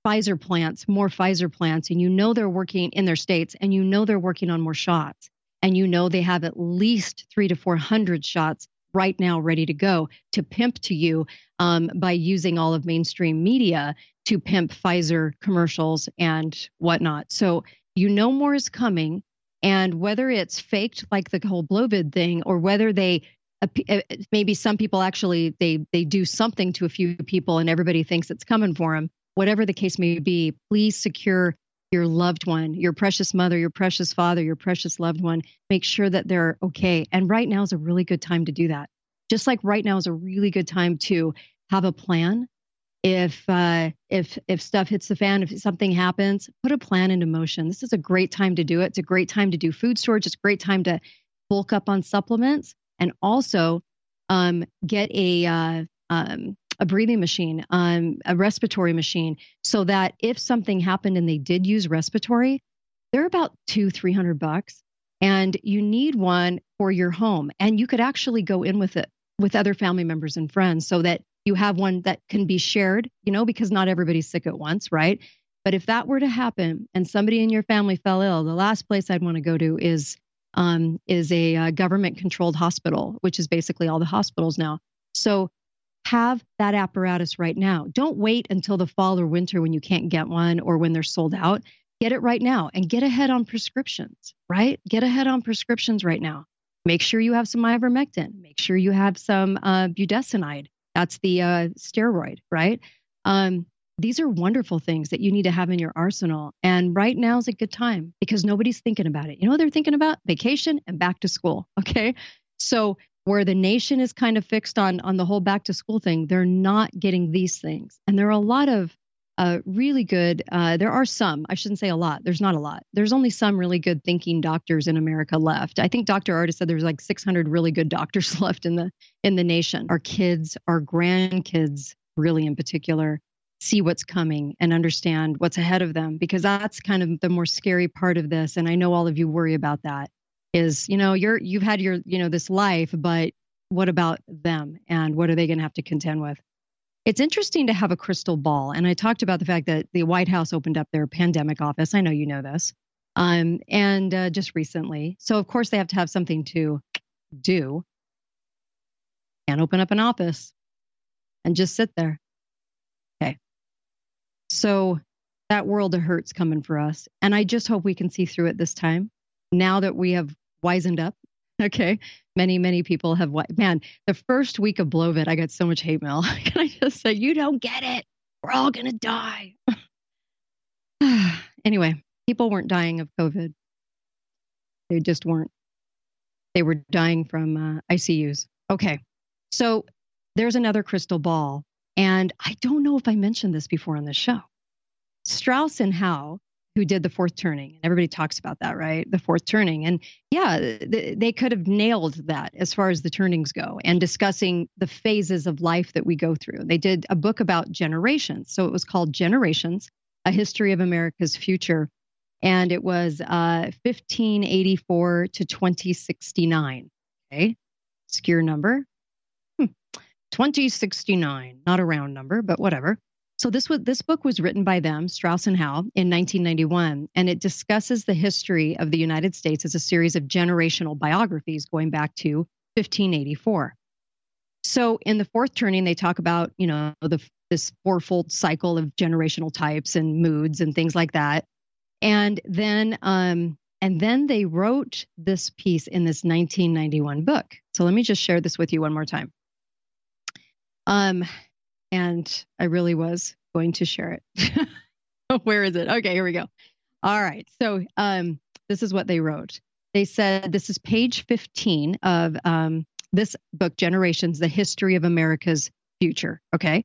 Pfizer plants, more Pfizer plants, and you know they're working in their states, and you know they're working on more shots, and you know they have at least three to four hundred shots right now ready to go to pimp to you um, by using all of mainstream media to pimp Pfizer commercials and whatnot. So you know more is coming, and whether it's faked like the whole Blovid thing, or whether they uh, maybe some people actually they they do something to a few people and everybody thinks it's coming for them whatever the case may be, please secure your loved one, your precious mother, your precious father, your precious loved one. Make sure that they're okay. And right now is a really good time to do that. Just like right now is a really good time to have a plan. If uh, if if stuff hits the fan, if something happens, put a plan into motion. This is a great time to do it. It's a great time to do food storage. It's a great time to bulk up on supplements and also um, get a uh, um, a breathing machine, um, a respiratory machine, so that if something happened and they did use respiratory, they're about two, three hundred bucks, and you need one for your home, and you could actually go in with it with other family members and friends, so that you have one that can be shared. You know, because not everybody's sick at once, right? But if that were to happen and somebody in your family fell ill, the last place I'd want to go to is um, is a uh, government controlled hospital, which is basically all the hospitals now. So have that apparatus right now. Don't wait until the fall or winter when you can't get one or when they're sold out. Get it right now and get ahead on prescriptions, right? Get ahead on prescriptions right now. Make sure you have some ivermectin. Make sure you have some uh, budesonide. That's the uh, steroid, right? Um, these are wonderful things that you need to have in your arsenal. And right now is a good time because nobody's thinking about it. You know what they're thinking about? Vacation and back to school. Okay. So where the nation is kind of fixed on on the whole back to school thing they're not getting these things. And there are a lot of uh, really good uh, there are some i shouldn't say a lot there's not a lot. There's only some really good thinking doctors in america left. I think dr ardis said there's like 600 really good doctors left in the in the nation. Our kids our grandkids really in particular see what's coming and understand what's ahead of them because that's kind of the more scary part of this. And i know all of you worry about that is you know you're you've had your you know this life but what about them? And what are they going to have to contend with? It's interesting to have a crystal ball. And i talked about the fact that the white house opened up their pandemic office. I know you know this. Um, and uh, just recently. So of course they have to have something to do and open up an office and just sit there. Okay. So that world of hurt's coming for us. And I just hope we can see through it this time. Now that we have wizened up, okay. Many, many people have, man, the first week of Blovid, I got so much hate mail. Can I just say, you don't get it? We're all going to die. anyway, people weren't dying of COVID. They just weren't. They were dying from uh, ICUs. Okay. So there's another crystal ball. And I don't know if I mentioned this before on the show. Strauss and Howe, who did the fourth turning, everybody talks about that, right? The fourth turning. And yeah, th- they could have nailed that as far as the turnings go and discussing the phases of life that we go through. They did a book about generations. So it was called Generations A History of America's Future. And it was uh, 1584 to 2069. Okay. Obscure number. Hmm. 2069, not a round number, but whatever. So this was this book was written by them, Strauss and Howe, in 1991, and it discusses the history of the United States as a series of generational biographies going back to 1584. So in the fourth turning, they talk about you know the this fourfold cycle of generational types and moods and things like that, and then um, and then they wrote this piece in this 1991 book. So let me just share this with you one more time. Um, and I really was going to share it. Where is it? Okay, here we go. All right. So um, this is what they wrote. They said this is page 15 of um, this book, Generations: The History of America's Future. Okay.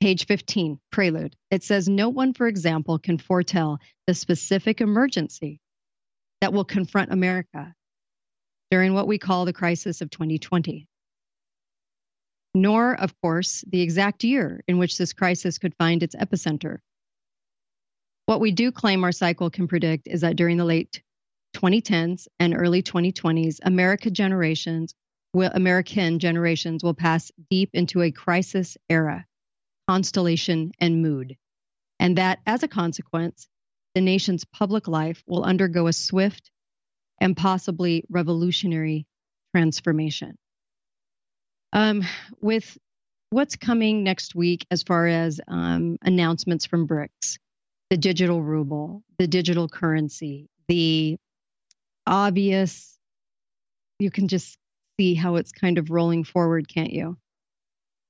Page 15, prelude. It says, No one, for example, can foretell the specific emergency that will confront America during what we call the crisis of 2020 nor, of course, the exact year in which this crisis could find its epicenter. What we do claim our cycle can predict is that during the late 2010s and early 2020s, America generations will, American generations will pass deep into a crisis era, constellation, and mood. And that, as a consequence, the nation's public life will undergo a swift and possibly revolutionary transformation. Um, with what's coming next week as far as um, announcements from BRICS, the digital ruble, the digital currency, the obvious, you can just see how it's kind of rolling forward, can't you?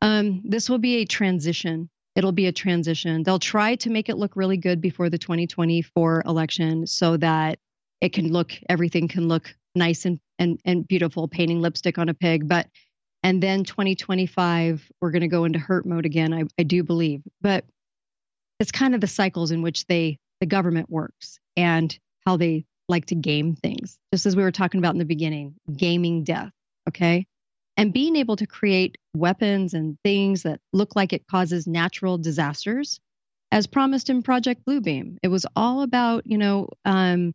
Um, this will be a transition. It'll be a transition. They'll try to make it look really good before the 2024 election so that it can look, everything can look nice and, and, and beautiful, painting lipstick on a pig. But and then 2025, we're going to go into hurt mode again, I, I do believe. But it's kind of the cycles in which they, the government works and how they like to game things. Just as we were talking about in the beginning, gaming death. Okay. And being able to create weapons and things that look like it causes natural disasters, as promised in Project Bluebeam. It was all about, you know, um,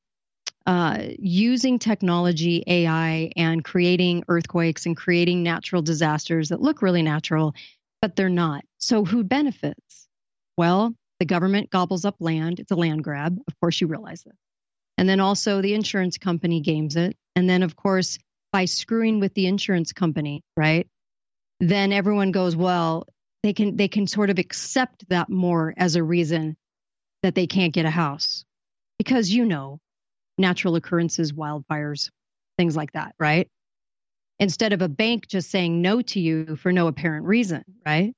uh, using technology, AI, and creating earthquakes and creating natural disasters that look really natural, but they're not. So, who benefits? Well, the government gobbles up land. It's a land grab. Of course, you realize this. And then also the insurance company games it. And then, of course, by screwing with the insurance company, right? Then everyone goes, well, they can they can sort of accept that more as a reason that they can't get a house because you know natural occurrences, wildfires, things like that, right? Instead of a bank just saying no to you for no apparent reason, right?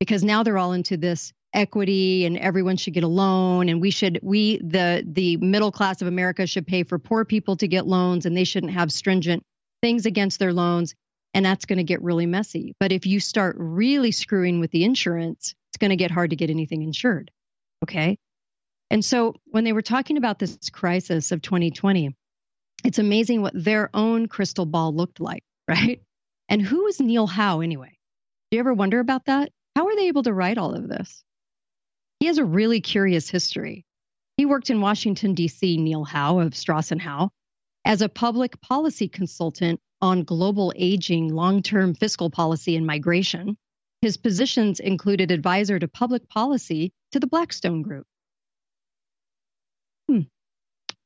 Because now they're all into this equity and everyone should get a loan and we should we the the middle class of America should pay for poor people to get loans and they shouldn't have stringent things against their loans and that's going to get really messy. But if you start really screwing with the insurance, it's going to get hard to get anything insured. Okay? And so when they were talking about this crisis of 2020, it's amazing what their own crystal ball looked like, right? And who is Neil Howe anyway? Do you ever wonder about that? How are they able to write all of this? He has a really curious history. He worked in Washington, D.C., Neil Howe of Strauss and Howe, as a public policy consultant on global aging, long term fiscal policy, and migration. His positions included advisor to public policy to the Blackstone Group hmm,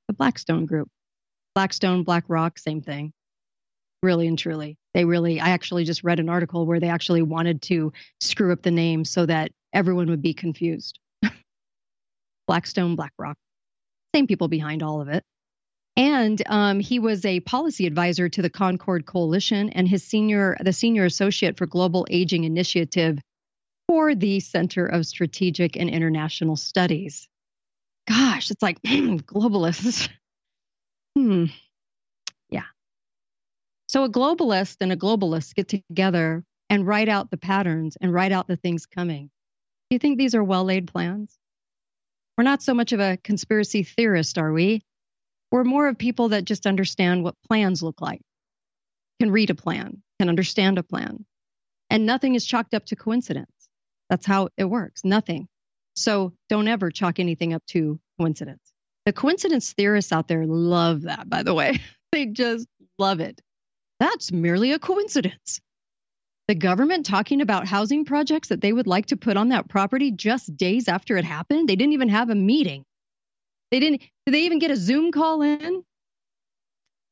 the Blackstone Group. Blackstone, BlackRock, same thing. Really and truly. They really, I actually just read an article where they actually wanted to screw up the name so that everyone would be confused. Blackstone, BlackRock, same people behind all of it. And um, he was a policy advisor to the Concord Coalition and his senior, the senior associate for Global Aging Initiative for the Center of Strategic and International Studies. Gosh, it's like globalists. hmm. Yeah. So a globalist and a globalist get together and write out the patterns and write out the things coming. Do you think these are well laid plans? We're not so much of a conspiracy theorist, are we? We're more of people that just understand what plans look like, can read a plan, can understand a plan. And nothing is chalked up to coincidence. That's how it works. Nothing. So don't ever chalk anything up to coincidence. The coincidence theorists out there love that, by the way. they just love it. That's merely a coincidence. The government talking about housing projects that they would like to put on that property just days after it happened. They didn't even have a meeting. They didn't, did they even get a Zoom call in?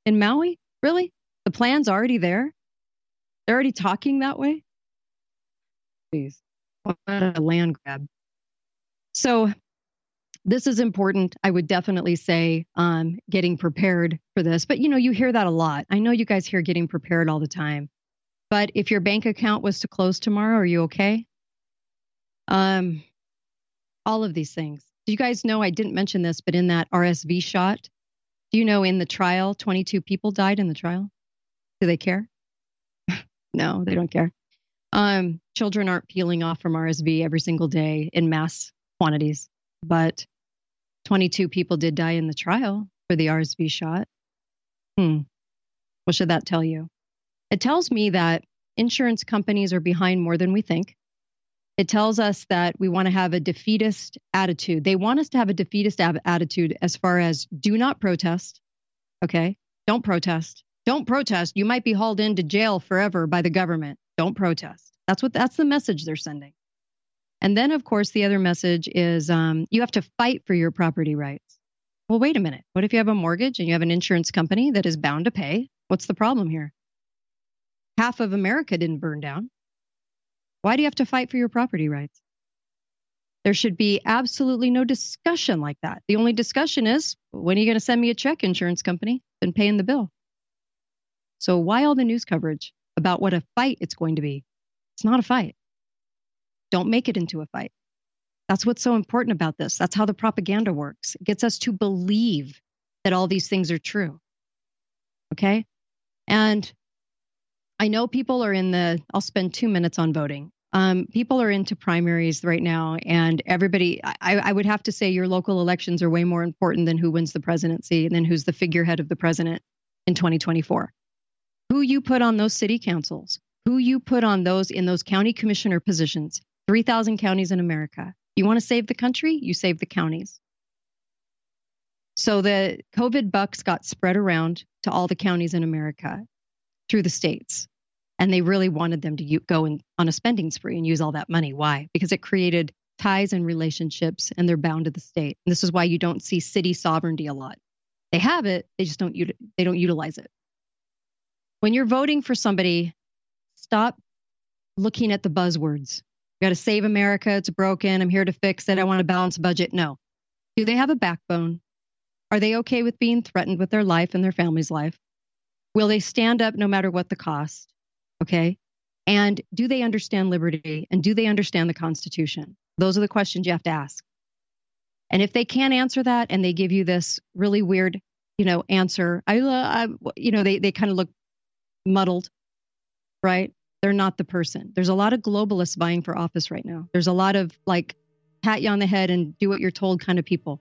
In Maui? Really? The plan's already there? They're already talking that way? Please. What a land grab. So, this is important. I would definitely say um, getting prepared for this. But you know, you hear that a lot. I know you guys hear getting prepared all the time. But if your bank account was to close tomorrow, are you okay? Um, all of these things. Do you guys know I didn't mention this, but in that RSV shot, do you know in the trial, 22 people died in the trial? Do they care? no, they don't care. Um, children aren't peeling off from RSV every single day in mass quantities, but 22 people did die in the trial for the RSV shot. Hmm. What should that tell you? It tells me that insurance companies are behind more than we think. It tells us that we want to have a defeatist attitude. They want us to have a defeatist ab- attitude as far as do not protest. Okay. Don't protest. Don't protest. You might be hauled into jail forever by the government. Don't protest. That's what that's the message they're sending. And then, of course, the other message is um, you have to fight for your property rights. Well, wait a minute. What if you have a mortgage and you have an insurance company that is bound to pay? What's the problem here? Half of America didn't burn down. Why do you have to fight for your property rights? There should be absolutely no discussion like that. The only discussion is when are you going to send me a check, insurance company, and paying the bill? So, why all the news coverage about what a fight it's going to be? It's not a fight. Don't make it into a fight. That's what's so important about this. That's how the propaganda works. It gets us to believe that all these things are true. Okay? And I know people are in the, I'll spend two minutes on voting. Um, people are into primaries right now, and everybody, I, I would have to say your local elections are way more important than who wins the presidency and then who's the figurehead of the president in 2024. Who you put on those city councils, who you put on those in those county commissioner positions, 3,000 counties in America. You want to save the country? You save the counties. So the COVID bucks got spread around to all the counties in America through the states. And they really wanted them to go in, on a spending spree and use all that money. Why? Because it created ties and relationships, and they're bound to the state. And this is why you don't see city sovereignty a lot. They have it, they just don't they don't utilize it. When you're voting for somebody, stop looking at the buzzwords. Got to save America. It's broken. I'm here to fix it. I want a balanced budget. No. Do they have a backbone? Are they okay with being threatened with their life and their family's life? Will they stand up no matter what the cost? Okay. And do they understand liberty and do they understand the Constitution? Those are the questions you have to ask. And if they can't answer that and they give you this really weird, you know, answer, I, uh, I you know, they, they kind of look muddled, right? They're not the person. There's a lot of globalists vying for office right now. There's a lot of like pat you on the head and do what you're told kind of people.